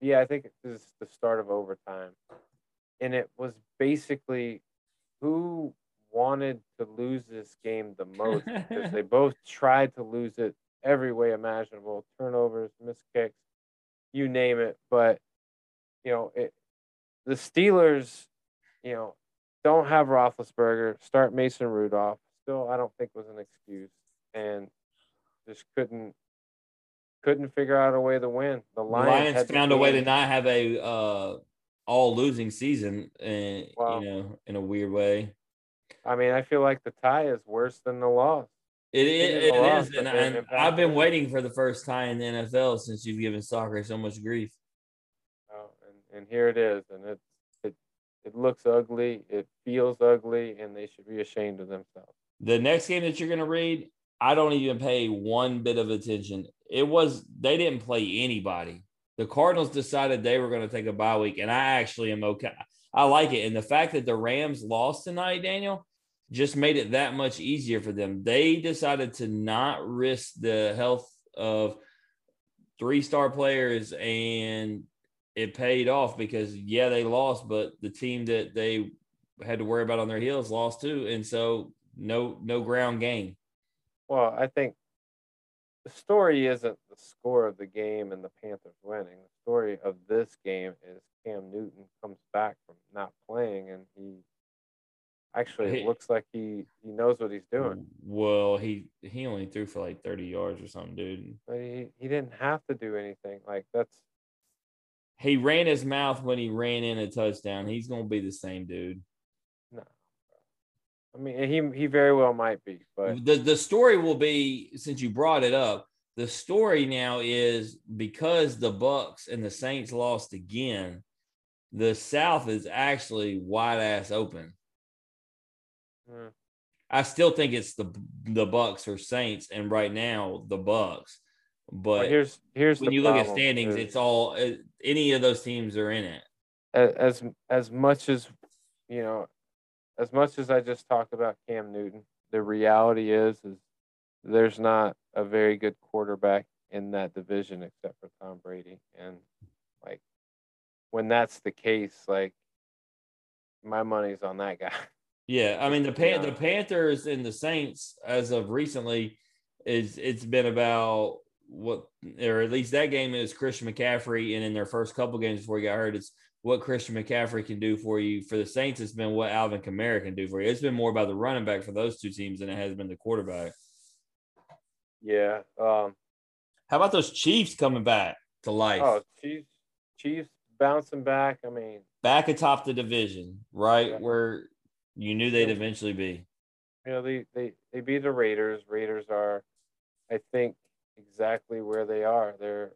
yeah, I think this is the start of overtime. And it was basically who wanted to lose this game the most because they [laughs] both tried to lose it every way imaginable turnovers, missed kicks, you name it. But, you know, it, the Steelers, you know, don't have Roethlisberger, start Mason Rudolph. Still, I don't think was an excuse, and just couldn't couldn't figure out a way to win. The The Lions, found a way to not have a uh, all losing season, and Wow. you know, in a weird way. I mean, I feel like the tie is worse than the loss. It, is it is, and, and I've been waiting for the first tie in the NFL since you've given soccer so much grief. Uh, and, and here it is, and it it it looks ugly, it feels ugly, and they should be ashamed of themselves. The next game that you're going to read, I don't even pay one bit of attention. It was they didn't play anybody. The Cardinals decided they were going to take a bye week, and I actually am okay. I like it, and the fact that the Rams lost tonight, Daniel, just made it that much easier for them. They decided to not risk the health of three star players, and it paid off because yeah, they lost, but the team that they had to worry about on their heels lost too, and so no no ground game. Well, I think the story isn't the score of the game and the Panthers winning. The story of this game is Cam Newton comes back from not playing, and he actually He- looks like he he knows what he's doing. Well, he he only threw for like thirty yards or something, dude. But he he didn't have to do anything. Like that's He ran his mouth when he ran in a touchdown. He's gonna be the same dude. no. I mean, he he very well might be, but the the story will be since you brought it up. The story now is because the Bucks and the Saints lost again. The South is actually wide ass open. mm, I still think it's the the Bucks or Saints, and right now the Bucks. but But here's here's when you look at standings, is- it's all any of those teams are in it. as as much as you know as much as i just talked about cam newton the reality is is there's not a very good quarterback in that division except for tom brady and when that's the case like my money's on that guy [laughs] Yeah, I mean the Pan- the Panthers and the Saints as of recently is it's been about what or at least that game is Christian McCaffrey and in their first couple games before he got hurt it's what Christian McCaffrey can do for you. For the Saints, it's been what Alvin Kamara can do for you. It's been more about the running back for those two teams than it has been the quarterback. Yeah. Um, How about those Chiefs coming back to life? oh, Chiefs, Chiefs bouncing back. I mean, back atop the division, right Yeah. where you knew they'd eventually be. you know, they, they, they beat the Raiders. Raiders are, I think, exactly where they are. They're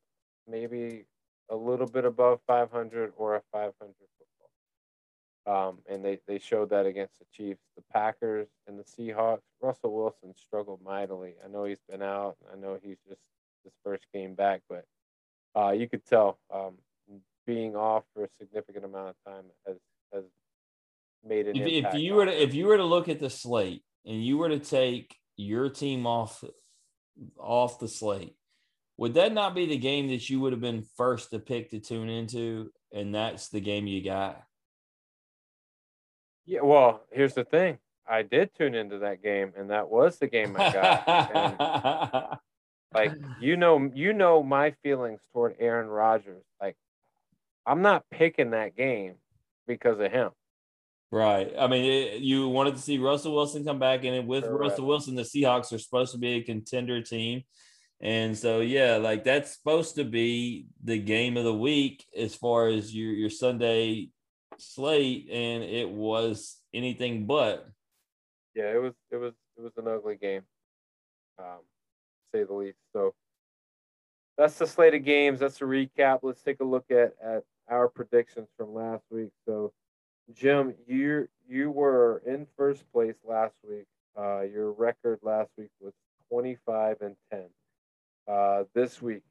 maybe a little bit above 500 or a 500 football. Um, and they, they showed that against the Chiefs. The Packers and the Seahawks, Russell Wilson struggled mightily. I know he's been out. I know he's just his first game back, but uh, you could tell um, being off for a significant amount of time has has made an If, if you were to if you were to look at the slate and you were to take your team off off the slate, would that not be the game that you would have been first to pick to tune into? And that's the game you got. Yeah, well, here's the thing. I did tune into that game, and that was the game I got. and [laughs] like you know, you know my feelings toward Aaron Rodgers. Like, I'm not picking that game because of him. Right. I mean, it, you wanted to see Russell Wilson come back, and with Correct. Russell Wilson, the Seahawks are supposed to be a contender team. And so, yeah, like that's supposed to be the game of the week as far as your, your Sunday slate. And it was anything but. Yeah, it was it was it was an ugly game, um, to say the least. So that's the slate of games. That's a recap. Let's take a look at at our predictions from last week. So, Jim, you you were in first place last week. Uh, your record last week was twenty five and ten. Uh, this week,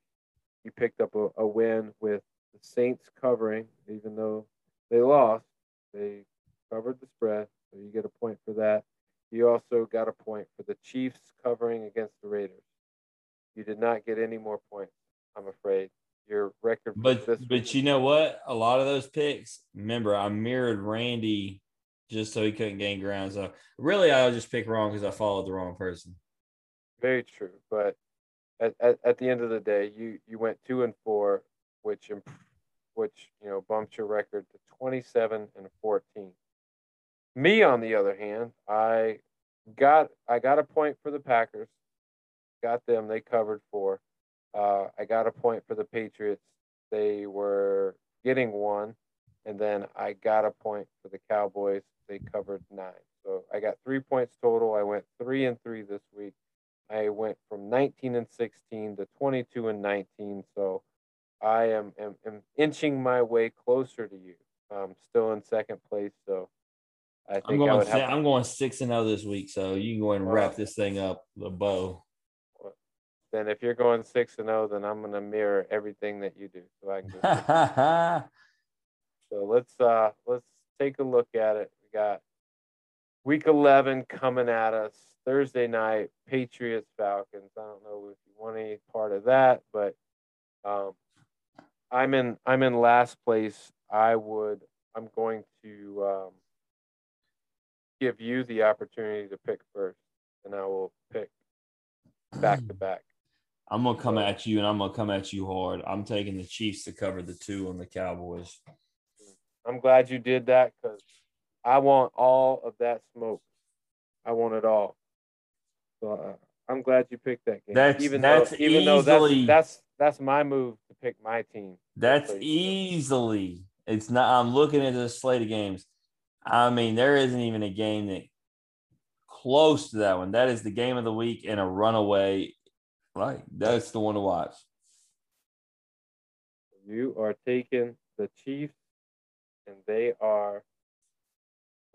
you picked up a, a win with the Saints covering, even though they lost. They covered the spread, so you get a point for that. You also got a point for the Chiefs covering against the Raiders. You did not get any more points, I'm afraid. Your record But but week you know what? A lot of those picks, remember, I mirrored Randy just so he couldn't gain ground. So really, I just picked wrong because I followed the wrong person. Very true, but at, at, at the end of the day, you you went two and four, which which you know bumped your record to twenty seven and fourteen. Me, on the other hand, I got I got a point for the Packers, got them. They covered four. Uh, I got a point for the Patriots. They were getting one, and then I got a point for the Cowboys. They covered nine. So I got three points total. I went three and three this week. I went from 19 and 16 to 22 and 19. So I am, am, am inching my way closer to you. I'm still in second place. So I think I'm I going would have. I'm going six and zero this week, so you can go ahead and wrap this thing up the bow. Then if you're going six and zero, then I'm gonna mirror everything that you do. So I can just. [laughs] so let's uh let's take a look at it. We got week 11 coming at us Thursday night. Patriots Falcons. I don't know if you want any part of that, but um, I'm in I'm in last place. I would I'm going to um, give you the opportunity to pick first, and I will pick back to back. I'm gonna come at you, and I'm gonna come at you hard. I'm taking the Chiefs to cover the two on the Cowboys. I'm glad you did that because I want all of that smoke. I want it all. So uh, I'm glad you picked that game. That's- even that's though even though that's that's that's my move to pick my team. That's So you know. easily. It's not. I'm looking at the slate of games. I mean, there isn't even a game that close to that one. That is the game of the week and a runaway. Right, that's the one to watch. You are taking the Chiefs, and they are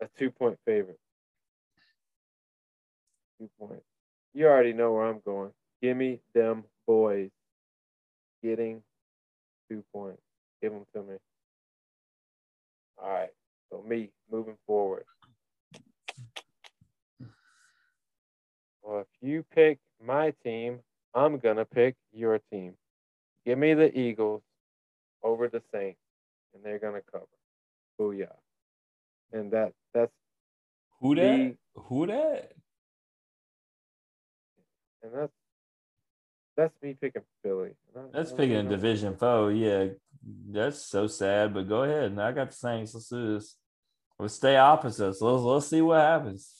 a two point favorite. Two points. You already know where I'm going. Give me them boys getting two points. Give them to me. All right. So, me moving forward. Well, if you pick my team, I'm going to pick your team. Give me the Eagles over the Saints, and they're going to cover. Booyah. And that that's Who that? The- Who that? and that's that's me picking Philly. That's picking a division foe. Yeah, that's so sad. But go ahead. And I got the Saints. Let's do this. Let's stay opposites. Let's let's see what happens.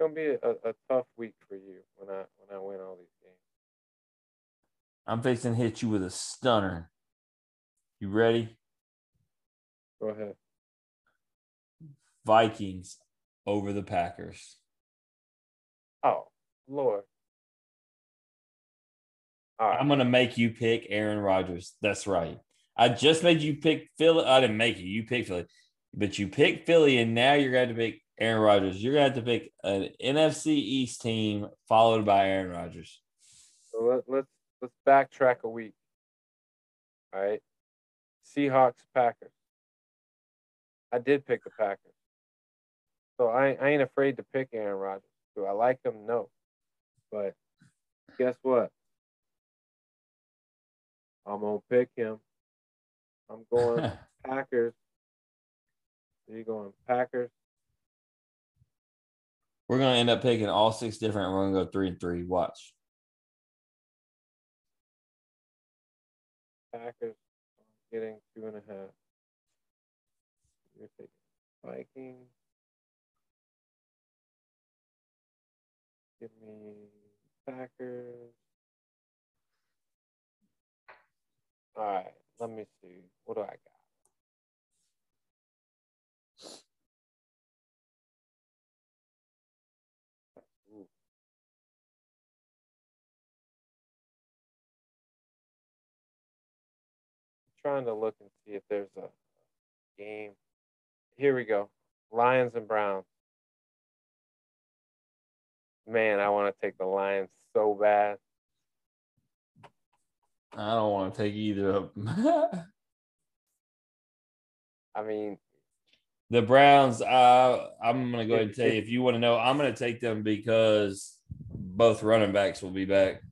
I mean, it's gonna be a, a tough week for you when I when I win all these games. I'm fixing to hit you with a stunner. You ready? Go ahead. Vikings over the Packers. Oh Lord. All right. I'm gonna make you pick Aaron Rodgers. That's right. I just made you pick Philly. I didn't make you. You picked Philly, but you picked Philly, and now you're going to pick Aaron Rodgers. You're to have to pick an NFC East team followed by Aaron Rodgers. So let, let's let's backtrack a week. All right. Seahawks Packers. I did pick the Packers. So I, I ain't afraid to pick Aaron Rodgers. Do I like him? No. But guess what? I'm gonna pick him. I'm going [laughs] Packers. Are you going Packers? We're going to end up picking all six different. We're going to go three and three. Watch. Packers getting two and a half. You're taking Vikings. Give me Packers. All right, let me see. What do I got? Trying to look and see if there's a game. Here we go. Lions and Browns. Man, I want to take the Lions so bad. I don't want to take either of them. [laughs] I mean, the Browns, uh, I'm going to go ahead and tell you if you want to know, I'm going to take them because both running backs will be back.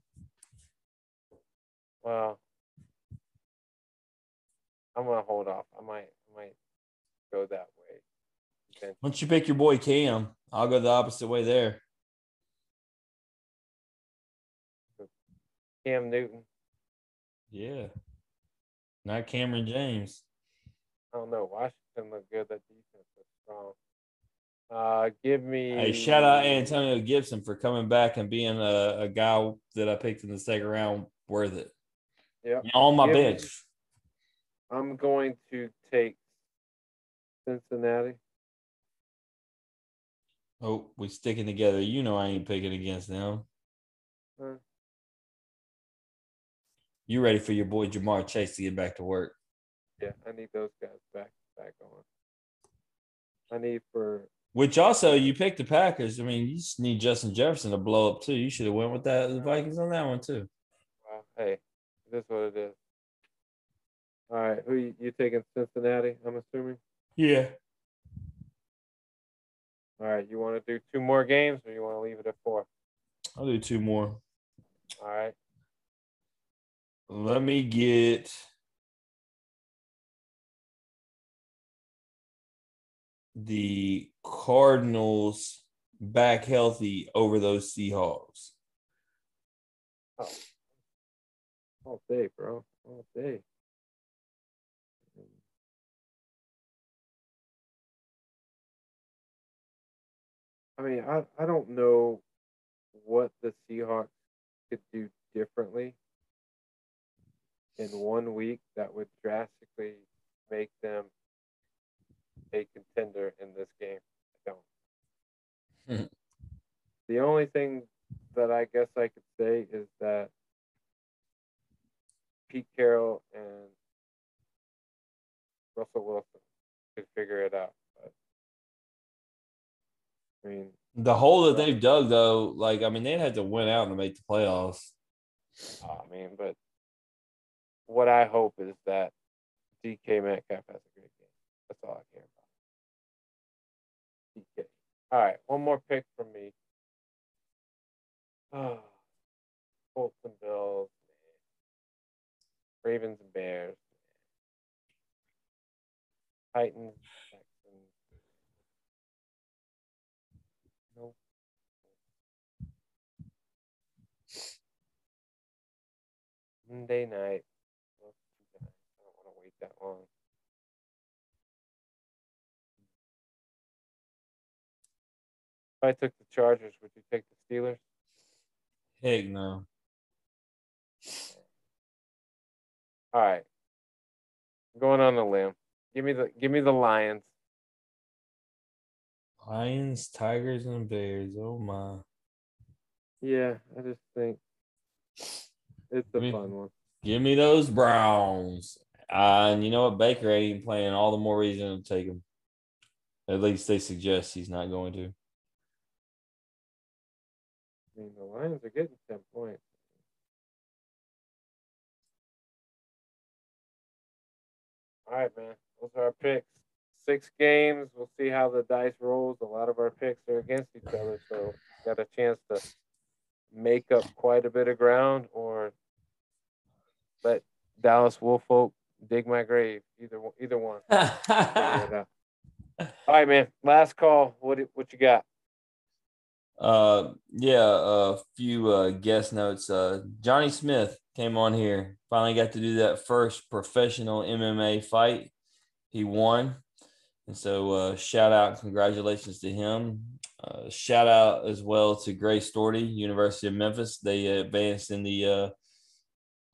well, I'm gonna hold off. I might, I might go that way. Then Once you pick your boy Cam, I'll go the opposite way there. Cam Newton. Yeah. Not Kamren James. I don't know. Washington looked good. That defense was strong. Uh, give me. Hey, shout out Antonio Gibson for coming back and being a, a guy that I picked in the second round worth it. Yep. On my Give me- bench. I'm going to take Cincinnati. Oh, we sticking together. You know I ain't picking against them. Huh. You ready for your boy Ja'Marr Chase to get back to work? Yeah, I need those guys back back on. I need for Which also you picked the Packers. I mean, you just need Justin Jefferson to blow up too. You should have went with that the Vikings on that one too. well, hey, it is what it is. All right, who you, you taking Cincinnati? I'm assuming. Yeah. All right, you want to do two more games, or you want to leave it at four? I'll do two more. All right, Let me get the Cardinals back healthy over those Seahawks. Oh. all day, bro, all day. I mean, I, I don't know what the Seahawks could do differently in one week that would drastically make them a contender in this game. I don't. Hmm. the only thing that I guess I could say is that Pete Carroll and Russell Wilson could figure it out. But, I mean, The hole that they've dug, though, like I mean, they'd have to win out to make the playoffs. Oh, I mean, but what I hope is that DK Metcalf has a great game. That's all I care about. DK. All right, one more pick from me. Oh, [sighs] Colts and Bills. Ravens and Bears. Titans, Monday night. I don't want to wait that long. If I took the Chargers, would you take the Steelers? Heck no. All right. I'm going on the limb. Give me the give me the Lions. Lions, Tigers, and Bears. Oh my. Yeah, I just think it's a fun one. Give me those Browns. Uh, and you know what? Baker ain't playing. All the more reason to take him. At least they suggest he's not going to. I mean, the Lions are getting ten points. All right, man. Those are our picks. Six games. We'll see how the dice rolls. A lot of our picks are against each other, so got a chance to make up quite a bit of ground or let Dallas Woolfolk dig my grave. Either one- either one. [laughs] Figure it out. All right, man. Last call. What what you got? Uh, yeah, a few uh, guest notes. Uh, Johnny Smith came on here. Finally got to do that first professional MMA fight. He won, and so uh, shout out, congratulations to him. Uh, shout out as well to Grace Storty, University of Memphis. They advanced in the uh,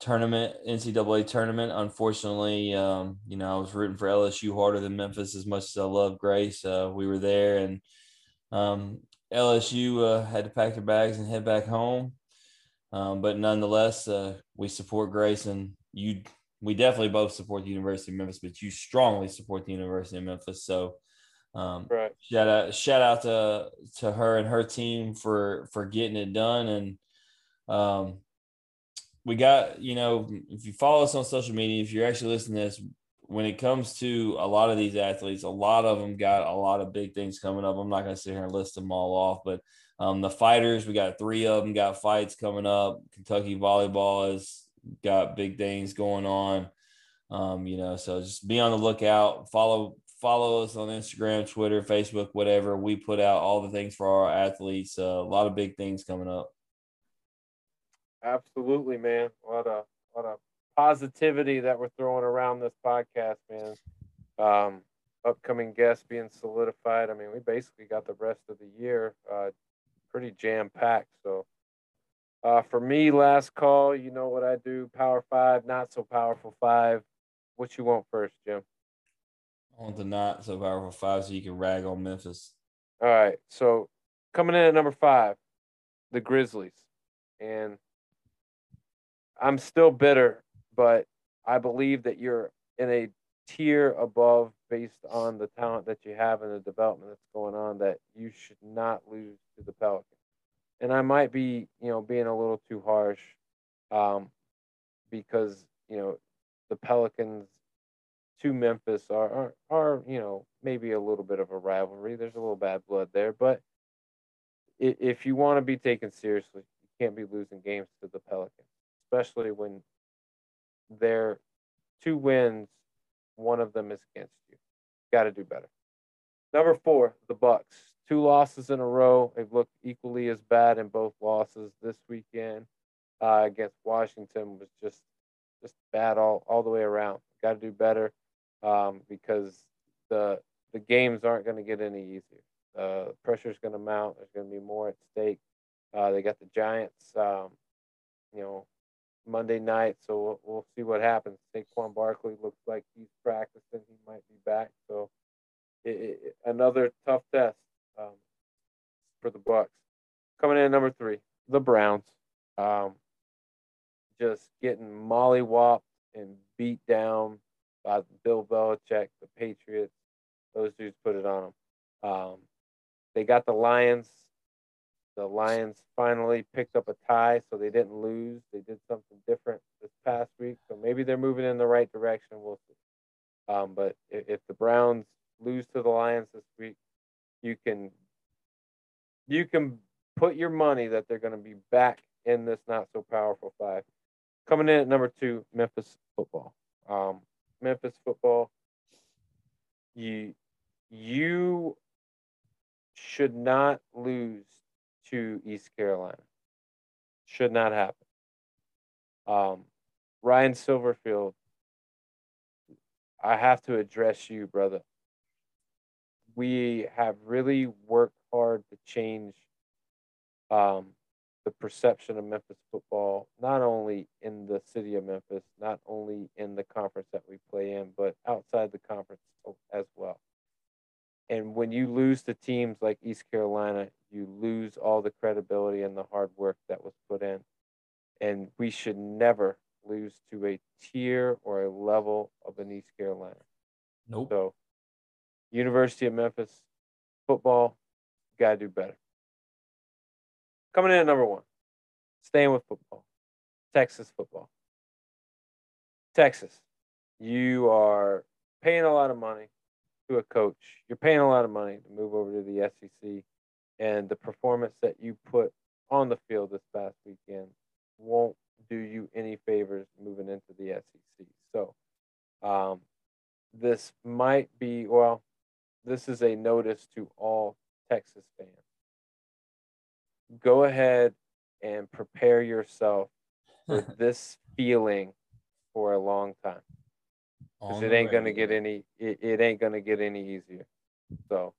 tournament, NCAA tournament. Unfortunately, um, you know, I was rooting for LSU harder than Memphis as much as I love Grace. Uh, we were there and um, LSU uh, had to pack their bags and head back home. Um, but nonetheless, uh, we support Grace and you. We definitely both support the University of Memphis, but you strongly support the University of Memphis. So, um, Right. shout out, shout out to to her and her team for for getting it done. And um, we got you know, if you follow us on social media, if you're actually listening to this, when it comes to a lot of these athletes, a lot of them got a lot of big things coming up. I'm not going to sit here and list them all off, but um, the fighters, we got three of them got fights coming up. Kentucky volleyball has got big things going on. Um, you know, so just be on the lookout. Follow follow us on Instagram, Twitter, Facebook, whatever. We put out all the things for our athletes. Uh, a lot of big things coming up. Absolutely, man. A of a lot of positivity that we're throwing around this podcast, man. Um, upcoming guests being solidified. I mean, we basically got the rest of the year uh, pretty jam packed. So, uh, for me, last call. You know what I do? Power five, not so powerful five. What you want first, Jim? I want the not so powerful five so you can rag on Memphis. All right. So coming in at number five, the Grizzlies. And I'm still bitter, but I believe that you're in a tier above based on the talent that you have and the development that's going on that you should not lose to the Pelicans. And I might be, you know, being a little too harsh um, because, you know, the Pelicans to Memphis are, are are you know maybe a little bit of a rivalry. There's a little bad blood there, but if you want to be taken seriously, you can't be losing games to the Pelicans, especially when their two wins, one of them is against you. Got to do better. Number four, the Bucks. Two losses in a row. They've looked equally as bad in both losses this weekend. Uh, against Washington was just just bad all all the way around. Got to do better um, because the the games aren't going to get any easier. Uh, pressure's going to mount. There's going to be more at stake. Uh, they got the Giants, um, you know, Monday night, so we'll, we'll see what happens. Saquon Barkley looks like he's practicing. He might be back. So it, it, another tough test um, for the Bucs. Coming in number three, the Browns. Um, just getting mollywopped and beat down by Bill Belichick, the Patriots. Those dudes put it on them. Um, they got the Lions. The Lions finally picked up a tie, so they didn't lose. They did something different this past week, so maybe they're moving in the right direction. We'll see. Um, but if, if the Browns lose to the Lions this week, you can you can put your money that they're going to be back in this not so powerful five. Coming in at number two, Memphis football. Um, Memphis football. You you should not lose to East Carolina. Should not happen. Um, Ryan Silverfield, I have to address you, brother. We have really worked hard to change um, the perception of Memphis football, not only in the city of Memphis, not only in the conference that we play in, but outside the conference as well. And when you lose to teams like East Carolina, you lose all the credibility and the hard work that was put in. And we should never lose to a tier or a level of an East Carolina. Nope. So, University of Memphis football, got to do better. Coming in at number one, staying with football, Texas football. Texas, you are paying a lot of money to a coach. You're paying a lot of money to move over to the SEC, and the performance that you put on the field this past weekend won't do you any favors moving into the SEC. So, um, this might be well, this is a notice to all Texas fans go ahead and prepare yourself for [laughs] this feeling for a long time because it ain't gonna get any it, it ain't gonna get any easier so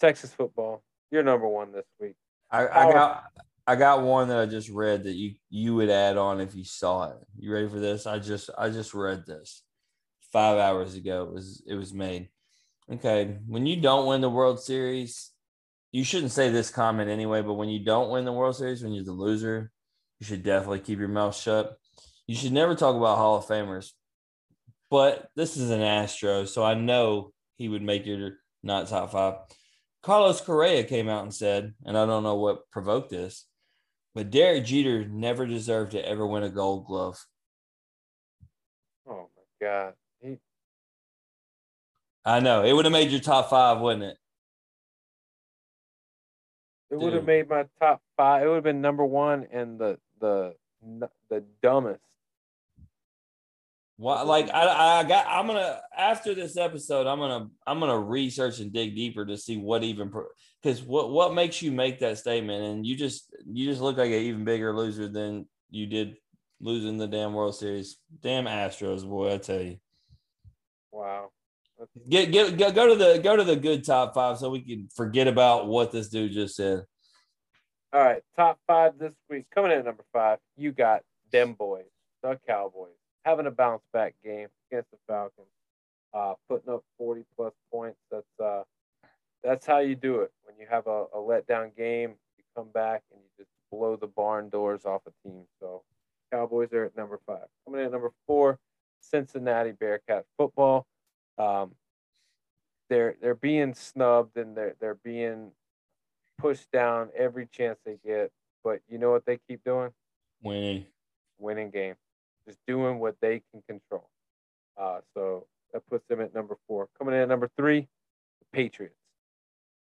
texas football you're number one this week I, I got I got one that I just read that you you would add on if you saw it. You ready for this? I just I just read this five hours ago. It was it was made. Okay, when you don't win the World Series, you shouldn't say this comment anyway, but when you don't win the World Series, when you're the loser, you should definitely keep your mouth shut. You should never talk about Hall of Famers. But this is an Astro, so I know he would make your not top five. Carlos Correa came out and said, and I don't know what provoked this, but Derek Jeter never deserved to ever win a gold glove. Oh my God. I know. It would have made your top five, wouldn't it? It would have made my top five. It would have been number one and the the the dumbest. Well, like I, I got, I'm gonna after this episode, I'm gonna, I'm gonna research and dig deeper to see what even, because what, what makes you make that statement, and you just, you just look like an even bigger loser than you did losing the damn World Series. Damn Astros, boy, I tell you. Wow. Get get go, go to the go to the good top five so we can forget about what this dude just said. All right, top five this week. Coming in at number five, you got them boys, the Cowboys, having a bounce back game against the Falcons, uh, putting up forty plus points. That's uh, that's how you do it. When you have a, a letdown game, you come back and you just blow the barn doors off a team. So Cowboys are at number five. Coming in at number four, Cincinnati Bearcat football. Um, they're they're being snubbed and they're they're being pushed down every chance they get. But you know what they keep doing? Winning. Winning game. Just doing what they can control. Uh, so that puts them at number four. Coming in at number three, the Patriots.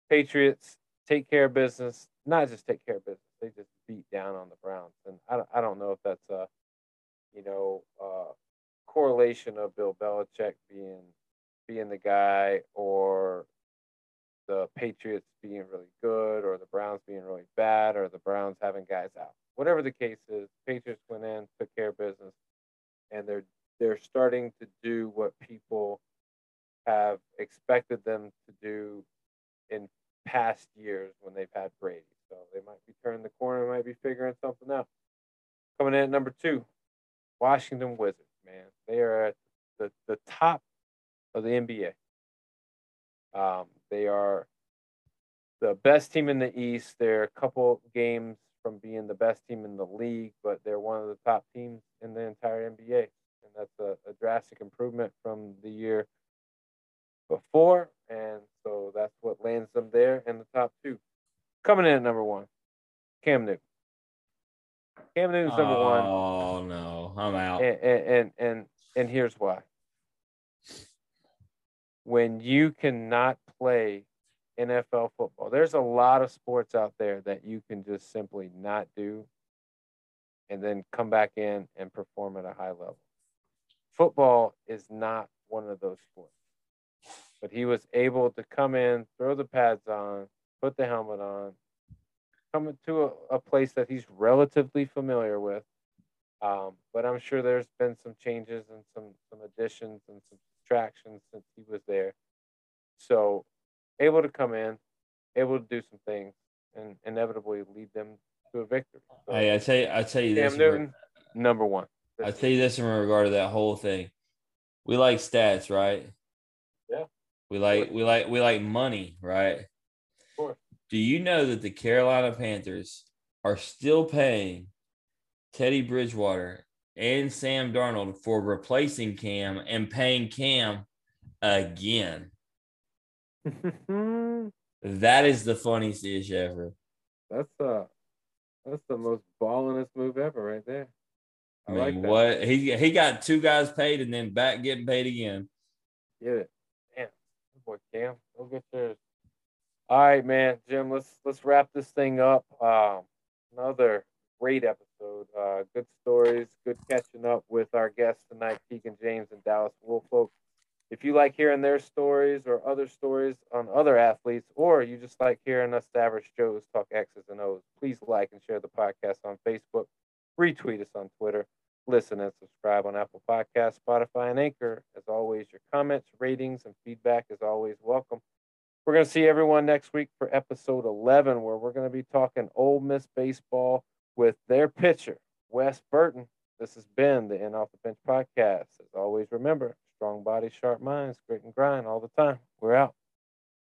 Patriots take care of business. Not just take care of business. They just beat down on the Browns. And I don't, I don't know if that's a, you know, uh, correlation of Bill Belichick being being the guy or the Patriots being really good or the Browns being really bad or the Browns having guys out. Whatever the case is, Patriots went in, took care of business, and they're they're starting to do what people have expected them to do in past years when they've had Brady. So they might be turning the corner, might be figuring something out. Coming in at number two, Washington Wizards, man. They are at the, the top of the NBA. Um, they are the best team in the East. They're a couple games from being the best team in the league, but they're one of the top teams in the entire NBA. And that's a, a drastic improvement from the year before. And so that's what lands them there in the top two. Coming in at number one, Cam Newton. Cam Newton's number oh, one. Oh no, I'm out. And, and and and and here's why when you cannot play NFL football. There's a lot of sports out there that you can just simply not do and then come back in and perform at a high level. Football is not one of those sports. But he was able to come in, throw the pads on, put the helmet on, come to a, a place that he's relatively familiar with. Um, but I'm sure there's been some changes and some some additions and some subtractions since he was there. So able to come in, able to do some things, and inevitably lead them to a victory. So, Hey, I tell you, I tell you this. Cam Newton, number one. I tell you this in regard to that whole thing. We like stats, right? Yeah. We like we like we like money, right? Of course. Do you know that the Carolina Panthers are still paying Teddy Bridgewater and Sam Darnold for replacing Cam and paying Cam again? [laughs] That is the funniest ish ever. that's uh that's the most ballinest move ever right there. I I, mean, like what he he got two guys paid and then back getting paid again. Get it. Damn. Boy, Cam. Go get yours. All right, man. Jim, let's let's wrap this thing up. Um, another great episode. Uh, good stories, good catching up with our guests tonight, Keegan James and Dallas Woolfolk. If you like hearing their stories or other stories on other athletes, or you just like hearing us average Joes talk X's and O's, please like and share the podcast on Facebook, retweet us on Twitter, listen and subscribe on Apple Podcasts, Spotify, and Anchor. As always, your comments, ratings, and feedback is always welcome. We're going to see everyone next week for episode 11, where we're going to be talking Ole Miss baseball with their pitcher, Wes Burton. This has been the In Off the Bench podcast. As always, remember strong body, sharp minds, grit and grind all the time. We're out.